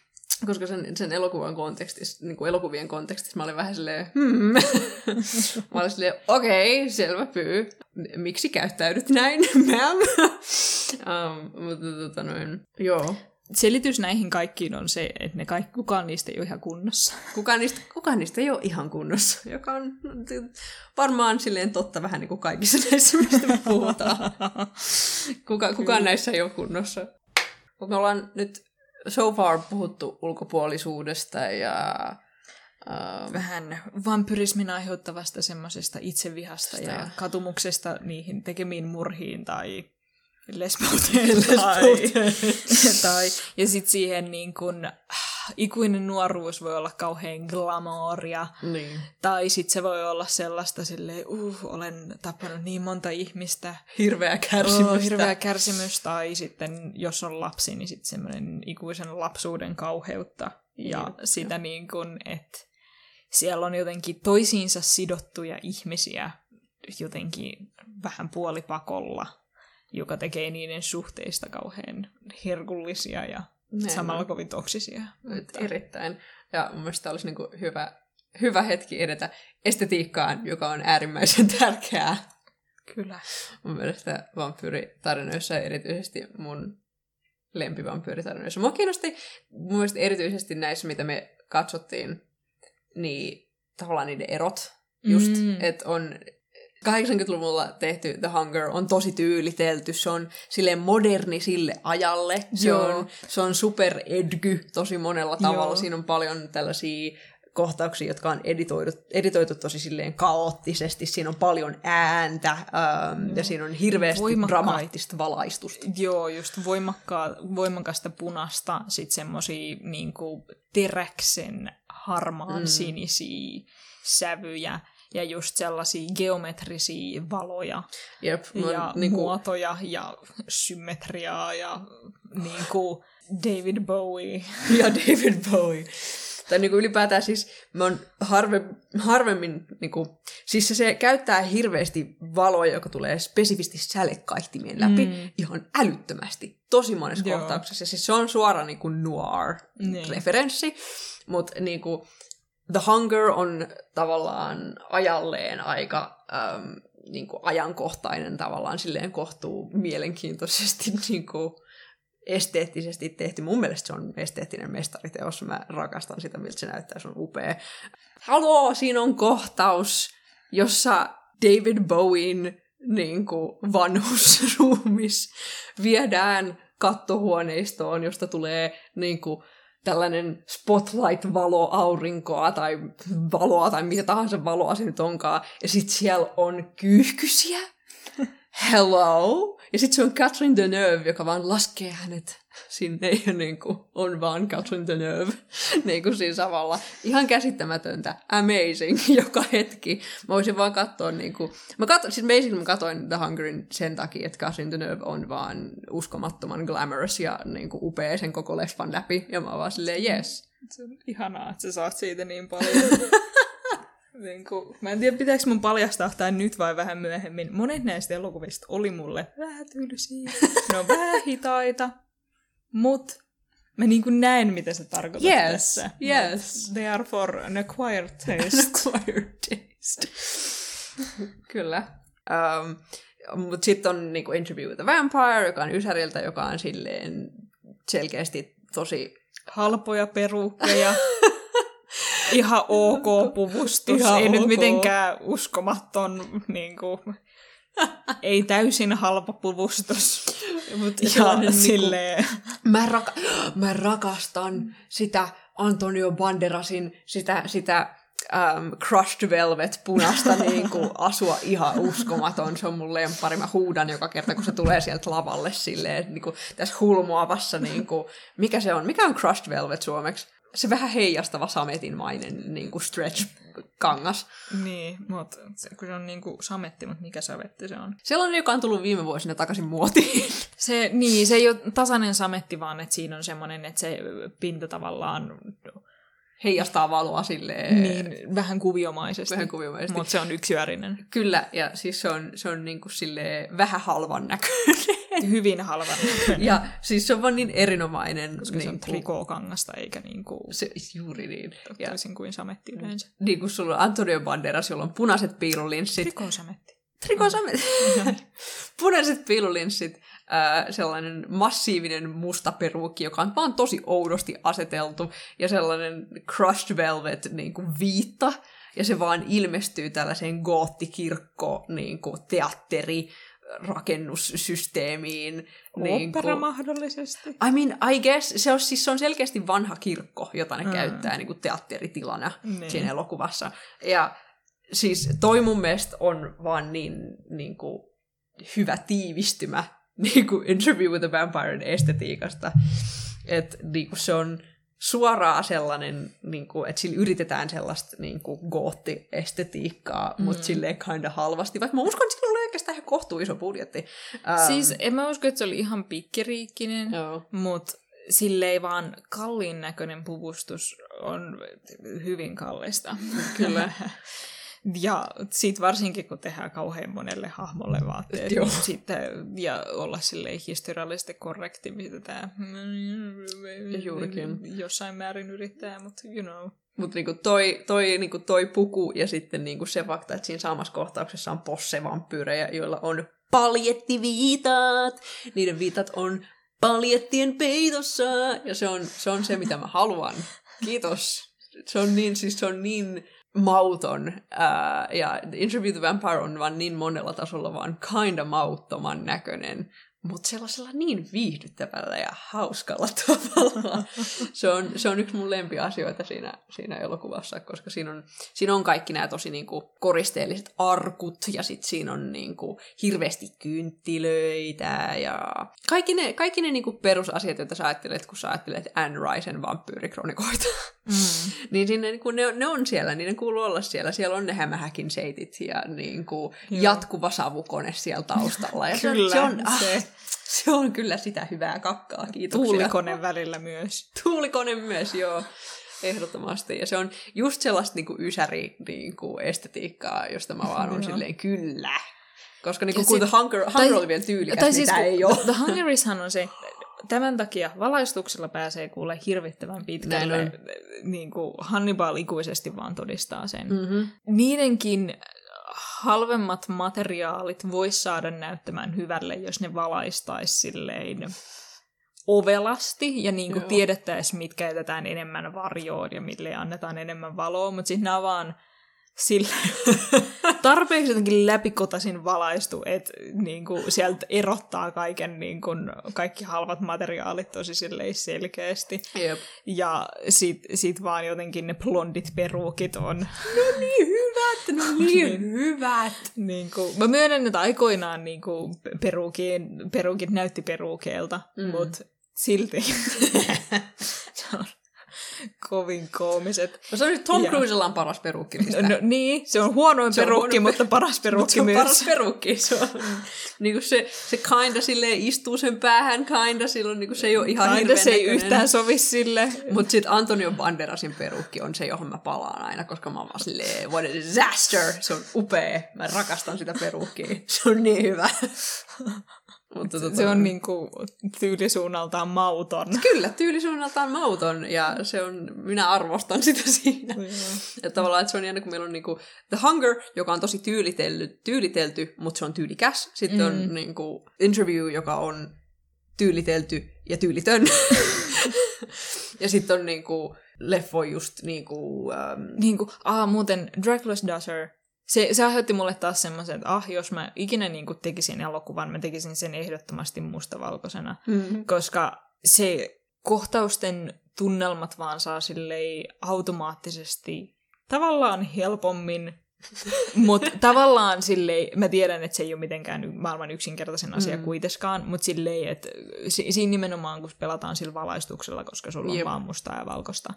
Koska sen, sen elokuvan kontekstissa, niin kuin elokuvien kontekstissa, mä olin vähän silleen, hmm. [LAUGHS] mä olin silleen, okei, okay, selvä pyy. Miksi käyttäydyt näin, [LAUGHS] ma'am? [LAUGHS] um, mutta tota noin, joo. Selitys näihin kaikkiin on se, että ne kaikki, kukaan niistä ei ole ihan kunnossa. Kukaan niistä, kukaan niistä ei ole ihan kunnossa, joka on varmaan silleen totta vähän niin kuin kaikissa näissä, mistä me puhutaan. Kuka, kukaan näissä ei ole kunnossa. Mutta me ollaan nyt so far puhuttu ulkopuolisuudesta ja Um, Vähän vampyrismin aiheuttavasta semmoisesta itsevihasta ja ja- katumuksesta niihin tekemiin murhiin tai lesbouteen. tai, Lesbouteen. [LAUGHS] tai, ja sitten siihen niin kun, äh, ikuinen nuoruus voi olla kauhean glamouria. niin. Tai sitten se voi olla sellaista silleen, uh, olen tappanut niin monta ihmistä. Hirveä kärsimystä. Oh, hirveä kärsimys. Tai sitten, jos on lapsi, niin sitten semmoinen ikuisen lapsuuden kauheutta. Ja Jep, sitä niin kuin, että siellä on jotenkin toisiinsa sidottuja ihmisiä jotenkin vähän puolipakolla, joka tekee niiden suhteista kauhean herkullisia ja Näin samalla on. kovin toksisia. Et Erittäin. Ja mun mielestä olisi niinku hyvä, hyvä hetki edetä estetiikkaan, joka on äärimmäisen [LAUGHS] tärkeää. Kyllä. Mun mielestä vampyyritarinoissa ja erityisesti mun lempivampyyritarinoissa. Mua kiinnosti mun mielestä erityisesti näissä, mitä me katsottiin, niin tavallaan niiden erot. Just, mm. että on 80-luvulla tehty The Hunger on tosi tyylitelty, se on silleen moderni sille ajalle, se Joo. on, se on super edgy tosi monella tavalla, Joo. siinä on paljon tällaisia kohtauksia, jotka on editoitu, editoitu tosi silleen kaoottisesti, siinä on paljon ääntä ähm, ja siinä on hirveästi Voimakkaita. dramaattista valaistusta. Joo, just voimakkaa, voimakasta punasta, sitten semmosia niinku teräksen harmaan Mm. sinisiä sävyjä ja just sellaisia geometrisia valoja Jep, mä ja oon niinku... muotoja ja symmetriaa ja niinku David Bowie. [LAUGHS] ja David Bowie. Tai niinku ylipäätään siis, mä oon harve, harvemmin, niinku, siis se, se käyttää hirveästi valoa, joka tulee spesifisti sälekaihtimien läpi, Mm. ihan älyttömästi, tosi monessa Joo. kohtauksessa. Siis se on suora niinku noir-referenssi, mutta niinku, The Hunger on tavallaan ajalleen aika äm, niinku ajankohtainen tavallaan silleen kohtuu mielenkiintoisesti [LAUGHS] niinku, esteettisesti tehty. Mun mielestä se on esteettinen mestariteos. Mä rakastan sitä, miltä se näyttää. Se on upea. Haloo, siinä on kohtaus, jossa David Bowen niin kuin vanhusruumis viedään kattohuoneistoon, josta tulee niin kuin, tällainen spotlight-valo aurinkoa tai valoa tai mitä tahansa valoa se nyt onkaan. Ja sitten siellä on kyyhkysiä. Hello! Ja sitten se on Catherine Deneuve, joka vaan laskee hänet sinne ja niin kuin, on vaan Catherine Deneuve [LAUGHS] niin kuin siinä samalla. Ihan käsittämätöntä. Amazing [LAUGHS] joka hetki. Mä voisin vaan katsoa niin kuin... Mä katsoin, siis basically mä katsoin The Hungerin sen takia, että Catherine Deneuve on vaan uskomattoman glamorous ja niin kuin upea sen koko leffan läpi. Ja mä oon vaan silleen, yes. Se on ihanaa, että sä saat siitä niin paljon. [LAUGHS] niin kuin, mä en tiedä, pitääkö mun paljastaa tämä nyt vai vähän myöhemmin. Monet näistä elokuvista oli mulle vähän tylsiä. Ne on vähän hitaita, mut mä niin kuin näen, mitä sä tarkoitat Yes, tässä. yes. They are for an acquired [LAUGHS] taste. Acquired taste. Kyllä. Um, Mutta sitten on niinku Interview with the Vampire, joka on Ysäriltä, joka on silleen selkeästi tosi... Halpoja perukkeja. [LAUGHS] Ihan ok puvustus. Ihan ei nyt ok. mitenkään uskomaton, niin kuin, ei täysin halpa puvustus. Mut Ja silleen, mä, raka- mä rakastan sitä Antonio Banderasin, sitä, sitä um, Crushed Velvet punasta [LAUGHS] niin kuin, asua ihan uskomaton. Se on mun lempari. Mä huudan joka kerta, kun se tulee sieltä lavalle silleen, niin kuin, tässä hulmuavassa, niin kuin, mikä se on? Mikä on Crushed Velvet suomeksi? Se vähän heijastava sametinmainen niin kuin stretch-kangas. niin, mutta se, kun se on niinku sametti, mutta mikä savetti se on? Sellainen, joka on tullut viime vuosina takaisin muotiin. Se, niin, se ei ole tasainen sametti, vaan että siinä on semmoinen, että se pinta tavallaan Heijastaa valoa silleen niin, vähän kuviomaisesti. vähän kuviomaisesti. Mutta se on yksiörinen. Kyllä, ja siis se on, se on niinku silleen vähän halvan näköinen. [LAUGHS] Hyvin halva, ja siis se on vaan niin erinomainen. koska se on niinku, trikookangasta eikä niinku, se, juuri niin. Toisin kuin sametti yleensä. niin kuin sulla on Antonio Banderas, jolla on punaiset piilulinssit. Trikoosametti. Trikosamet. [LAUGHS] punaiset piilulinssit. Äh, sellainen massiivinen musta peruukki, joka on vaan tosi oudosti aseteltu. Ja sellainen crushed velvet niin kuin viitta. Ja se vaan ilmestyy tällaiseen goottikirkko niin kuin teatteri rakennussysteemiin. Opera niin mahdollisesti. I mean, I guess, se on, siis se on selkeästi vanha kirkko, jota ne mm. käyttää niin kuin teatteritilana niin. siinä elokuvassa. Ja siis toi mun mielestä on vaan niin, niin kuin, hyvä tiivistymä [LAUGHS] niin kuin Interview with a Vampire estetiikasta. Että niin kuin se on suoraan sellainen, niin kuin, että sillä yritetään sellaista niin kuin gootti-estetiikkaa, mm. mutta silleen kinda halvasti. Vaikka mä uskon, että sillä oli oikeastaan ihan kohtuu iso budjetti. Um, siis en mä usko, että se oli ihan pikkiriikkinen, mutta silleen vaan kalliin näköinen puvustus on hyvin kallista. Kyllä. [LAUGHS] Ja sitten varsinkin, kun tehdään kauhean monelle hahmolle vaatteet, niin sitten, ja olla silleen historiallisesti korrekti, mitä tämä Juurikin. jossain määrin yrittää, mutta you know. Mutta niinku toi, toi, niinku toi puku ja sitten niinku se fakta, että siinä samassa kohtauksessa on possevampyyrejä, joilla on paljettiviitat. Niiden viitat on paljettien peitossa. Ja se on, se on se, mitä mä haluan. Kiitos. Se on niin, siis se on niin mauton. Ää, ja Interview the Vampire on vaan niin monella tasolla vaan kinda mauttoman näköinen mutta sellaisella niin viihdyttävällä ja hauskalla [LAUGHS] tavalla. se, on, se on yksi mun lempiasioita siinä, siinä elokuvassa, koska siinä on, siinä on kaikki nämä tosi niinku koristeelliset arkut, ja sitten siinä on niinku hirveästi kynttilöitä, ja kaikki ne, kaikki ne niinku perusasiat, joita sä ajattelet, kun sä ajattelet Anne Risen vampyyrikronikoita. Mm. niin sinne, niinku, ne, ne on siellä, niin ne kuuluu olla siellä. Siellä on ne hämähäkin seitit ja niinku, jatkuva savukone siellä taustalla. Ja Kyllä, se, on, ah, se. Se on kyllä sitä hyvää kakkaa, kiitoksia. Tuulikone välillä myös. [LAUGHS] Tuulikone myös, joo. Ehdottomasti. Ja se on just sellaista niin kuin ysäri niin kuin estetiikkaa, josta mä vaan on silleen kyllä. Koska niin kuin, kun sit, The Hunger, Hunger tai, oli vielä tyylikäs, tai niin siis, ei ole. The Hungerishan on se, tämän takia valaistuksella pääsee kuule hirvittävän pitkälle. Niin kuin Hannibal ikuisesti vaan todistaa sen. Mm-hmm. Niidenkin halvemmat materiaalit vois saada näyttämään hyvälle, jos ne valaistaisi silleen ovelasti ja niin kuin tiedettäisiin, mitkä jätetään enemmän varjoon ja mille annetaan enemmän valoa, mutta sitten nämä vaan sille [LAUGHS] tarpeeksi jotenkin läpikotasin valaistu, että niin kuin, sieltä erottaa kaiken, niin kuin, kaikki halvat materiaalit tosi selkeästi. Jep. Ja sit, sit vaan jotenkin ne blondit peruukit on... No niin hyvät, no niin, [LAUGHS] hyvät. Niin kuin, mä myönnän, että aikoinaan niin kuin, peruukit näytti peruukeelta, mm. mutta silti [LAUGHS] se on kovin koomiset. No se on nyt Tom ja... Cruisella on paras perukki. No, no, niin, se on huonoin se perukki, on huono... mutta paras perukki [LAUGHS] se on myös. paras perukki. Se, on, niin kuin se, se kinda istuu sen päähän, kinda silloin niin kuin se ei ole ihan kinda se ei yhtään sovi sille. Mutta sitten Antonio Banderasin perukki on se, johon mä palaan aina, koska mä oon vaan silleen, what a disaster! Se on upea. Mä rakastan sitä perukkia. Se on niin hyvä. Mutta tota... Se on niinku tyylisuunnaltaan mauton. Kyllä, tyylisuunnaltaan mauton, ja se on, minä arvostan sitä [LAUGHS] siinä. Mm. että tavallaan, että se on jännä, kun meillä on niinku The Hunger, joka on tosi tyylitelty, tyylitelty mutta se on tyylikäs. Sitten mm. on niinku Interview, joka on tyylitelty ja tyylitön. [LAUGHS] ja sitten on niinku leffo just niinku... Um... Niinku, ah, muuten Dracula's Daughter se, se aiheutti mulle taas semmoisen, että ah, jos mä ikinä niin kuin tekisin elokuvan, mä tekisin sen ehdottomasti mustavalkoisena, mm-hmm. koska se kohtausten tunnelmat vaan saa silleen automaattisesti tavallaan helpommin mutta tavallaan silleen, mä tiedän, että se ei ole mitenkään maailman yksinkertaisen asia mm. kuitenkaan, mutta silleen, että si- siinä nimenomaan, kun pelataan sillä valaistuksella, koska sulla on Jep. vaan mustaa ja valkoista,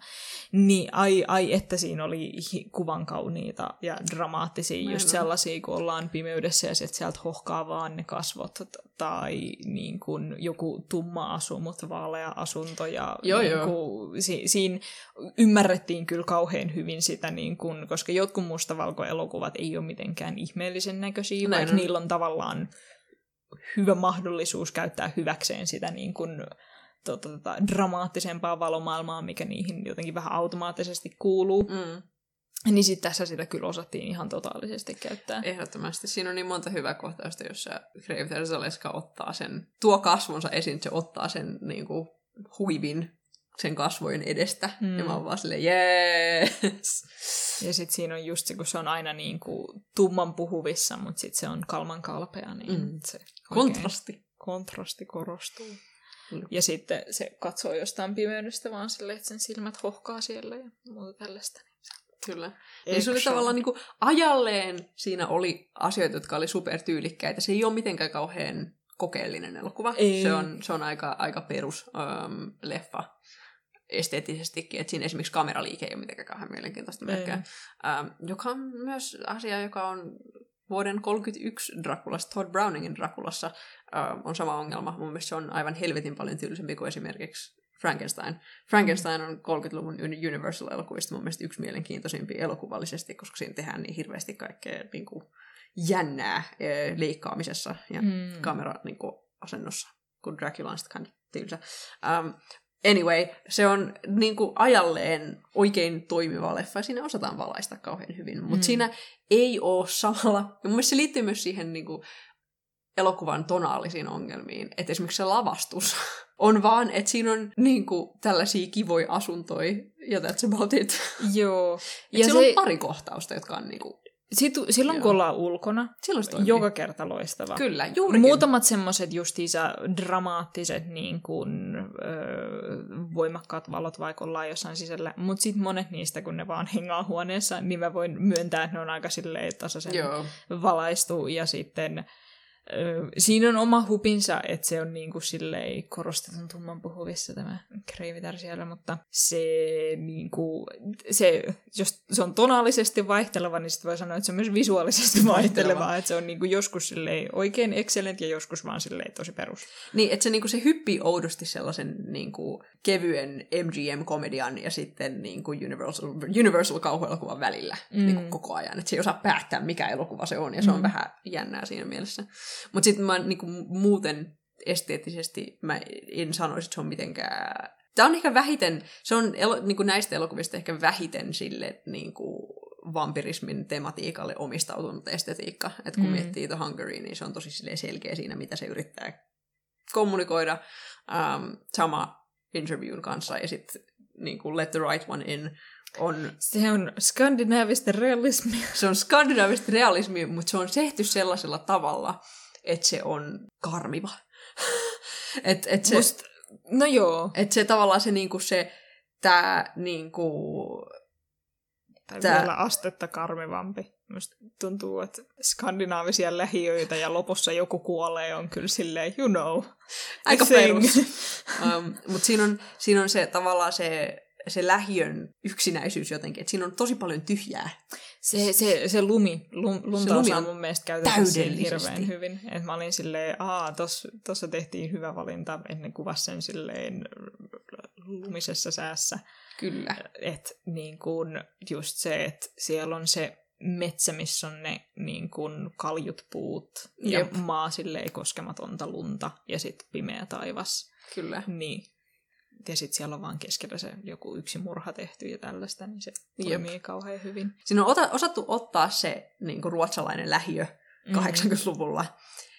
niin ai, ai että siinä oli kuvan kauniita ja dramaattisia, mä just sellaisia, kun ollaan pimeydessä ja sieltä hohkaa vaan ne kasvot, tai niin kuin joku tumma asu, mutta vaalea asunto, ja joo, niin kuin, si- siinä ymmärrettiin kyllä kauhean hyvin sitä, niin kuin, koska jotkut mustavalko elokuvat ei ole mitenkään ihmeellisen näköisiä, Näin vaikka on. niillä on tavallaan hyvä mahdollisuus käyttää hyväkseen sitä niin kuin, tota, tota, dramaattisempaa valomaailmaa, mikä niihin jotenkin vähän automaattisesti kuuluu. Mm. Niin sitten tässä sitä kyllä osattiin ihan totaalisesti käyttää. Ehdottomasti. Siinä on niin monta hyvää kohtausta, jossa Grave Zaleska ottaa sen, tuo kasvonsa esiin, se ottaa sen niin kuin, huivin sen kasvojen edestä. Mm. Ja mä oon vaan silleen, jees. Ja sitten siinä on just se, kun se on aina niin kuin tumman puhuvissa, mutta sitten se on kalman kalpea, niin Mm. se Kontrasti. kontrasti korostuu. Mm. Ja sitten se katsoo jostain pimeydestä vaan silleen, että sen silmät hohkaa siellä ja muuta tällaista. Kyllä. Ja se oli tavallaan niin kuin, ajalleen siinä oli asioita, jotka oli supertyylikkäitä. Se ei ole mitenkään kauhean kokeellinen elokuva. Ei. Se on, se on aika, aika perus um, leffa esteettisestikin. Että siinä esimerkiksi kameraliike ei ole mitenkään kauhean mielenkiintoista melkein. Um, joka on myös asia, joka on vuoden 31 Draculassa, Todd Browningin Draculassa um, on sama ongelma. Mun mielestä se on aivan helvetin paljon tyylisempi kuin esimerkiksi Frankenstein. Frankenstein on 30-luvun Universal-elokuvista mun mielestä yksi mielenkiintoisimpia elokuvallisesti, koska siinä tehdään niin hirveästi kaikkea niin kuin, jännää eh, leikkaamisessa ja Mm. kamera niin kuin, asennossa, kun Dracula on sitten kind of tylsä. Um, anyway, se on niin kuin, ajalleen oikein toimiva leffa ja siinä osataan valaista kauhean hyvin, mutta Mm. siinä ei ole samalla, ja mun mielestä se liittyy myös siihen niin kuin, elokuvan tonaalisiin ongelmiin, että esimerkiksi se lavastus [LAUGHS] on vaan, että siinä on niin kuin, tällaisia kivoja asuntoja ja that's about it. Joo. Ja Ja siellä se, on pari kohtausta, jotka on niin kuin, sit, silloin Joo. kun ollaan ulkona, silloin se toimii. joka kerta loistava. Kyllä, juurikin. Muutamat semmoiset justiinsa dramaattiset niin kuin, öö, voimakkaat valot, vaikka ollaan jossain sisällä. Mutta sitten monet niistä, kun ne vaan hengaa huoneessa, niin mä voin myöntää, että ne on aika silleen tasaisen Joo. valaistu. Ja sitten siinä on oma hupinsa, että se on niin kuin silleen korostetun tumman puhuvissa tämä kreivitar siellä, mutta se, niin kuin, se, jos se on tonaalisesti vaihteleva, niin sitten voi sanoa, että se on myös visuaalisesti vaihteleva, että se on niin kuin joskus silleen oikein excellent ja joskus vaan silleen tosi perus. Niin, että se, niinku, se hyppii oudosti sellaisen niinku, kevyen MGM-komedian ja sitten niinku, Universal, Universal kauhuelokuvan välillä Mm. mm. niinku, koko ajan. Että se ei osaa päättää, mikä elokuva se on, ja se on Mm. vähän jännää siinä mielessä. Mutta sitten mä niinku, muuten esteettisesti mä en sanoisi, että se on mitenkään... Tämä on ehkä vähiten, se on elo, niinku näistä elokuvista ehkä vähiten sille niinku, vampirismin tematiikalle omistautunut estetiikka. Että kun Mm. miettii The Hungary, niin se on tosi selkeä siinä, mitä se yrittää kommunikoida. Um, sama interviewin kanssa ja sitten niin kuin Let the Right One In on, Se on skandinaavista realismia. se on skandinaavista realismia, mutta se on tehty sellaisella tavalla, että se on karmiva. [LAUGHS] et, et se, Must, no joo. et se tavallaan se, niinku se tää niinku, Tai Tää- vielä astetta karmivampi. Musta tuntuu, että skandinaavisia lähiöitä ja lopussa joku kuolee on kyllä silleen, you know. aika perus. [LAUGHS] um, mutta siinä on, siinä on se tavallaan se, se lähiön yksinäisyys jotenkin, että siinä on tosi paljon tyhjää. Se, se, se lumi, lum, lunta Se lumi osaa on mun mielestä täydellisesti. hirveän hyvin. Et mä olin silleen, aa, tuossa tehtiin hyvä valinta, ennen kuvasi sen silleen lumisessa säässä. Kyllä. Että niin kun just se, että siellä on se metsä, missä on ne niin kun kaljut puut ja Jep. maa silleen koskematonta lunta ja sitten pimeä taivas. Kyllä. Niin. Ja sitten siellä on vaan keskellä se joku yksi murha tehty ja tällaista, niin se Jep. toimii kauhean hyvin. Siinä on ota, osattu ottaa se niin kuin ruotsalainen lähiö Mm. 80-luvulla.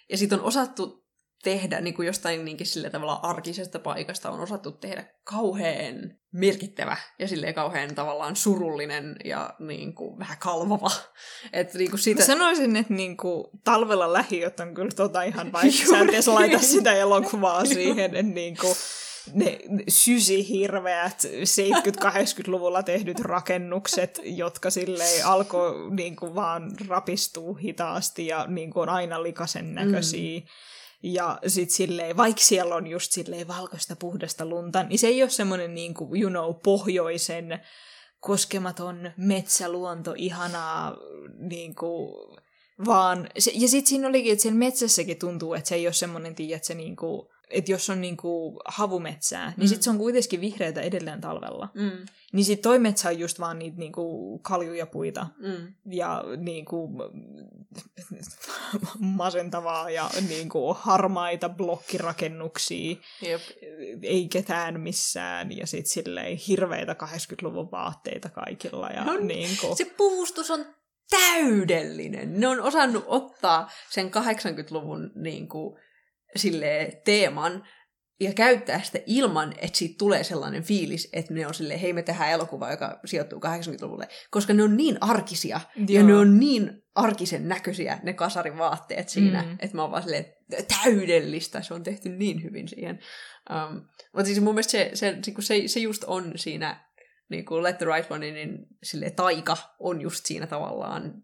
Ja sitten on osattu tehdä niin kuin jostain niinkin sillä tavalla arkisesta paikasta on osattu tehdä kauhean merkittävä ja silleen kauhean tavallaan surullinen ja niin kuin vähän kalvava. [LAUGHS] Että niin kuin Mä siitä... sanoisin, että niinku, talvella lähiöt on kyllä tota ihan [LAUGHS] vaikka sä et laita niin. sitä elokuvaa siihen, että niinku, ne sysihirveät 70-80-luvulla tehdyt rakennukset, jotka silleen alkoi niinku vaan rapistua hitaasti ja niinku on aina likasen näköisiä. Mm. Ja sit silleen, vaikka siellä on just silleen valkoista puhdasta lunta, niin se ei ole semmoinen niinku, you know, pohjoisen koskematon metsäluonto, ihanaa, niinku, vaan, se, ja sitten siinä olikin, että siellä metsässäkin tuntuu, että se ei ole semmoinen, tiedä, että se niinku, että jos on niinku havumetsää, niin Mm. sitten se on kuitenkin vihreätä edelleen talvella. Mm, Niin sitten toi metsä on just vaan niitä niinku kaljuja puita mm. ja niinku [LAUGHS] masentavaa ja niinku harmaita blokkirakennuksia, Jep. ei ketään missään ja sitten silleen hirveitä 80-luvun vaatteita kaikilla ja No, niinku... Se puvustus on täydellinen. Ne on osannut ottaa sen 80-luvun niin silleen, teeman ja käyttää sitä ilman, että siitä tulee sellainen fiilis, että ne on silleen, hei me tehdään elokuva, joka sijoittuu 80-luvulle, koska ne on niin arkisia Joo. ja ne on niin arkisen näköisiä ne kasarivaatteet siinä, mm. että mä oon vaan silleen, täydellistä, se on tehty niin hyvin siihen. Um, mutta siis mun mielestä se, se, se, se just on siinä niin kuin Let the Right One, niin sille taika on just siinä tavallaan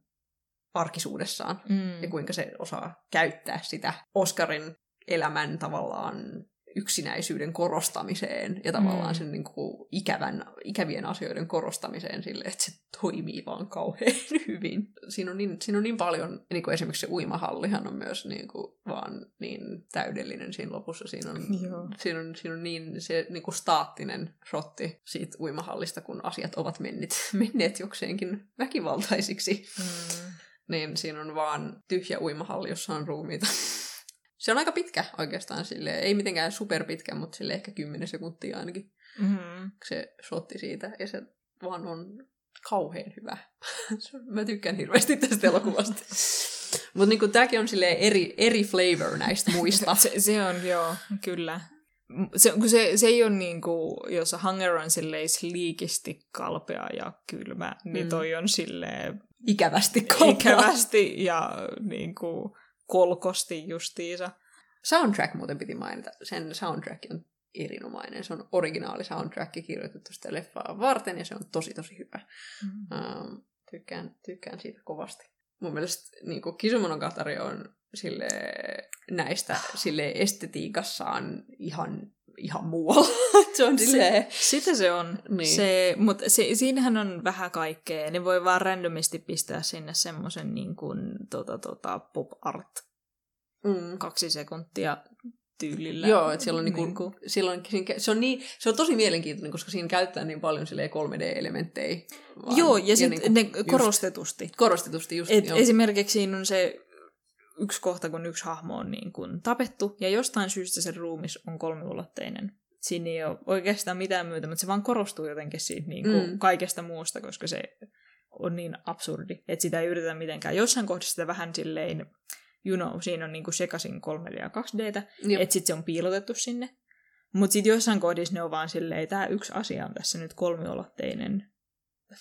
arkisuudessaan mm. ja kuinka se osaa käyttää sitä Oscarin elämän tavallaan yksinäisyyden korostamiseen ja tavallaan mm. sen niin kuin ikävän, ikävien asioiden korostamiseen sille, että se toimii vaan kauhean [LAUGHS] hyvin. Siinä on niin, siinä on niin paljon, niin kuin esimerkiksi se uimahallihan on myös niin kuin vaan niin täydellinen siinä lopussa. Siinä on, siinä on, siinä on niin se niin kuin staattinen shotti siitä uimahallista, kun asiat ovat menneet, [LAUGHS] menneet jokseenkin väkivaltaisiksi. Mm. Niin siinä on vaan tyhjä uimahalli, jossa on ruumiita. [LAUGHS] Se on aika pitkä oikeastaan, sille ei mitenkään superpitkä, mutta sille ehkä 10 sekuntia ainakin mm-hmm. se shotti siitä. Ja se vaan on kauhean hyvä. [LAUGHS] Mä tykkään hirveästi tästä elokuvasta. [LAUGHS] mutta niinku, tämäkin on eri, eri flavor näistä muista. [LAUGHS] se, se on, joo, kyllä. Se, kun se, se ei ole niin kuin, jos Hunger on liikisti kalpea ja kylmä, niin mm. niin toi on silleen... Ikävästi kalpea. Ikävästi ja niin kuin, kolkosti justiinsa. Soundtrack muuten piti mainita. Sen soundtrack on erinomainen. Se on originaali soundtrack kirjoitettu sitä leffaa varten ja se on tosi tosi hyvä. Mm. Um, tykkään, tykkään siitä kovasti. Mun mielestä niin Kisumonogatari on sille, näistä sille estetiikassaan ihan ihan muualla. [LAUGHS] se on silleen... Se, sitä se on. Niin. Se, mutta se, siinähän on vähän kaikkea. Ne voi vaan randomisti pistää sinne semmoisen niin kuin, tota, tota, pop art mm. kaksi sekuntia tyylillä. Joo, että siellä on, niinku, niinku... silloin, se, on niin, se on tosi mielenkiintoinen, koska siinä käyttää niin paljon 3D-elementtejä. Vaan, joo, ja, ja sitten niinku, ne korostetusti. Just, korostetusti, just. Et esimerkiksi siinä on se yksi kohta, kun yksi hahmo on niin kuin tapettu, ja jostain syystä se ruumis on kolmiulotteinen. Siinä ei ole oikeastaan mitään myötä, mutta se vaan korostuu jotenkin siitä niin kuin mm. kaikesta muusta, koska se on niin absurdi, että sitä ei yritetä mitenkään. Jossain kohdassa sitä vähän silleen, you know, siinä on niin kuin sekaisin 3D ja 2Dtä, että sitten se on piilotettu sinne. Mutta sitten jossain kohdissa ne on vaan silleen, tämä yksi asia on tässä nyt kolmiulotteinen,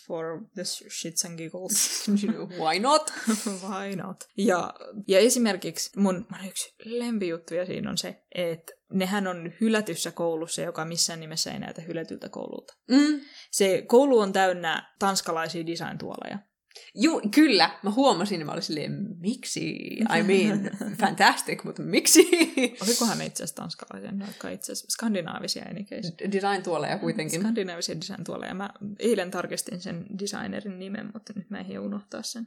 for the shits and giggles. [LAUGHS] Why not? [LAUGHS] Why not? Ja, ja esimerkiksi mun, mun yksi lempijuttuja siinä on se, että nehän on hylätyssä koulussa, joka missään nimessä ei näytä hylätyltä koululta. Mm. Se koulu on täynnä tanskalaisia design-tuoleja. Joo, kyllä. Mä huomasin ja mä olin silleen, miksi? I mean, [LAUGHS] fantastic, mutta miksi? Olikohan ne itse asiassa tanskalaisia, ne no, itse asiassa skandinaavisia enikeis. Design-tuoleja kuitenkin. Skandinaavisia design-tuoleja. Mä eilen tarkistin sen designerin nimen, mutta nyt mä en unohtaa sen.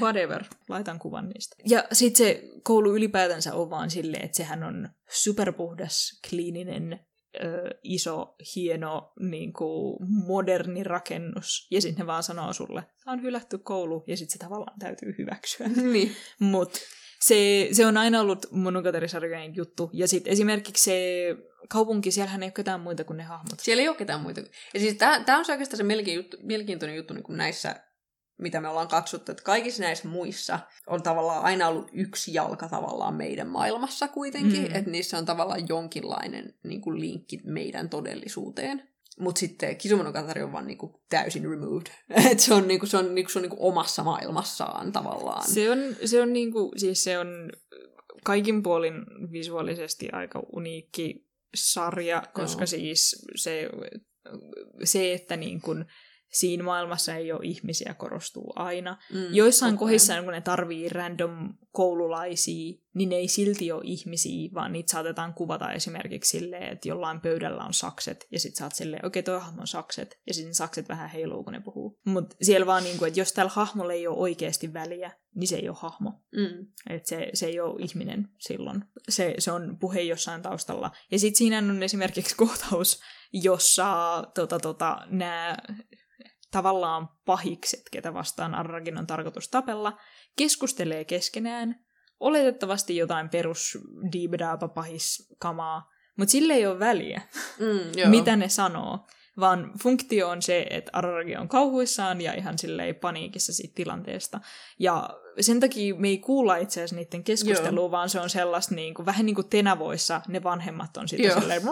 Whatever, laitan kuvan niistä. Ja sit se koulu ylipäätänsä on vaan silleen, että sehän on superpuhdas, kliininen, ö, iso, hieno, niin kuin moderni rakennus, ja sitten ne vaan sanoo sulle, tämä on hylätty koulu, ja sitten se tavallaan täytyy hyväksyä. Niin. [LAUGHS] Mutta se, se on aina ollut monogatari juttu. Ja sitten esimerkiksi se kaupunki, siellähän ei ole ketään muita kuin ne hahmot. Siellä ei ole ketään muita. Ja siis tämä on se oikeastaan se mielenkiintoinen juttu niin kuin näissä mitä me ollaan katsottu, että kaikissa näissä muissa on tavallaan aina ollut yksi jalka tavallaan meidän maailmassa kuitenkin, mm. että niissä on tavallaan jonkinlainen niin kuin linkki meidän todellisuuteen. Mutta sitten Kisumonogatari on vaan niinku täysin removed. [LAUGHS] Et se on, niinku, se on, niinku, se on niinku omassa maailmassaan tavallaan. Se on, se on, niinku, siis se on kaikin puolin visuaalisesti aika uniikki sarja, koska no. siis se, se että niin kun, siinä maailmassa ei ole ihmisiä, korostuu aina. Mm, Joissain kohdissa, kun ne tarvii random koululaisia, niin ne ei silti ole ihmisiä, vaan niitä saatetaan kuvata esimerkiksi silleen, että jollain pöydällä on sakset, ja sitten sä oot silleen, okei, okay, toi hahmo on sakset, ja sitten sakset vähän heiluu, kun ne puhuu. Mutta siellä vaan, niin kuin, että jos tällä hahmolla ei ole oikeasti väliä, niin se ei ole hahmo. Mm. Että se, se ei ole ihminen silloin. Se, se on puhe jossain taustalla. Ja sitten siinä on esimerkiksi kohtaus, jossa tota, tota, nämä tavallaan pahikset, ketä vastaan Arragin on tarkoitus tapella, keskustelee keskenään, oletettavasti jotain perus diibdaapa pahis kamaa, mutta sille ei ole väliä, mm, mitä ne sanoo. vaan funktio on se, että Araragi on kauhuissaan ja ihan silleen paniikissa siitä tilanteesta. Ja sen takia me ei kuulla itse asiassa niiden keskustelua, Joo. vaan se on sellaista niin kuin, vähän niin kuin tenavoissa ne vanhemmat on sitten silleen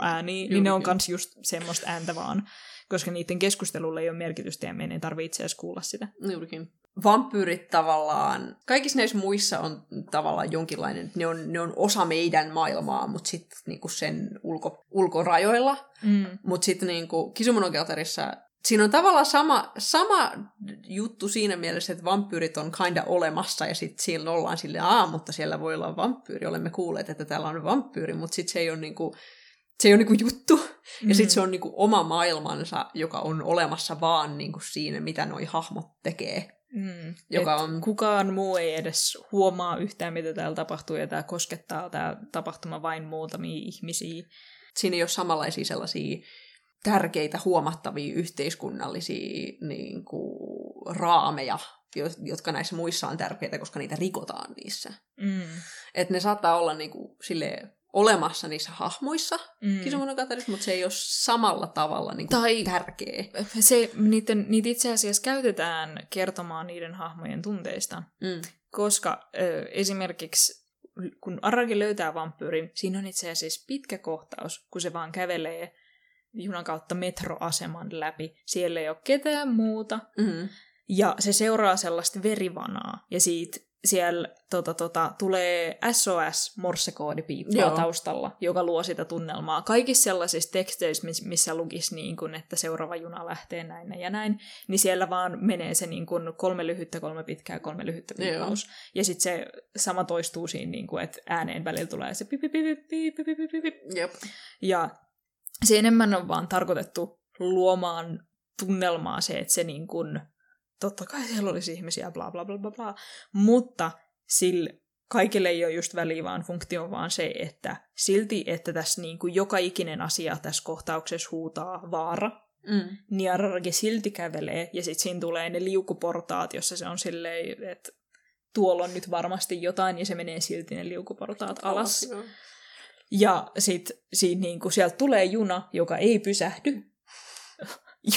ääni, niin ne on kans just semmoista ääntä vaan koska niiden keskustelulle ei ole merkitystä ja meidän ei tarvitse edes kuulla sitä. Juurikin. Vampyyrit tavallaan, kaikissa näissä muissa on tavallaan jonkinlainen, ne on, ne on osa meidän maailmaa, mutta sitten niinku sen ulko, ulkorajoilla. Mm. Mutta sitten niinku Kisumonogatarissä siinä on tavallaan sama, sama juttu siinä mielessä, että vampyyrit on kinda olemassa ja sitten siinä ollaan silleen, aa, mutta siellä voi olla vampyyri. Olemme kuulleet, että täällä on vampyyri, mutta sitten se ei ole niinku, se ei ole niinku juttu. Mm. Ja sitten se on niinku oma maailmansa, joka on olemassa vaan niinku siinä, mitä noi hahmot tekee. Mm. Joka on... Kukaan muu ei edes huomaa yhtään, mitä täällä tapahtuu, ja tämä koskettaa tämä tapahtuma vain muutamia ihmisiä. Siinä ei ole samanlaisia sellaisia tärkeitä, huomattavia yhteiskunnallisia niin kuin, raameja, jotka näissä muissa on tärkeitä, koska niitä rikotaan niissä. Mm. Että ne saattaa olla niin kuin, silleen, olemassa niissä hahmoissa mm. Kisumonogatarissa, mutta se ei ole samalla tavalla niin kuin tai tärkeä. Se, niiden, niitä itse asiassa käytetään kertomaan niiden hahmojen tunteista, mm. koska ö, esimerkiksi kun Araki löytää vampyyrin, siinä on itse asiassa pitkä kohtaus, kun se vaan kävelee junan kautta metroaseman läpi. Siellä ei ole ketään muuta. Mm-hmm. Ja se seuraa sellaista verivanaa. Ja siitä siellä tota, tota, tulee SOS morsekoodipiippaa taustalla, joka luo sitä tunnelmaa. Kaikissa sellaisissa teksteissä, missä lukisi niin kun, että seuraava juna lähtee näin ja näin, niin siellä vaan menee se niin kun, kolme lyhyttä, kolme pitkää, kolme lyhyttä piippaus. Ja sitten se sama toistuu siinä, niin kun, että ääneen välillä tulee se pipi, pipi, pipi, pipi, pipi. Jep. Ja se enemmän on vaan tarkoitettu luomaan tunnelmaa se, että se niin kun, totta kai siellä olisi ihmisiä, bla bla bla bla bla, mutta sillä kaikille ei ole just väliä, vaan funktio vaan se, että silti, että tässä niin kuin joka ikinen asia tässä kohtauksessa huutaa vaara, mm. niin Araragi silti kävelee, ja sitten siinä tulee ne liukuportaat, jossa se on silleen, että tuolla on nyt varmasti jotain, ja se menee silti ne liukuportaat alas. alas ja sitten niin sieltä tulee juna, joka ei pysähdy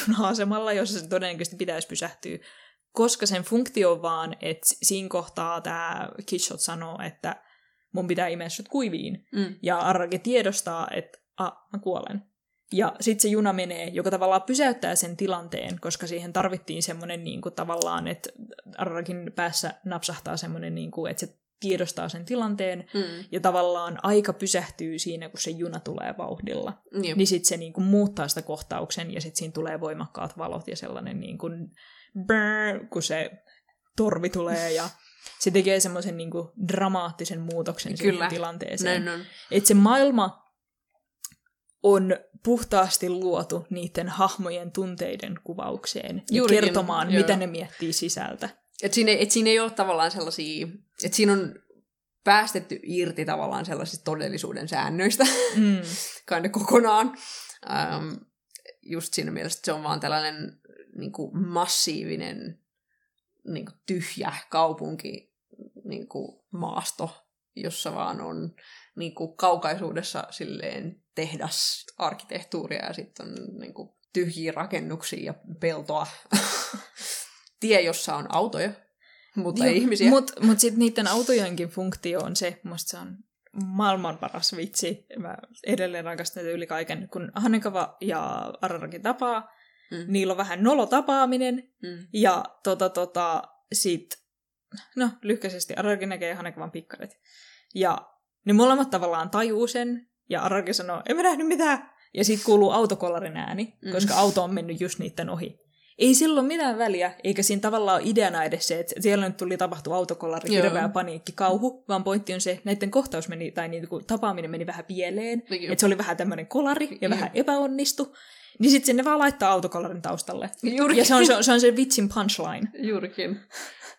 juna-asemalla, jossa se todennäköisesti pitäisi pysähtyä, koska sen funktio on vaan, että siinä kohtaa tämä Kishot sanoo, että mun pitää imeä sut kuiviin. Mm. Ja Arrage tiedostaa, että a, mä kuolen. Ja sitten se juna menee, joka tavallaan pysäyttää sen tilanteen, koska siihen tarvittiin semmoinen niin kuin, tavallaan, että Arragin päässä napsahtaa semmoinen, niin kuin, että se tiedostaa sen tilanteen, mm. ja tavallaan aika pysähtyy siinä, kun se juna tulee vauhdilla. Jep. Niin sitten se niinku muuttaa sitä kohtauksen, ja sitten siinä tulee voimakkaat valot ja sellainen niinku brrr, kun se torvi tulee, ja se tekee semmoisen niinku dramaattisen muutoksen Kyllä. siihen tilanteeseen. Että se maailma on puhtaasti luotu niiden hahmojen tunteiden kuvaukseen ja Juurikin, kertomaan, joo. mitä ne miettii sisältä. Et siinä, et siinä ei ole tavallaan sellaisia, että siinä on päästetty irti tavallaan sellaisista todellisuuden säännöistä mm. [LAUGHS] kai kokonaan. Ähm, just siinä mielessä, että se on vaan tällainen niin kuin massiivinen niin kuin tyhjä kaupunki niin kuin maasto, jossa vaan on niin kuin kaukaisuudessa silleen tehdas arkkitehtuuria ja sitten on niin kuin tyhjiä rakennuksia ja peltoa. [LAUGHS] tie, jossa on autoja, mutta ei ihmisiä. Mutta mut sitten niiden autojenkin funktio on se, musta se on maailman paras vitsi. Mä edelleen rakastan yli kaiken. Kun Hanekava ja Araraki tapaa, mm. niillä on vähän nolo tapaaminen, mm. ja tota, tota, sit, no lyhkäisesti Araraki näkee Hanekavan pikkarit. Ja ne molemmat tavallaan tajuu sen, ja Araraki sanoo, en mä nähnyt mitään. Ja sitten kuuluu autokollarin ääni, mm. koska auto on mennyt just niiden ohi ei silloin mitään väliä, eikä siinä tavallaan ole ideana edes se, että siellä nyt tuli tapahtua autokollari, Joo. hirveä paniikki, kauhu, vaan pointti on se, että näiden kohtaus meni, tai niin kuin tapaaminen meni vähän pieleen, Joo. että se oli vähän tämmöinen kolari ja Joo. vähän epäonnistu, niin sitten sinne vaan laittaa autokollarin taustalle. Juurikin. Ja se on, se on, se on se vitsin punchline. Juurikin.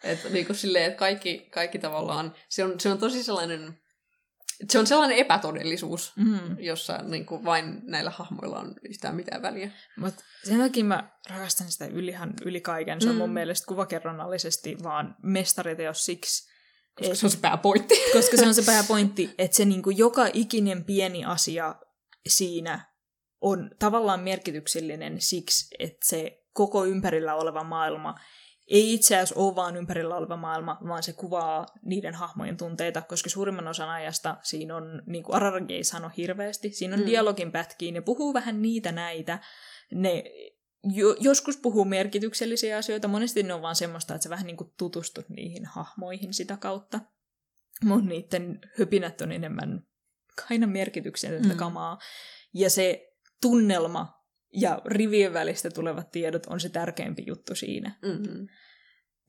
Että niin kuin silleen, että kaikki, kaikki tavallaan, se on, se on tosi sellainen se on sellainen epätodellisuus, mm. jossa niin kuin, vain näillä hahmoilla on yhtään mitään väliä. Mut sen takia mä rakastan sitä ylihan, yli kaiken. Se on mm. mun mielestä kuvakerronnallisesti vaan mestariteos siksi, koska et, se on se pääpointti. [LAUGHS] Koska se on se [LAUGHS] pääpointti, että se niin kuin, joka ikinen pieni asia siinä on tavallaan merkityksellinen siksi, että se koko ympärillä oleva maailma ei itse asiassa ole vaan ympärillä oleva maailma, vaan se kuvaa niiden hahmojen tunteita, koska suurimman osan ajasta siinä on, niin kuin Araragi ei sano hirveästi, siinä on mm. dialogin pätkiin, ne puhuu vähän niitä näitä, ne jo, joskus puhuu merkityksellisiä asioita, monesti ne on vaan semmoista, että sä vähän niin kuin tutustut niihin hahmoihin sitä kautta, mutta niiden höpinät on enemmän aina merkityksellistä mm. kamaa, ja se tunnelma ja rivien välistä tulevat tiedot on se tärkeämpi juttu siinä. Mm-hmm.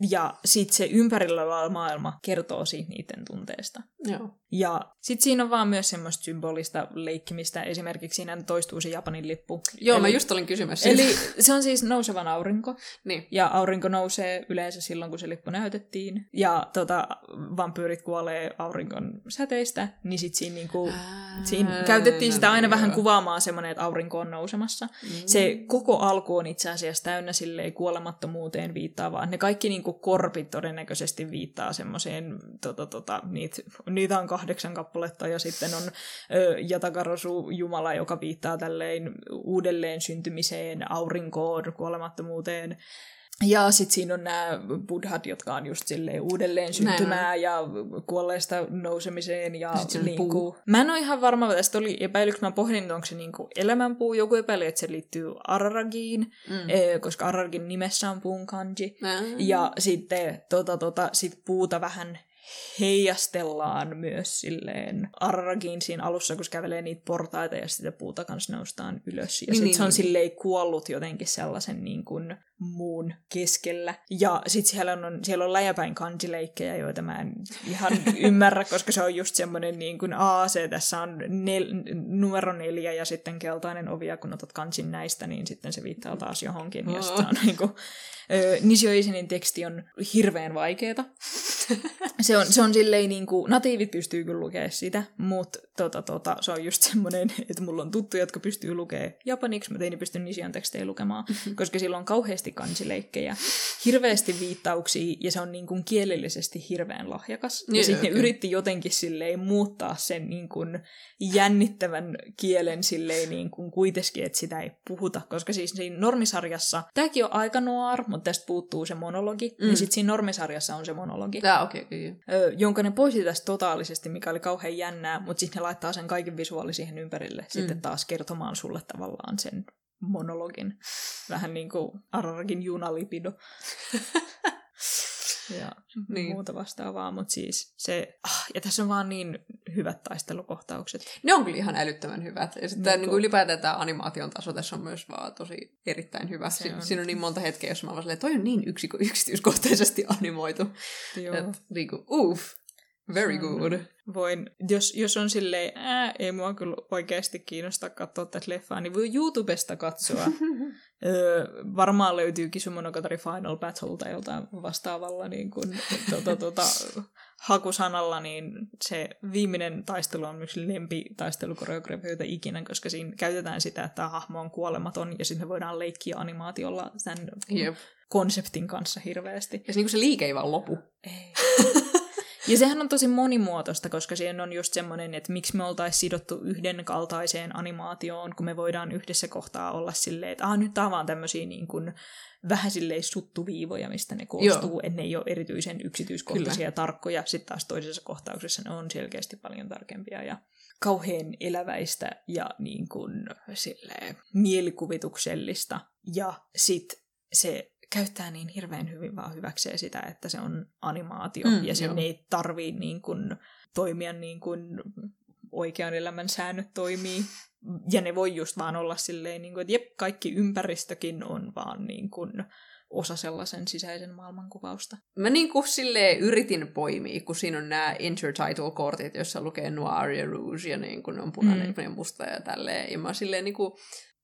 Ja sitten se ympärillä oleva maailma kertoo siitä niiden tunteesta. Joo. Ja sitten siinä on vaan myös semmoista symbolista leikkimistä. Esimerkiksi siinä toistuu se Japanin lippu. Joo, eli, mä just olin kysymässä. Eli se on siis nousevan aurinko. niin. Ja aurinko nousee yleensä silloin, kun se lippu näytettiin. Ja tota, vampyyrit kuolee auringon säteistä. Niin sitten siinä, niinku, siinä käytettiin sitä aina vähän kuvaamaan semmoinen, että aurinko on nousemassa. Mm. Se koko alku on itse asiassa täynnä silleen kuolemattomuuteen viittaavaa. Ne kaikki niinku korpit todennäköisesti viittaa semmoiseen, tota, tota, niitä, niitä on kahdeksan kappaletta ja sitten on Jatakarosu Jumala, joka viittaa tälleen uudelleen syntymiseen, aurinkoon, kuolemattomuuteen. Ja sitten siinä on nämä buddhat, jotka on just silleen uudelleen syntymää Näin. ja kuolleesta nousemiseen. Ja niinku, mä en ole ihan varma, tästä oli epäilyksi, mä pohdin, onko se niinku elämänpuu. Joku epäili, että se liittyy Araragiin, mm. eh, koska Araragin nimessä on puun kanji. Mm. Ja sitten tota, tota, sit puuta vähän heijastellaan myös silleen Arragin siinä alussa, kun kävelee niitä portaita ja sitten puuta kanssa noustaan ylös. Ja niin, sitten niin, se on niin. silleen kuollut jotenkin sellaisen niin kuin muun keskellä. Ja sitten siellä on, siellä on läjäpäin kanjileikkejä, joita mä en ihan [LAUGHS] ymmärrä, koska se on just semmoinen niin kuin AC, tässä on nel, numero neljä ja sitten keltainen ovi, ja kun otat kanjin näistä, niin sitten se viittaa taas johonkin. Oh. Ja se on niin kuin, Nisio Isinin teksti on hirveän vaikeeta. [LAUGHS] se on, se on silleen niin kuin, natiivit pystyy kyllä lukemaan sitä, mutta tota, tota, se on just semmoinen, [LAUGHS] että mulla on tuttuja, jotka pystyy lukemaan japaniksi, mutta ei ne pysty Nision tekstejä lukemaan, koska sillä on kauheasti kansileikkejä, hirveästi viittauksia, ja se on niin kuin kielellisesti hirveän lahjakas. Ja, ja sitten okay. ne yritti jotenkin silleen muuttaa sen niin kuin jännittävän kielen silleen niin kuin kuitenkin, että sitä ei puhuta, koska siis siinä normisarjassa, tämäkin on aika noir, mutta tästä puuttuu se monologi, mm. ja sitten siinä normisarjassa on se monologi. Tää, okay, okay. Ö, jonka ne poisti tästä totaalisesti, mikä oli kauhean jännää, mutta sitten ne laittaa sen kaiken visuaali siihen ympärille mm. sitten taas kertomaan sulle tavallaan sen monologin. Vähän niin kuin Araragin junalipido. [LAUGHS] ja niin. muuta vastaavaa, mutta siis se, ah, ja tässä on vaan niin hyvät taistelukohtaukset. Ne on kyllä ihan älyttömän hyvät. Ja sitten niin, niin kuin ylipäätään tämä animaation taso tässä on myös vaan tosi erittäin hyvä. Si- on. Siinä on niin monta hetkeä, jossa mä vaan silleen, toi on niin yksiko- yksityiskohtaisesti [LAUGHS] animoitu. Joo. Et, niin kuin, uff, very good. Voin, jos, jos on silleen, ää, ei mua kyllä oikeasti kiinnosta katsoa tätä leffaa, niin voi YouTubesta katsoa. [LAUGHS] öö, varmaan löytyy Kisumonogatari Final Battle tai jotain vastaavalla niin kuin, tuota, tuota, hakusanalla, niin se viimeinen taistelu on yksi lempitaistelukoreografioita ikinä, koska siinä käytetään sitä, että tämä hahmo on kuolematon ja sitten me voidaan leikkiä animaatiolla sen yep. konseptin kanssa hirveästi. Ja se, niin se liike ei vaan lopu. Ei. [LAUGHS] Ja sehän on tosi monimuotoista, koska siinä on just semmoinen, että miksi me oltaisiin sidottu yhdenkaltaiseen animaatioon, kun me voidaan yhdessä kohtaa olla silleen, että ah, nyt tämä on vaan tämmöisiä niin kuin, vähän silleen suttuviivoja, mistä ne koostuu, että ne ei ole erityisen yksityiskohtaisia Kyllä. ja tarkkoja. Sitten taas toisessa kohtauksessa ne on selkeästi paljon tarkempia ja kauhean eläväistä ja niin kuin, silleen, mielikuvituksellista. Ja sitten se käyttää niin hirveän hyvin vaan hyväkseen sitä, että se on animaatio mm, ja sen joo. ei tarvii niin kuin toimia niin kuin oikean elämän säännöt toimii. Ja ne voi just vaan olla silleen, niin kuin, että jep, kaikki ympäristökin on vaan niin kuin osa sellaisen sisäisen maailmankuvausta. Mä niin kuin silleen yritin poimia, kun siinä on nämä intertitle-kortit, joissa lukee noir ja rouge ja niin kuin on punainen mm. ja musta ja tälleen. Ja mä silleen niin kuin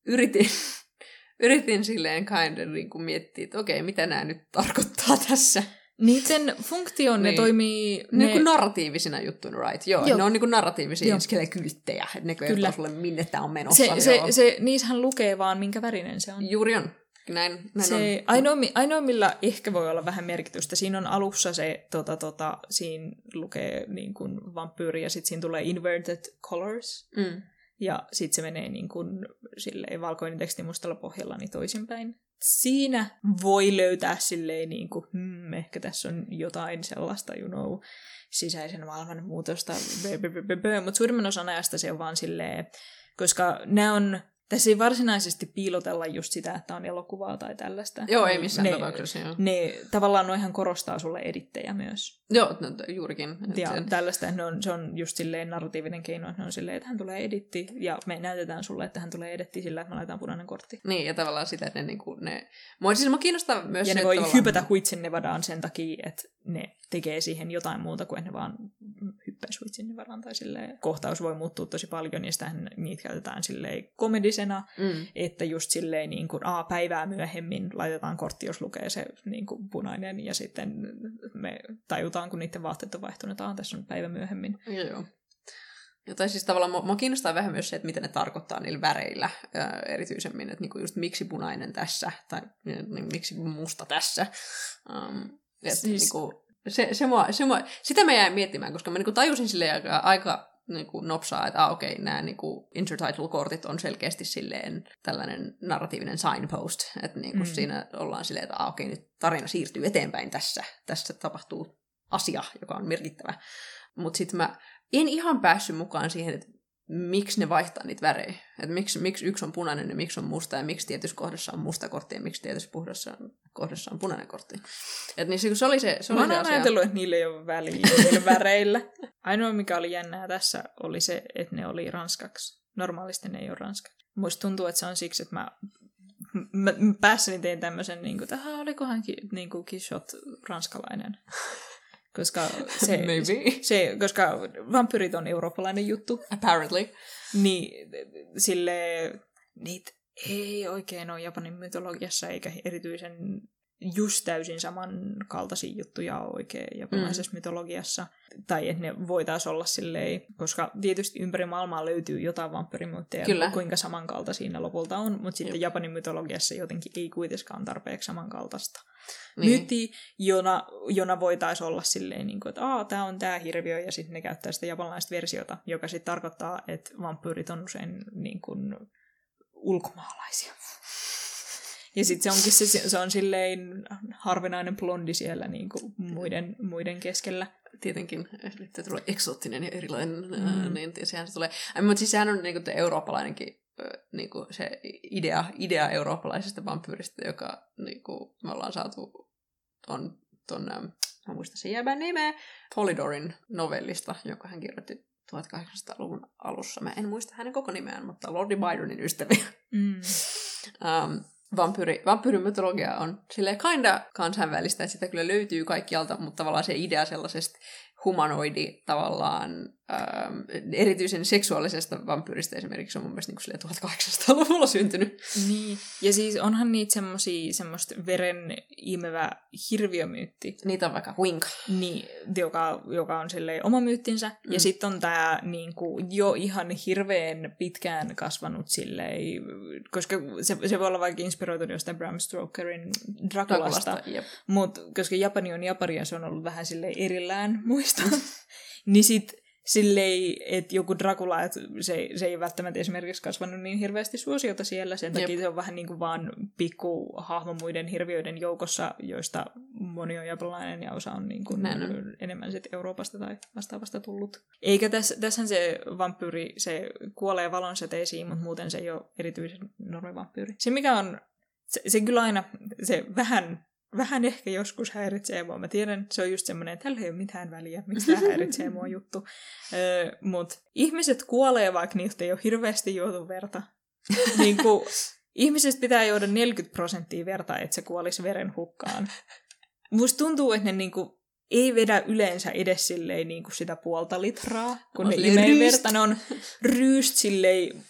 yritin [LAUGHS] yritin silleen kind of niin kuin miettiä, että okei, mitä nämä nyt tarkoittaa tässä. Niiden funktio, niin. ne toimii... Ne... Niin kuin narratiivisina juttuina, right? Joo, Joo. ne on niin kuin narratiivisia kylttejä, että ne kertoo sulle, minne tämä on menossa. Se, se, se, niissähän lukee vaan, minkä värinen se on. Juuri on. Näin, näin se, on. Ainoa, ainoa, millä ehkä voi olla vähän merkitystä, siinä on alussa se, tota, tota, siinä lukee niin kuin vampyyri ja sitten siinä tulee inverted colors. Mm. Ja sitten se menee niin kuin, silleen, valkoinen teksti mustalla pohjalla niin toisinpäin. Siinä voi löytää silleen, niin kuin, hmm, ehkä tässä on jotain sellaista, you know, sisäisen maailman muutosta, mutta suurimman osan ajasta se on vaan silleen, koska nämä on tässä ei varsinaisesti piilotella just sitä, että on elokuvaa tai tällaista. Joo, ei missään ne, tapauksessa, joo. Ne tavallaan noihan korostaa sulle edittejä myös. Joo, no, juurikin. Ja sen... tällaista, ne on, se on just silleen narratiivinen keino, että ne on silleen, että hän tulee editti, ja me näytetään sulle, että hän tulee editti sillä, että me laitetaan punainen kortti. Niin, ja tavallaan sitä, että ne, niin kuin, ne... Mua, siis mua kiinnostaa myös Ja se, ne voi tavallaan... hypätä huitsin Nevadaan sen takia, että ne tekee siihen jotain muuta kuin ne vaan hyppäisi huitsin Nevadaan, tai silleen kohtaus voi muuttua tosi paljon, ja sitähän niitä käytetään silleen komedisena, Mm. että just silleen niin kuin, aa, päivää myöhemmin laitetaan kortti, jos lukee se niin kuin punainen, ja sitten me tajutaan, kun niiden vaatteet on vaihtunut, että aa, tässä on päivä myöhemmin. Joo, joo. Ja tai siis tavallaan mua, mua kiinnostaa vähän myös se, että mitä ne tarkoittaa niillä väreillä ää, erityisemmin, että niinku just miksi punainen tässä, tai niin, miksi musta tässä. Um, Siis- niinku, se, se, mua, se mua, sitä mä jäin miettimään, koska mä niinku tajusin sille aika, aika niinku nopsaa, että ah, okei, nämä niinku intertitle-kortit on selkeästi silleen tällainen narratiivinen signpost, että niinku Mm. mm. siinä ollaan silleen, että ah, okei, nyt tarina siirtyy eteenpäin tässä, tässä tapahtuu asia, joka on merkittävä. Mutta sitten mä en ihan päässyt mukaan siihen, että miksi ne vaihtaa niitä värejä. Että miksi, miksi yksi on punainen ja miksi on musta ja miksi tietyssä kohdassa on musta kortti ja miksi tietyssä kohdassa on, kohdassa on punainen kortti. Et niin se, se oli se, se, Mä oli oon se aina asia. ajatellut, että niillä ei ole väliä niillä [LAUGHS] väreillä. Ainoa, mikä oli jännää tässä, oli se, että ne oli ranskaksi. Normaalisti ne ei ole ranskaksi. Muista tuntuu, että se on siksi, että mä, mä, päässäni tein tämmöisen, niin kuin, että "Aha, olikohan ki, niin kuin Kishot ranskalainen. [LAUGHS] Koska [LAUGHS] se, Maybe. se, koska vampyrit on eurooppalainen juttu, Apparently. niin sille niitä ei oikein ole Japanin mytologiassa eikä erityisen just täysin samankaltaisia juttuja oikein japanilaisessa mm. mytologiassa. Tai että ne voitaisiin olla silleen, koska tietysti ympäri maailmaa löytyy jotain vampyrimuutteja, Kyllä. kuinka samankaltaisia ne lopulta on, mutta sitten Jep. Japanin mytologiassa jotenkin ei kuitenkaan tarpeeksi samankaltaista Niin. myytti, jona, jona voitaisiin olla silleen, niin kuin, että Aa, tämä on tämä hirviö, ja sitten ne käyttää sitä japanilaista versiota, joka sitten tarkoittaa, että vampyyrit on usein niin kuin, ulkomaalaisia. Ja sitten se onkin se, se on silleen harvinainen blondi siellä niin kuin muiden, muiden keskellä. Tietenkin, että tulee eksoottinen ja erilainen, Mm. niin sehän se tulee. Ai, mutta siis sehän on niin kuin, eurooppalainenkin ö, niin kuin se idea, idea eurooppalaisesta vampyyristä, joka niin kuin, me ollaan saatu ton, ton mä muistan sen jäbän nimeä, Polidorin novellista, joka hän kirjoitti 1800-luvun alussa. Mä en muista hänen koko nimeään, mutta Lordi Byronin ystäviä. Mm. Um, vampyyri, vampyyrimytologia on silleen kinda kansainvälistä, että sitä kyllä löytyy kaikkialta, mutta tavallaan se idea sellaisesta humanoidi tavallaan ähm, erityisen seksuaalisesta vampyyristä esimerkiksi on mun mielestä niin kuin 1800-luvulla syntynyt. Niin. Ja siis onhan niitä semmosia, semmoista veren imevä hirviömyytti, Niitä on vaikka Wink. niin, joka, joka on silleen oma myyttinsä. Mm. Ja sitten on tämä niinku, jo ihan hirveän pitkään kasvanut silleen, koska se, se voi olla vaikka inspiroitunut jostain Bram Stokerin Draculasta, Draculasta. Mutta koska Japani on Japani ja se on ollut vähän silleen erillään muista, [LAUGHS] niin sit silleen, että joku Dracula, että se, se ei välttämättä esimerkiksi kasvanut niin hirveästi suosiota siellä, sen takia Jep. se on vähän niin kuin vaan pikku hahmo muiden hirviöiden joukossa, joista moni on japanilainen ja osa on niin kuin Näin enemmän sit Euroopasta tai vastaavasta tullut. Eikä tässä, tässähän se vampyyri, se kuolee valonsäteisiin, mutta muuten se ei ole erityisen normivampyyri. Se mikä on, se, se kyllä aina, se vähän vähän ehkä joskus häiritsee mua. Mä tiedän, se on just semmoinen, että tällä ei ole mitään väliä, miksi tämä häiritsee mua [LAUGHS] juttu. Öö, Mutta ihmiset kuolee, vaikka niistä ei ole hirveästi juotu verta. [LAUGHS] niin kuin, ihmisestä pitää juoda 40 prosenttia verta, että se kuolisi veren hukkaan. Musta tuntuu, että ne niinku ei vedä yleensä edes silleen niinku sitä puolta litraa, kun On ne imee verta. Ne on ryyst silleen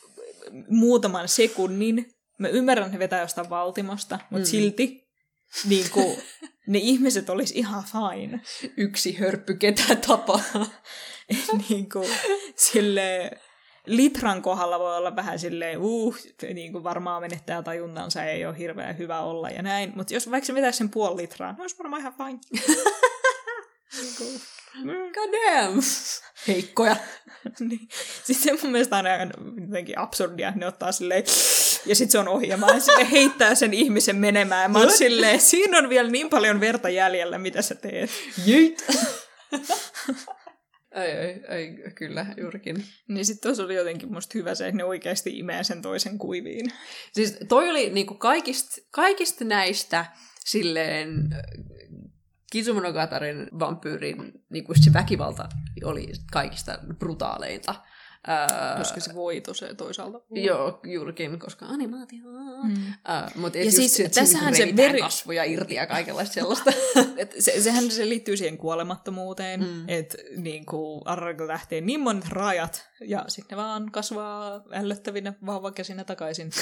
muutaman sekunnin. Mä ymmärrän, että ne vetää jostain valtimosta, mutta mm. silti niin kuin, ne ihmiset olisi ihan fine. Yksi hörppy ketä tapaa. [LAUGHS] niin kuin, sille litran kohdalla voi olla vähän silleen, uh, niin kuin varmaan menettää tajuntansa, ei ole hirveän hyvä olla ja näin. Mutta jos vaikka se vetäisi sen puoli litraa, niin olisi varmaan ihan fine. [LAUGHS] niin kuin, mm. God damn! heikkoja. [LAUGHS] niin. Siis se mun mielestä aina jotenkin absurdia, että ne ottaa silleen, ja sitten se on ohi, ja mä sille heittää sen ihmisen menemään. Mä oon silleen, siinä on vielä niin paljon verta jäljellä, mitä sä teet. Jyt! [LAUGHS] Ai, ai, ai, kyllä, juurikin. Niin sitten tuossa oli jotenkin musta hyvä se, että ne oikeasti imee sen toisen kuiviin. Siis toi oli niinku kaikista, kaikista näistä silleen Kisumonogatarin vampyyrin niinku se väkivalta oli kaikista brutaaleinta. Ää, koska se voito se toisaalta. Joo, juurikin, koska animaatio. Mm. Uh, mutta ja siis se, tässähän se veri... kasvoja irti ja kaikenlaista sellaista. [LAUGHS] et se, sehän se liittyy siihen kuolemattomuuteen, mm. että niin Arraga lähtee niin monet rajat ja sitten ne vaan kasvaa ällöttävinä vauvakäsinä takaisin. [LAUGHS]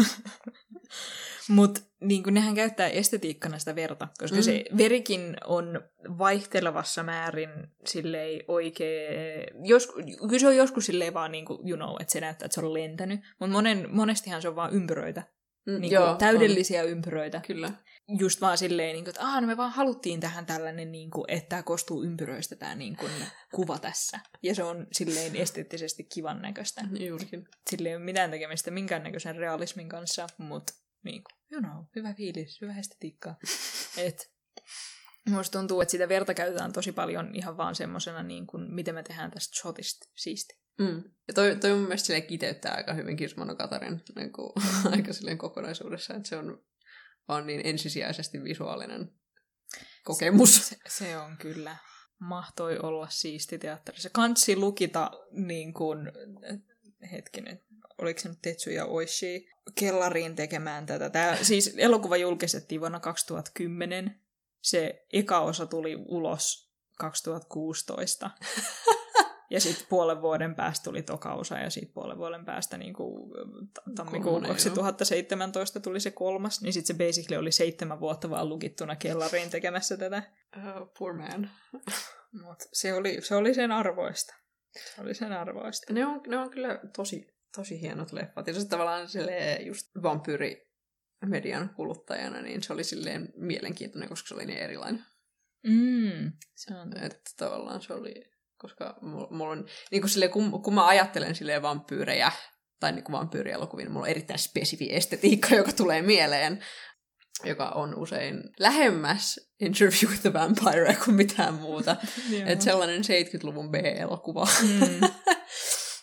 [LAUGHS] Mutta niin nehän käyttää estetiikkana sitä verta, koska mm. se verikin on vaihtelevassa määrin silleen oikein... Jos, kyllä se on joskus silleen vaan, niin kuin, you know, että se näyttää, että se on lentänyt, mutta monen, monestihan se on vaan ympyröitä. Mm, niin joo, täydellisiä on. ympyröitä. Kyllä. Just vaan silleen, niin kuin, että no me vaan haluttiin tähän tällainen, niin kuin, että tämä koostuu ympyröistä tämä niin kuin, kuva tässä. Ja se on silleen esteettisesti kivan näköistä. Juurikin. Silleen ei ole mitään tekemistä minkäännäköisen realismin kanssa, mutta niin kuin, you know, hyvä fiilis, hyvä estetiikka. [LAUGHS] Et, Musta tuntuu, että sitä verta käytetään tosi paljon ihan vaan semmosena, niin kuin, miten me tehdään tästä shotista siisti. Mm. Ja toi, toi mun mielestä kiteyttää aika hyvin Kirsimano Katarin niin kuin, [LAUGHS] aika silleen kokonaisuudessa, että se on vaan niin ensisijaisesti visuaalinen kokemus. Se, se on kyllä. Mahtoi olla siisti teatteri. Se kansi lukita niin kuin, hetkinen, oliko se nyt Tetsuya Oishi, kellariin tekemään tätä. Tämä, siis elokuva julkistettiin vuonna 2010. Se eka osa tuli ulos 2016. ja sitten puolen vuoden päästä tuli toka osa, ja sitten puolen vuoden päästä niin kuin, tammikuun 2017 tuli se kolmas, niin sitten se basically oli seitsemän vuotta vaan lukittuna kellariin tekemässä tätä. Uh, poor man. Mut se oli, se oli sen arvoista. Se oli sen arvoista. Ne on, ne on kyllä tosi, tosi hienot leffat. Ja se tavallaan just vampyyri median kuluttajana, niin se oli silleen mielenkiintoinen, koska se oli niin erilainen. Mm, se on. Että tavallaan se oli, koska mulla on, niin kuin silleen, kun, kun mä ajattelen silleen vampyyrejä, tai niin kuin vampyyrielokuvia, niin mulla on erittäin spesifi estetiikka, joka tulee mieleen, joka on usein lähemmäs Interview with the Vampire kuin mitään muuta. [LAUGHS] Että sellainen 70-luvun B-elokuva. Mm. [LAUGHS]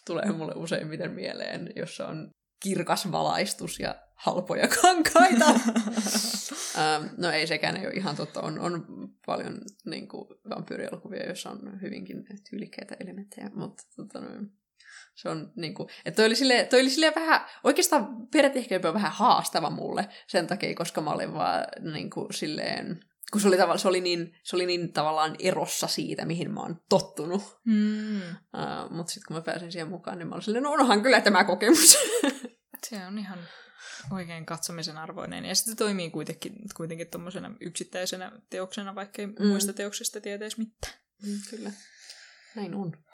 tulee mulle useimmiten mieleen, jossa on kirkas valaistus ja halpoja [LAUGHS] kankaita. um, [LAUGHS] no ei sekään ei ole ihan totta. On, on paljon niin kuin, vampyyrielokuvia, joissa on hyvinkin tyylikkäitä elementtejä, mutta tota, no, se on niin kuin, että toi oli, sille, toi oli sille vähän, oikeastaan periaatteessa ehkä vähän haastava mulle sen takia, koska mä olin vaan niin kuin, silleen, kun se oli, tavallaan, se, oli niin, se oli niin tavallaan erossa siitä, mihin mä oon tottunut. Mm. Uh, mutta sitten kun mä pääsin siihen mukaan, niin mä olin silleen, no onhan kyllä tämä kokemus. [LAUGHS] se on ihan oikein katsomisen arvoinen. Ja sitten toimii kuitenkin, kuitenkin tuommoisena yksittäisenä teoksena, vaikkei mm. muista teoksista tietäisi mitään. Mm, kyllä. Näin on.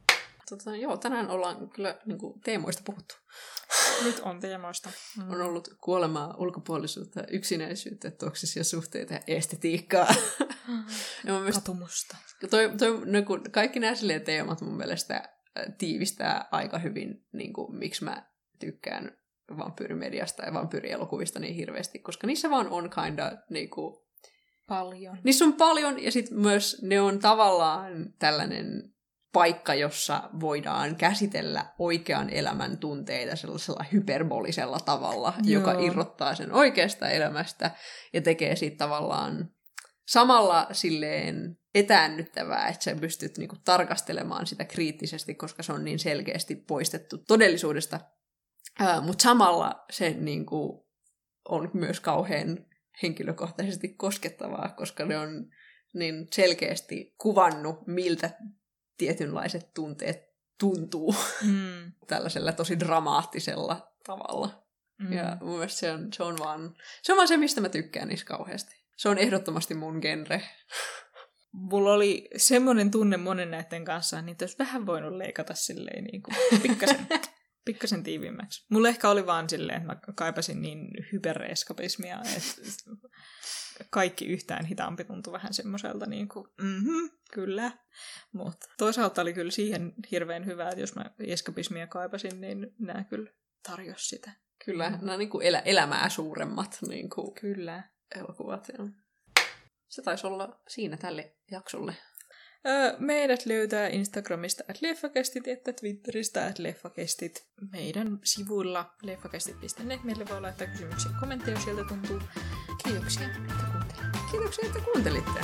Tota, joo, tänään ollaan kyllä niin kuin, teemoista puhuttu. Nyt on teemoista. Mm. On ollut kuolemaa, ulkopuolisuutta, yksinäisyyttä, toksisia suhteita [LAUGHS] ja estetiikkaa. ja mielestä, Katumusta. Toi, toi, no, kun kaikki nämä teemat mun mielestä tiivistää aika hyvin, niin kuin, miksi mä tykkään vampyyrimediasta ja vampyyrielokuvista niin hirveästi, koska niissä vaan on kinda niin kuin, paljon. Niissä on paljon ja sitten myös ne on tavallaan tällainen paikka, jossa voidaan käsitellä oikean elämän tunteita sellaisella hyperbolisella tavalla, Joo. joka irrottaa sen oikeasta elämästä ja tekee siitä tavallaan samalla silleen etäännyttävää, että sä pystyt niinku tarkastelemaan sitä kriittisesti, koska se on niin selkeästi poistettu todellisuudesta. Mutta samalla se niinku on myös kauhean henkilökohtaisesti koskettavaa, koska ne on niin selkeästi kuvannut, miltä tietynlaiset tunteet tuntuu [LAUGHS] mm. tällaisella tosi dramaattisella tavalla. Mm. Ja mun mielestä se on, se, on vaan, se on vaan se, mistä mä tykkään niissä kauheasti. Se on ehdottomasti mun genre. [LAUGHS] Mulla oli semmoinen tunne monen näiden kanssa, niin olisi vähän voinut leikata silleen niin kuin pikkasen, [LAUGHS] pikkasen tiiviimmäksi. Mulla ehkä oli vaan silleen, että mä kaipasin niin hypereskapismia, että kaikki yhtään hitaampi tuntui vähän semmoiselta niin kuin, mm-hmm, kyllä. Mutta toisaalta oli kyllä siihen hirveän hyvä, että jos mä eskapismia kaipasin, niin nämä kyllä tarjosi sitä. Kyllä, mm. nämä niin kuin elä, elämää suuremmat niin kuin Kyllä. elokuvat. Joo. Se taisi olla siinä tälle jaksolle. Meidät löytää Instagramista at leffakestit, että Twitteristä at leffakestit. Meidän sivuilla leffakestit.net. Meille voi laittaa kysymyksiä ja kommentteja, jos sieltä tuntuu. Kiitoksia, että kuuntelitte. Kiitoksia, että kuuntelitte.